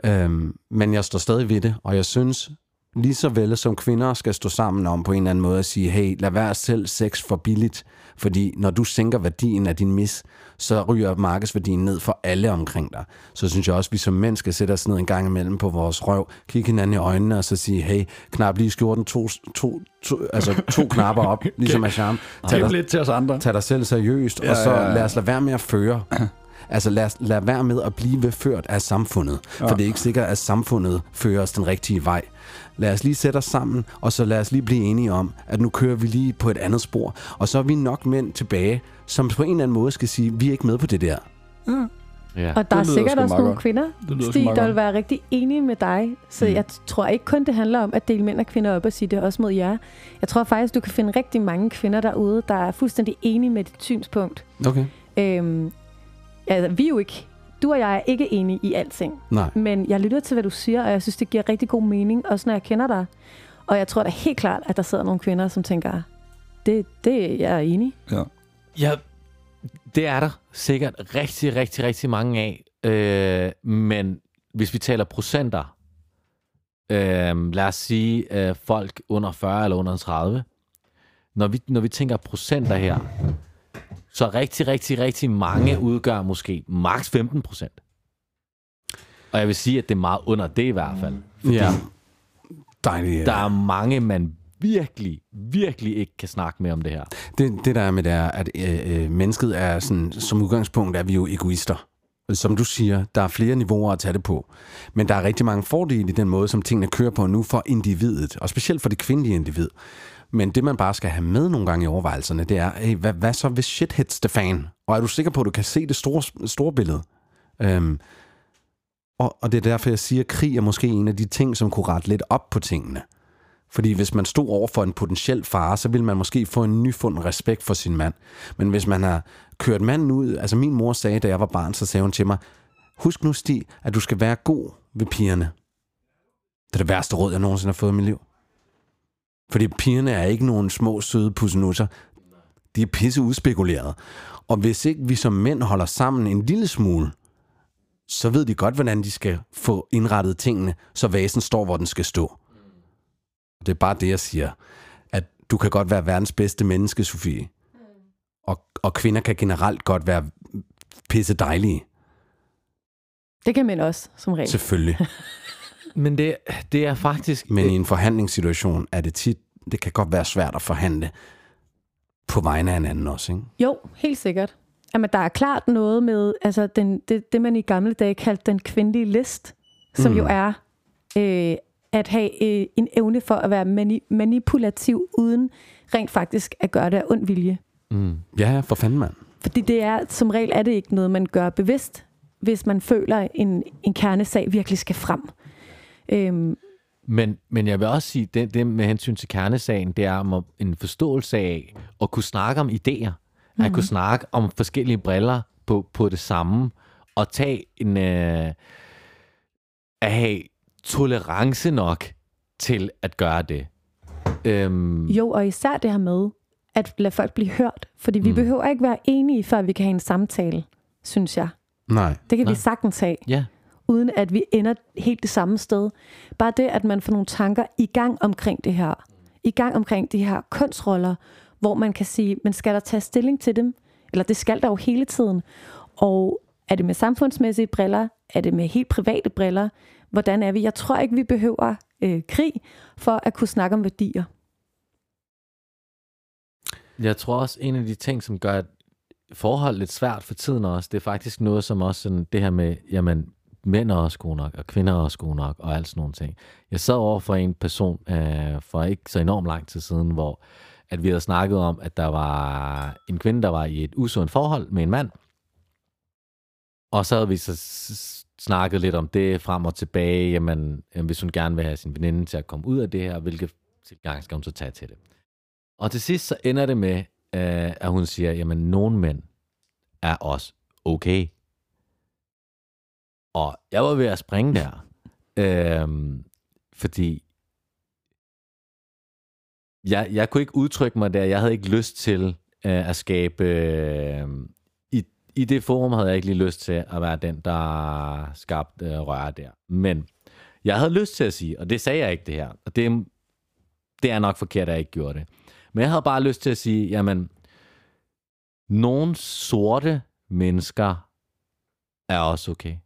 Øhm, men jeg står stadig ved det, og jeg synes, lige så vel som kvinder skal stå sammen om på en eller anden måde at sige, hey, lad være selv sex for billigt, fordi når du sænker værdien af din mis, så ryger markedsværdien ned for alle omkring dig. Så synes jeg også, at vi som mænd skal sætte os ned en gang imellem på vores røv, kigge hinanden i øjnene og så sige, hey, knap lige skjorten to, to, to, altså to knapper op, ligesom Asham. Tag Tag dig, lidt til os andre. tag dig selv seriøst, ja, og så ja, ja. lad os lade være med at føre. Altså lad, lad være med at blive ført af samfundet, for det er ikke sikkert, at samfundet fører os den rigtige vej. Lad os lige sætte os sammen, og så lad os lige blive enige om, at nu kører vi lige på et andet spor. Og så er vi nok mænd tilbage, som på en eller anden måde skal sige, vi er ikke med på det der. Ja. Og der er sikkert også nogle kvinder, Stig, der vil være rigtig enige med dig. Så mm. jeg tror ikke kun, det handler om at dele mænd og kvinder op og sige det også mod jer. Jeg tror faktisk, du kan finde rigtig mange kvinder derude, der er fuldstændig enige med dit synspunkt. Okay. Øhm, altså, vi er jo ikke... Du og jeg er ikke enige i alting. Nej. Men jeg lytter til, hvad du siger, og jeg synes, det giver rigtig god mening, også når jeg kender dig. Og jeg tror da helt klart, at der sidder nogle kvinder, som tænker, det, det jeg er enig. Ja. Ja, det er der sikkert rigtig, rigtig, rigtig mange af. Øh, men hvis vi taler procenter, øh, lad os sige øh, folk under 40 eller under 30, når vi, når vi tænker procenter her, så rigtig, rigtig, rigtig mange udgør måske maks 15 procent. Og jeg vil sige, at det er meget under det i hvert fald. Fordi Ja. Dejligt. der er mange, man virkelig, virkelig ikke kan snakke med om det her. Det, det der er med det er, at øh, øh, mennesket er sådan, som udgangspunkt er vi jo egoister. Som du siger, der er flere niveauer at tage det på. Men der er rigtig mange fordele i den måde, som tingene kører på nu for individet, og specielt for det kvindelige individ. Men det, man bare skal have med nogle gange i overvejelserne, det er, hey, hvad, hvad så hvis shit hits the fan? Og er du sikker på, at du kan se det store, store billede? Øhm, og, og det er derfor, jeg siger, at krig er måske en af de ting, som kunne rette lidt op på tingene. Fordi hvis man stod over for en potentiel fare, så ville man måske få en nyfund respekt for sin mand. Men hvis man har kørt manden ud... Altså min mor sagde, da jeg var barn, så sagde hun til mig, husk nu, Stig, at du skal være god ved pigerne. Det er det værste råd, jeg nogensinde har fået i mit liv. Fordi pigerne er ikke nogen små, søde pussenusser. De er pisse udspekuleret. Og hvis ikke vi som mænd holder sammen en lille smule, så ved de godt, hvordan de skal få indrettet tingene, så vasen står, hvor den skal stå. Det er bare det, jeg siger. At du kan godt være verdens bedste menneske, Sofie. Og, og kvinder kan generelt godt være pisse dejlige. Det kan mænd også, som regel. Selvfølgelig. Men det, det er faktisk... Men i en forhandlingssituation er det tit, det kan godt være svært at forhandle på vegne af en anden også, ikke? Jo, helt sikkert. Jamen, der er klart noget med altså den, det, det, man i gamle dage kaldte den kvindelige list, som mm. jo er øh, at have øh, en evne for at være mani- manipulativ, uden rent faktisk at gøre det af ond vilje. Mm. Ja, for fanden, mand. Fordi det er, som regel er det ikke noget, man gør bevidst, hvis man føler, en, en kernesag virkelig skal frem. Øhm, Men, men jeg vil også sige, det, det med hensyn til kernesagen, det er om at- en forståelse af at kunne snakke om idéer. Mm-hmm. At kunne snakke om forskellige briller på, på det samme. Og tage en... Øh, at have tolerance nok til at gøre det. Øhm, jo, og især det her med at lade folk blive hørt. Fordi vi Mm. behøver ikke være enige, før vi kan have en samtale, synes jeg. Nej. Det kan Nej. vi sagtens have. ja uden at vi ender helt det samme sted. Bare det, at man får nogle tanker i gang omkring det her. I gang omkring de her kønsroller, hvor man kan sige, men skal der tage stilling til dem? Eller det skal der jo hele tiden. Og er det med samfundsmæssige briller? Er det med helt private briller? Hvordan er vi? Jeg tror ikke, vi behøver øh, krig for at kunne snakke om værdier. Jeg tror også, en af de ting, som gør et forhold lidt svært for tiden også, det er faktisk noget som også sådan det her med, jamen, mænd er også gode nok, og kvinder er også gode nok, og alt sådan nogle ting. Jeg sad over for en person øh, for ikke så enormt lang tid siden, hvor at vi havde snakket om, at der var en kvinde, der var i et usundt forhold med en mand, Og så havde vi så snakket lidt om det frem og tilbage. Jamen, jamen, hvis hun gerne vil have sin veninde til at komme ud af det her, hvilke tilgang skal hun så tage til det? Og til sidst så ender det med, øh, at hun siger, jamen, nogle mænd er også okay. Og jeg var ved at springe der. øhm, fordi jeg, jeg kunne ikke udtrykke mig der. Jeg havde ikke lyst til øh, at skabe... Øh, i, I det forum havde jeg ikke lige lyst til at være den, der skabte øh, røre der. Men jeg havde lyst til at sige, og det sagde jeg ikke det her, og det, det er nok forkert, at jeg ikke gjorde det. Men jeg havde bare lyst til at sige, jamen, nogle sorte mennesker er også okay.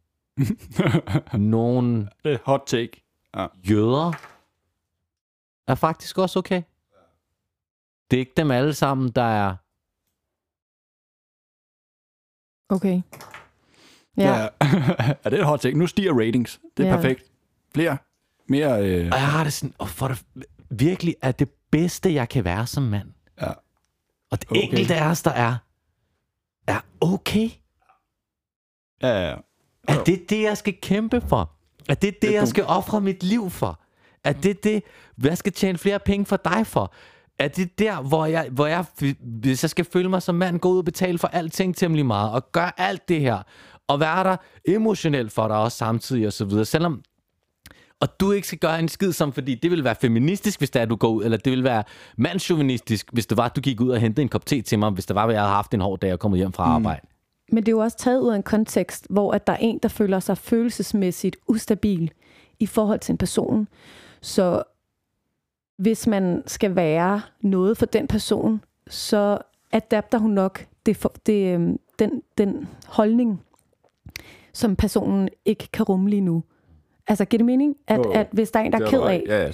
Nogle Det er hot take. jøder er faktisk også okay. Det er ikke dem alle sammen, der er... Okay. Ja. er det et hot take? Nu stiger ratings. Det er Ja. perfekt. Flere. Mere... Øh, Og jeg har det sådan, og for det virkelig er det bedste, jeg kan være som mand. Ja. Og det okay. enkelte af os, der er, er okay. ja, ja, ja. Er det det, jeg skal kæmpe for? Er det det, jeg skal ofre mit liv for? Er det det, jeg skal tjene flere penge for dig for? Er det der, hvor jeg, hvor jeg, hvis jeg skal føle mig som mand, gå ud og betale for alting temmelig meget, og gøre alt det her, og være der emotionelt for dig også samtidig, og så videre, selvom og du ikke skal gøre en skid som, fordi det vil være feministisk, hvis det er, du går ud, eller det vil være mandsjuvenistisk, hvis det var, at du gik ud og hentede en kop te til mig, hvis det var, at jeg havde haft en hård dag og kommet hjem fra arbejde. Men det er jo også taget ud af en kontekst, hvor at der er en, der føler sig følelsesmæssigt ustabil i forhold til en person. Så hvis man skal være noget for den person, så adapter hun nok det, for, det, øhm, den, den holdning, som personen ikke kan rumme lige nu. Altså, giver det mening? At, jo. at hvis der er en, der er ked af. Ja, ja,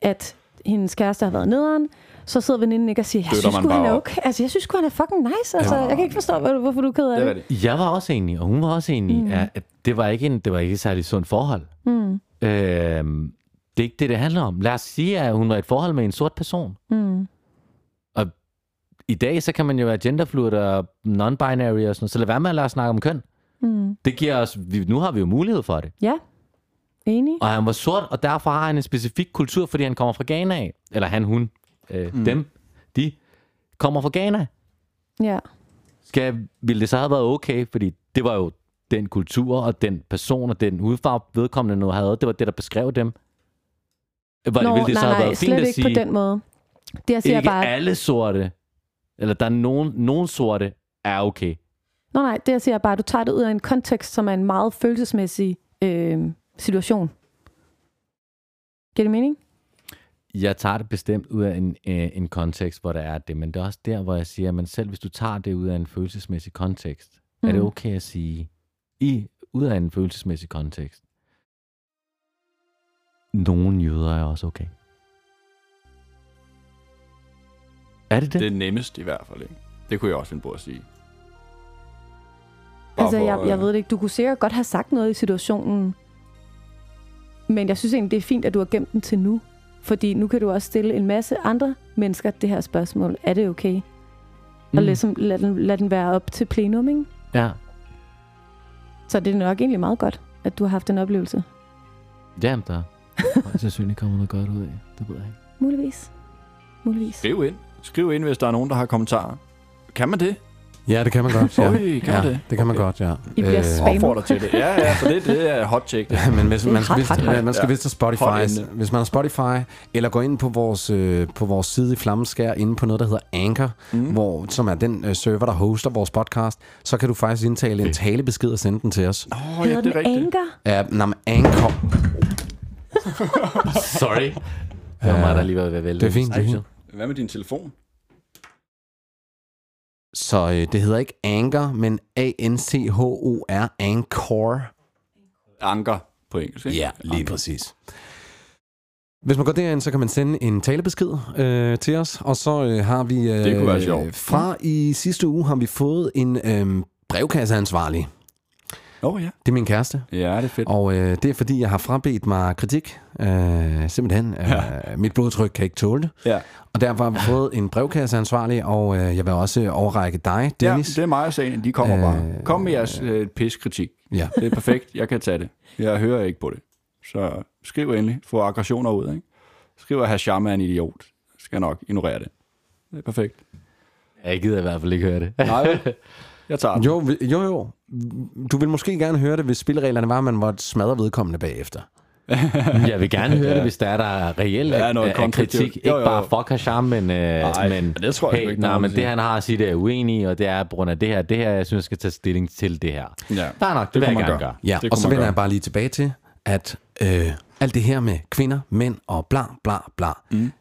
at hendes kæreste har været nederen, så sidder veninden ikke og siger, jeg Støtter synes, han er okay. Altså, jeg synes han er fucking nice. Altså, jeg kan ikke forstå, hvor- hvorfor du er ked af Det det. Jeg var også enig, og hun var også enig, mm. at, det var ikke en, det var ikke et særlig sundt forhold. Mm. Øhm, det er ikke det, det handler om. Lad os sige, at hun var i et forhold med en sort person. Mm. Og i dag, så kan man jo være genderfluid og non-binary og sådan så lad være med at lade os snakke om køn. Mm. Det giver os, nu har vi jo mulighed for det. Ja, enig. Og han var sort, og derfor har han en specifik kultur, fordi han kommer fra Ghana af. Eller han, hun, øh, mm. dem, de kommer fra Ghana. Ja. Skal, ville det så have været okay, fordi det var jo den kultur og den person og den hudfarve vedkommende nu havde, det var det, der beskrev dem. Var, Nå, ville det nej, så have nej, været slet fint at ikke sige, på den måde. Det jeg siger ikke bare, alle sorte, eller der er nogen, nogen sorte, er okay. Nå nej, det jeg siger bare, at du tager det ud af en kontekst, som er en meget følelsesmæssig øh, situation. Giver det mening? Jeg tager det bestemt ud af en, øh, en kontekst, hvor der er det, men det er også der, hvor jeg siger, at selv hvis du tager det ud af en følelsesmæssig kontekst, mm. er det Mm. okay at sige, i ud af en følelsesmæssig kontekst, nogle jøder er også okay. Er det det? Det er nemmest i hvert fald, ikke? Det kunne jeg også finde på at sige. Bare Altså, for, jeg, jeg øh, ved det ikke. Du kunne sikkert godt have sagt noget i situationen. Men jeg synes egentlig, det er fint, at du har gemt den til nu. Fordi nu kan du også stille en masse andre mennesker det her spørgsmål. Er det okay? Og ligesom lad den, lad den være op til plenum, ikke? Ja. Så det er nok egentlig meget godt, at du har haft en oplevelse. Jamen, der er sandsynligt kommer noget godt ud af. Det ved jeg ikke. Muligvis. Muligvis. Skriv ind. Skriv ind, hvis der er nogen, der har kommentarer. Kan man det? Ja, det kan man godt. Ja, Øj, kan ja man det? det kan man Okay. godt, ja. I bliver spammet. Opfordrer til det. Ja, ja, for det, det er hot. Det. Men hvis, man, skal hot, vist, man skal Ja. vist til Spotify, hvis man har Spotify, eller gå ind på vores, øh, på vores side i Flammeskær, inde på noget, der hedder Anchor, mm. hvor, som er den øh, server, der hoster vores podcast, så kan du faktisk indtale en talebesked og sende den til os. Åh, oh, ja, det er rigtigt. Anker? Ja, nej, men Anchor. Sorry. Det var mig, der lige var ved at vælge. Det er fint, det er fint. Hvad med din telefon? Så øh, det hedder ikke Anchor, men A-N-C-H-O-R, Anchor. Anker på engelsk, ikke? Ja, lige præcis. Hvis man går derind, så kan man sende en talebesked øh, til os, og så øh, har vi... Øh, Det kunne være sjovt. Fra i sidste uge har vi fået en øh, brevkasseansvarlig. Oh, ja. Det er min kæreste. Ja, det er fedt. Og øh, det er fordi, jeg har frabedt mig kritik. Øh, simpelthen. Øh, mit blodtryk kan ikke tåle det. Ja. Og derfor har vi fået en brevkasseansvarlig, og øh, jeg vil også overrække dig, ja, Dennis. det er mig og sagen. De kommer Øh, bare. Kom med jeres øh, piskritik. Ja. Det er perfekt. Jeg kan tage det. Jeg hører ikke på det. Så skriv endelig. Få aggressioner ud, ikke? Skriv, at Hasham er en idiot. Skal nok ignorere det. Det er perfekt. Jeg gider i hvert fald ikke høre det. Nej? Jeg tager den. Jo, jo, jo. Du vil måske gerne høre det, hvis spillereglerne var, at man måtte smadre vedkommende bagefter. Jeg vil gerne høre det, hvis der er der reelt Ja, ja, noget er konstruktivt. kritik. Ikke Jo, jo, jo. bare fuck Hasham, men, øh, Nej, men det tror jeg hey, ikke, nej, men det han har at sige, det er uenig og det er på grund af det her, det her, jeg synes, jeg skal tage stilling til det her. Ja. Der er nok, det, det vil jeg man gerne gøre. gøre. Ja, Det og så vender gøre. jeg bare lige tilbage til, at øh, alt det her med kvinder, mænd og bla bla bla. Mm.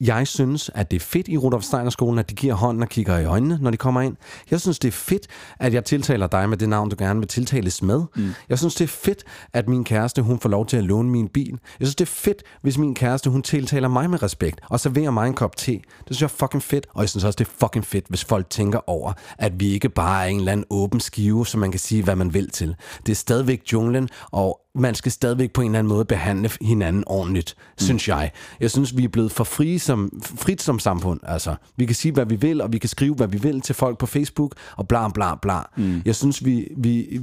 Jeg synes, at det er fedt i Rudolf Steiner skolen, at de giver hånden og kigger i øjnene, når de kommer ind. Jeg synes, det er fedt, at jeg tiltaler dig med det navn, du gerne vil tiltales med. Mm. Jeg synes, det er fedt, at min kæreste, hun får lov til at låne min bil. Jeg synes, det er fedt, hvis min kæreste, hun tiltaler mig med respekt og serverer mig en kop te. Det synes jeg er fucking fedt, og jeg synes også, det er fucking fedt, hvis folk tænker over, at vi ikke bare er en eller anden åben skive, som man kan sige, hvad man vil til. Det er stadigvæk junglen, og man skal stadigvæk på en eller anden måde behandle hinanden ordentligt, mm. synes jeg. Jeg synes, vi er blevet for frie som, frit som samfund. Altså, vi kan sige, hvad vi vil, og vi kan skrive, hvad vi vil til folk på Facebook, og bla bla bla. Mm. Jeg synes, vi, vi,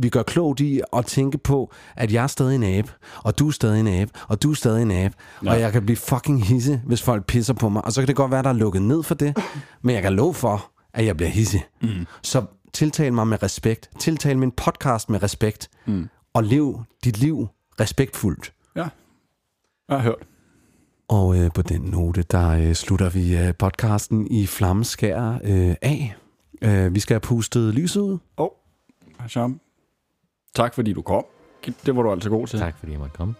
vi gør klogt i at tænke på, at jeg er stadig en abe, og du er stadig en abe, og du er stadig en abe, ja. og jeg kan blive fucking hisse, hvis folk pisser på mig. Og så kan det godt være, der er lukket ned for det, men jeg kan love for, at jeg bliver hisse. Mm. Så tiltal mig med respekt. Tiltal min podcast med respekt. Mm. Og lev dit liv respektfuldt. Ja. Jeg har hørt. Og øh, på den note, der øh, slutter vi øh, podcasten i flammeskær øh, af. Øh, vi skal have pustet lyset ud. Åh, oh, Hasham. Tak fordi du kom. Det var du altså god til. Tak fordi jeg måtte komme.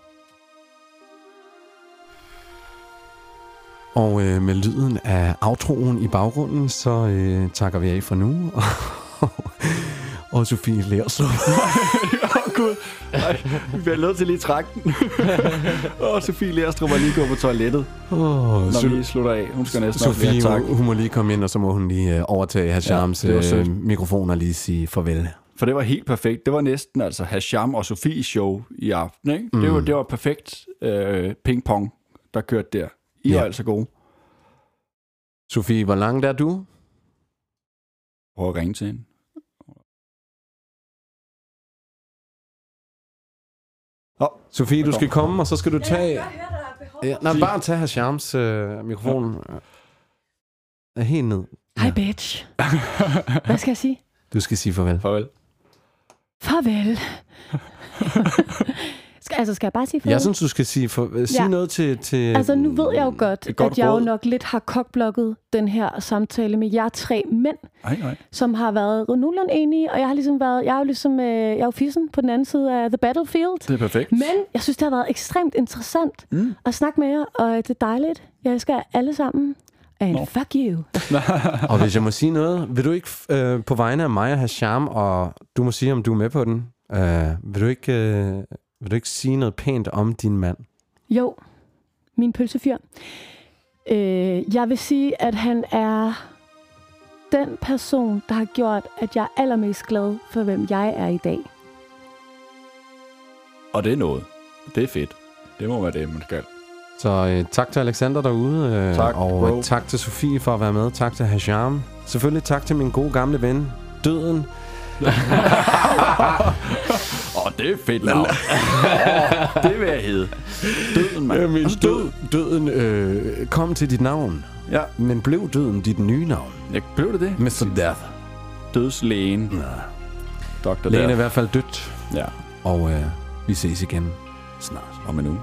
Og øh, med lyden af outroen i baggrunden, så øh, takker vi af for nu. og Sofie Lerstrup. Gud. Ej, vi bliver nødt til lige at trække den. Oh, Sofie Lerstrup var lige gået på toilettet, Oh, når vi slutter af. Hun skal næsten Sofie, lige have tak. hun, må lige komme ind, og så må hun lige øh, overtage Hashams Ja, ja, øh, mikrofon og lige sige farvel. For det var helt perfekt. Det var næsten altså Hasham og Sofies show i aften. Ikke? Mm. Det, var, det var perfekt øh, ping-pong, der kørte der. I Ja. ja. er altså gode. Sofie, hvor langt er du? Prøv at ringe til hende. Åh, Sofie, du skal komme, og så skal du tage... er Ja, nej, bare tage Hashams øh, mikrofon. Ja. Helt ned. Hej, bitch. Hvad skal jeg sige? Du skal sige farvel. Farvel. Farvel. skal, altså, skal jeg bare sige farvel? Jeg synes, du skal sige, for, øh, sige Ja. noget til... til Altså, nu ved jeg jo godt, godt at jeg jo råd. nok lidt har kokblokket den her samtale med jer tre mænd, Nej, nej. som har været nogenlunde enige, og jeg har ligesom været, jeg er jo ligesom, øh, jeg er jo fissen på den anden side af The Battlefield. Det er perfekt. Men jeg synes, det har været ekstremt interessant Mm. at snakke med jer, og det er dejligt. Jeg elsker jer alle sammen. And Nå. fuck you. Og hvis jeg må sige noget, vil du ikke øh, på vegne af mig have charme, og du må sige, om du er med på den, øh, vil, du ikke, øh, vil du ikke sige noget pænt om din mand? Jo, min pølsefyr. Øh, jeg vil sige, at han er den person, der har gjort, at jeg er allermest glad for, hvem jeg er i dag. Og det er noget. Det er fedt. Det må være det, man skal. Så øh, tak til Alexander derude, øh, Tak, og bro. tak til Sofie for at være med. Tak til Hasham. Selvfølgelig tak til min gode gamle ven, Døden. Åh, oh, det er fedt navn. oh, det vil jeg hedde. Døden, mand. Altså, død. død, døden øh, kom til dit navn, Ja, men blev døden dit nye navn? jeg blev det det. Mr. Death. Dødslægen. Dr. Lægen er i Death. hvert fald dødt, Ja, og øh, vi ses igen snart. om en uge.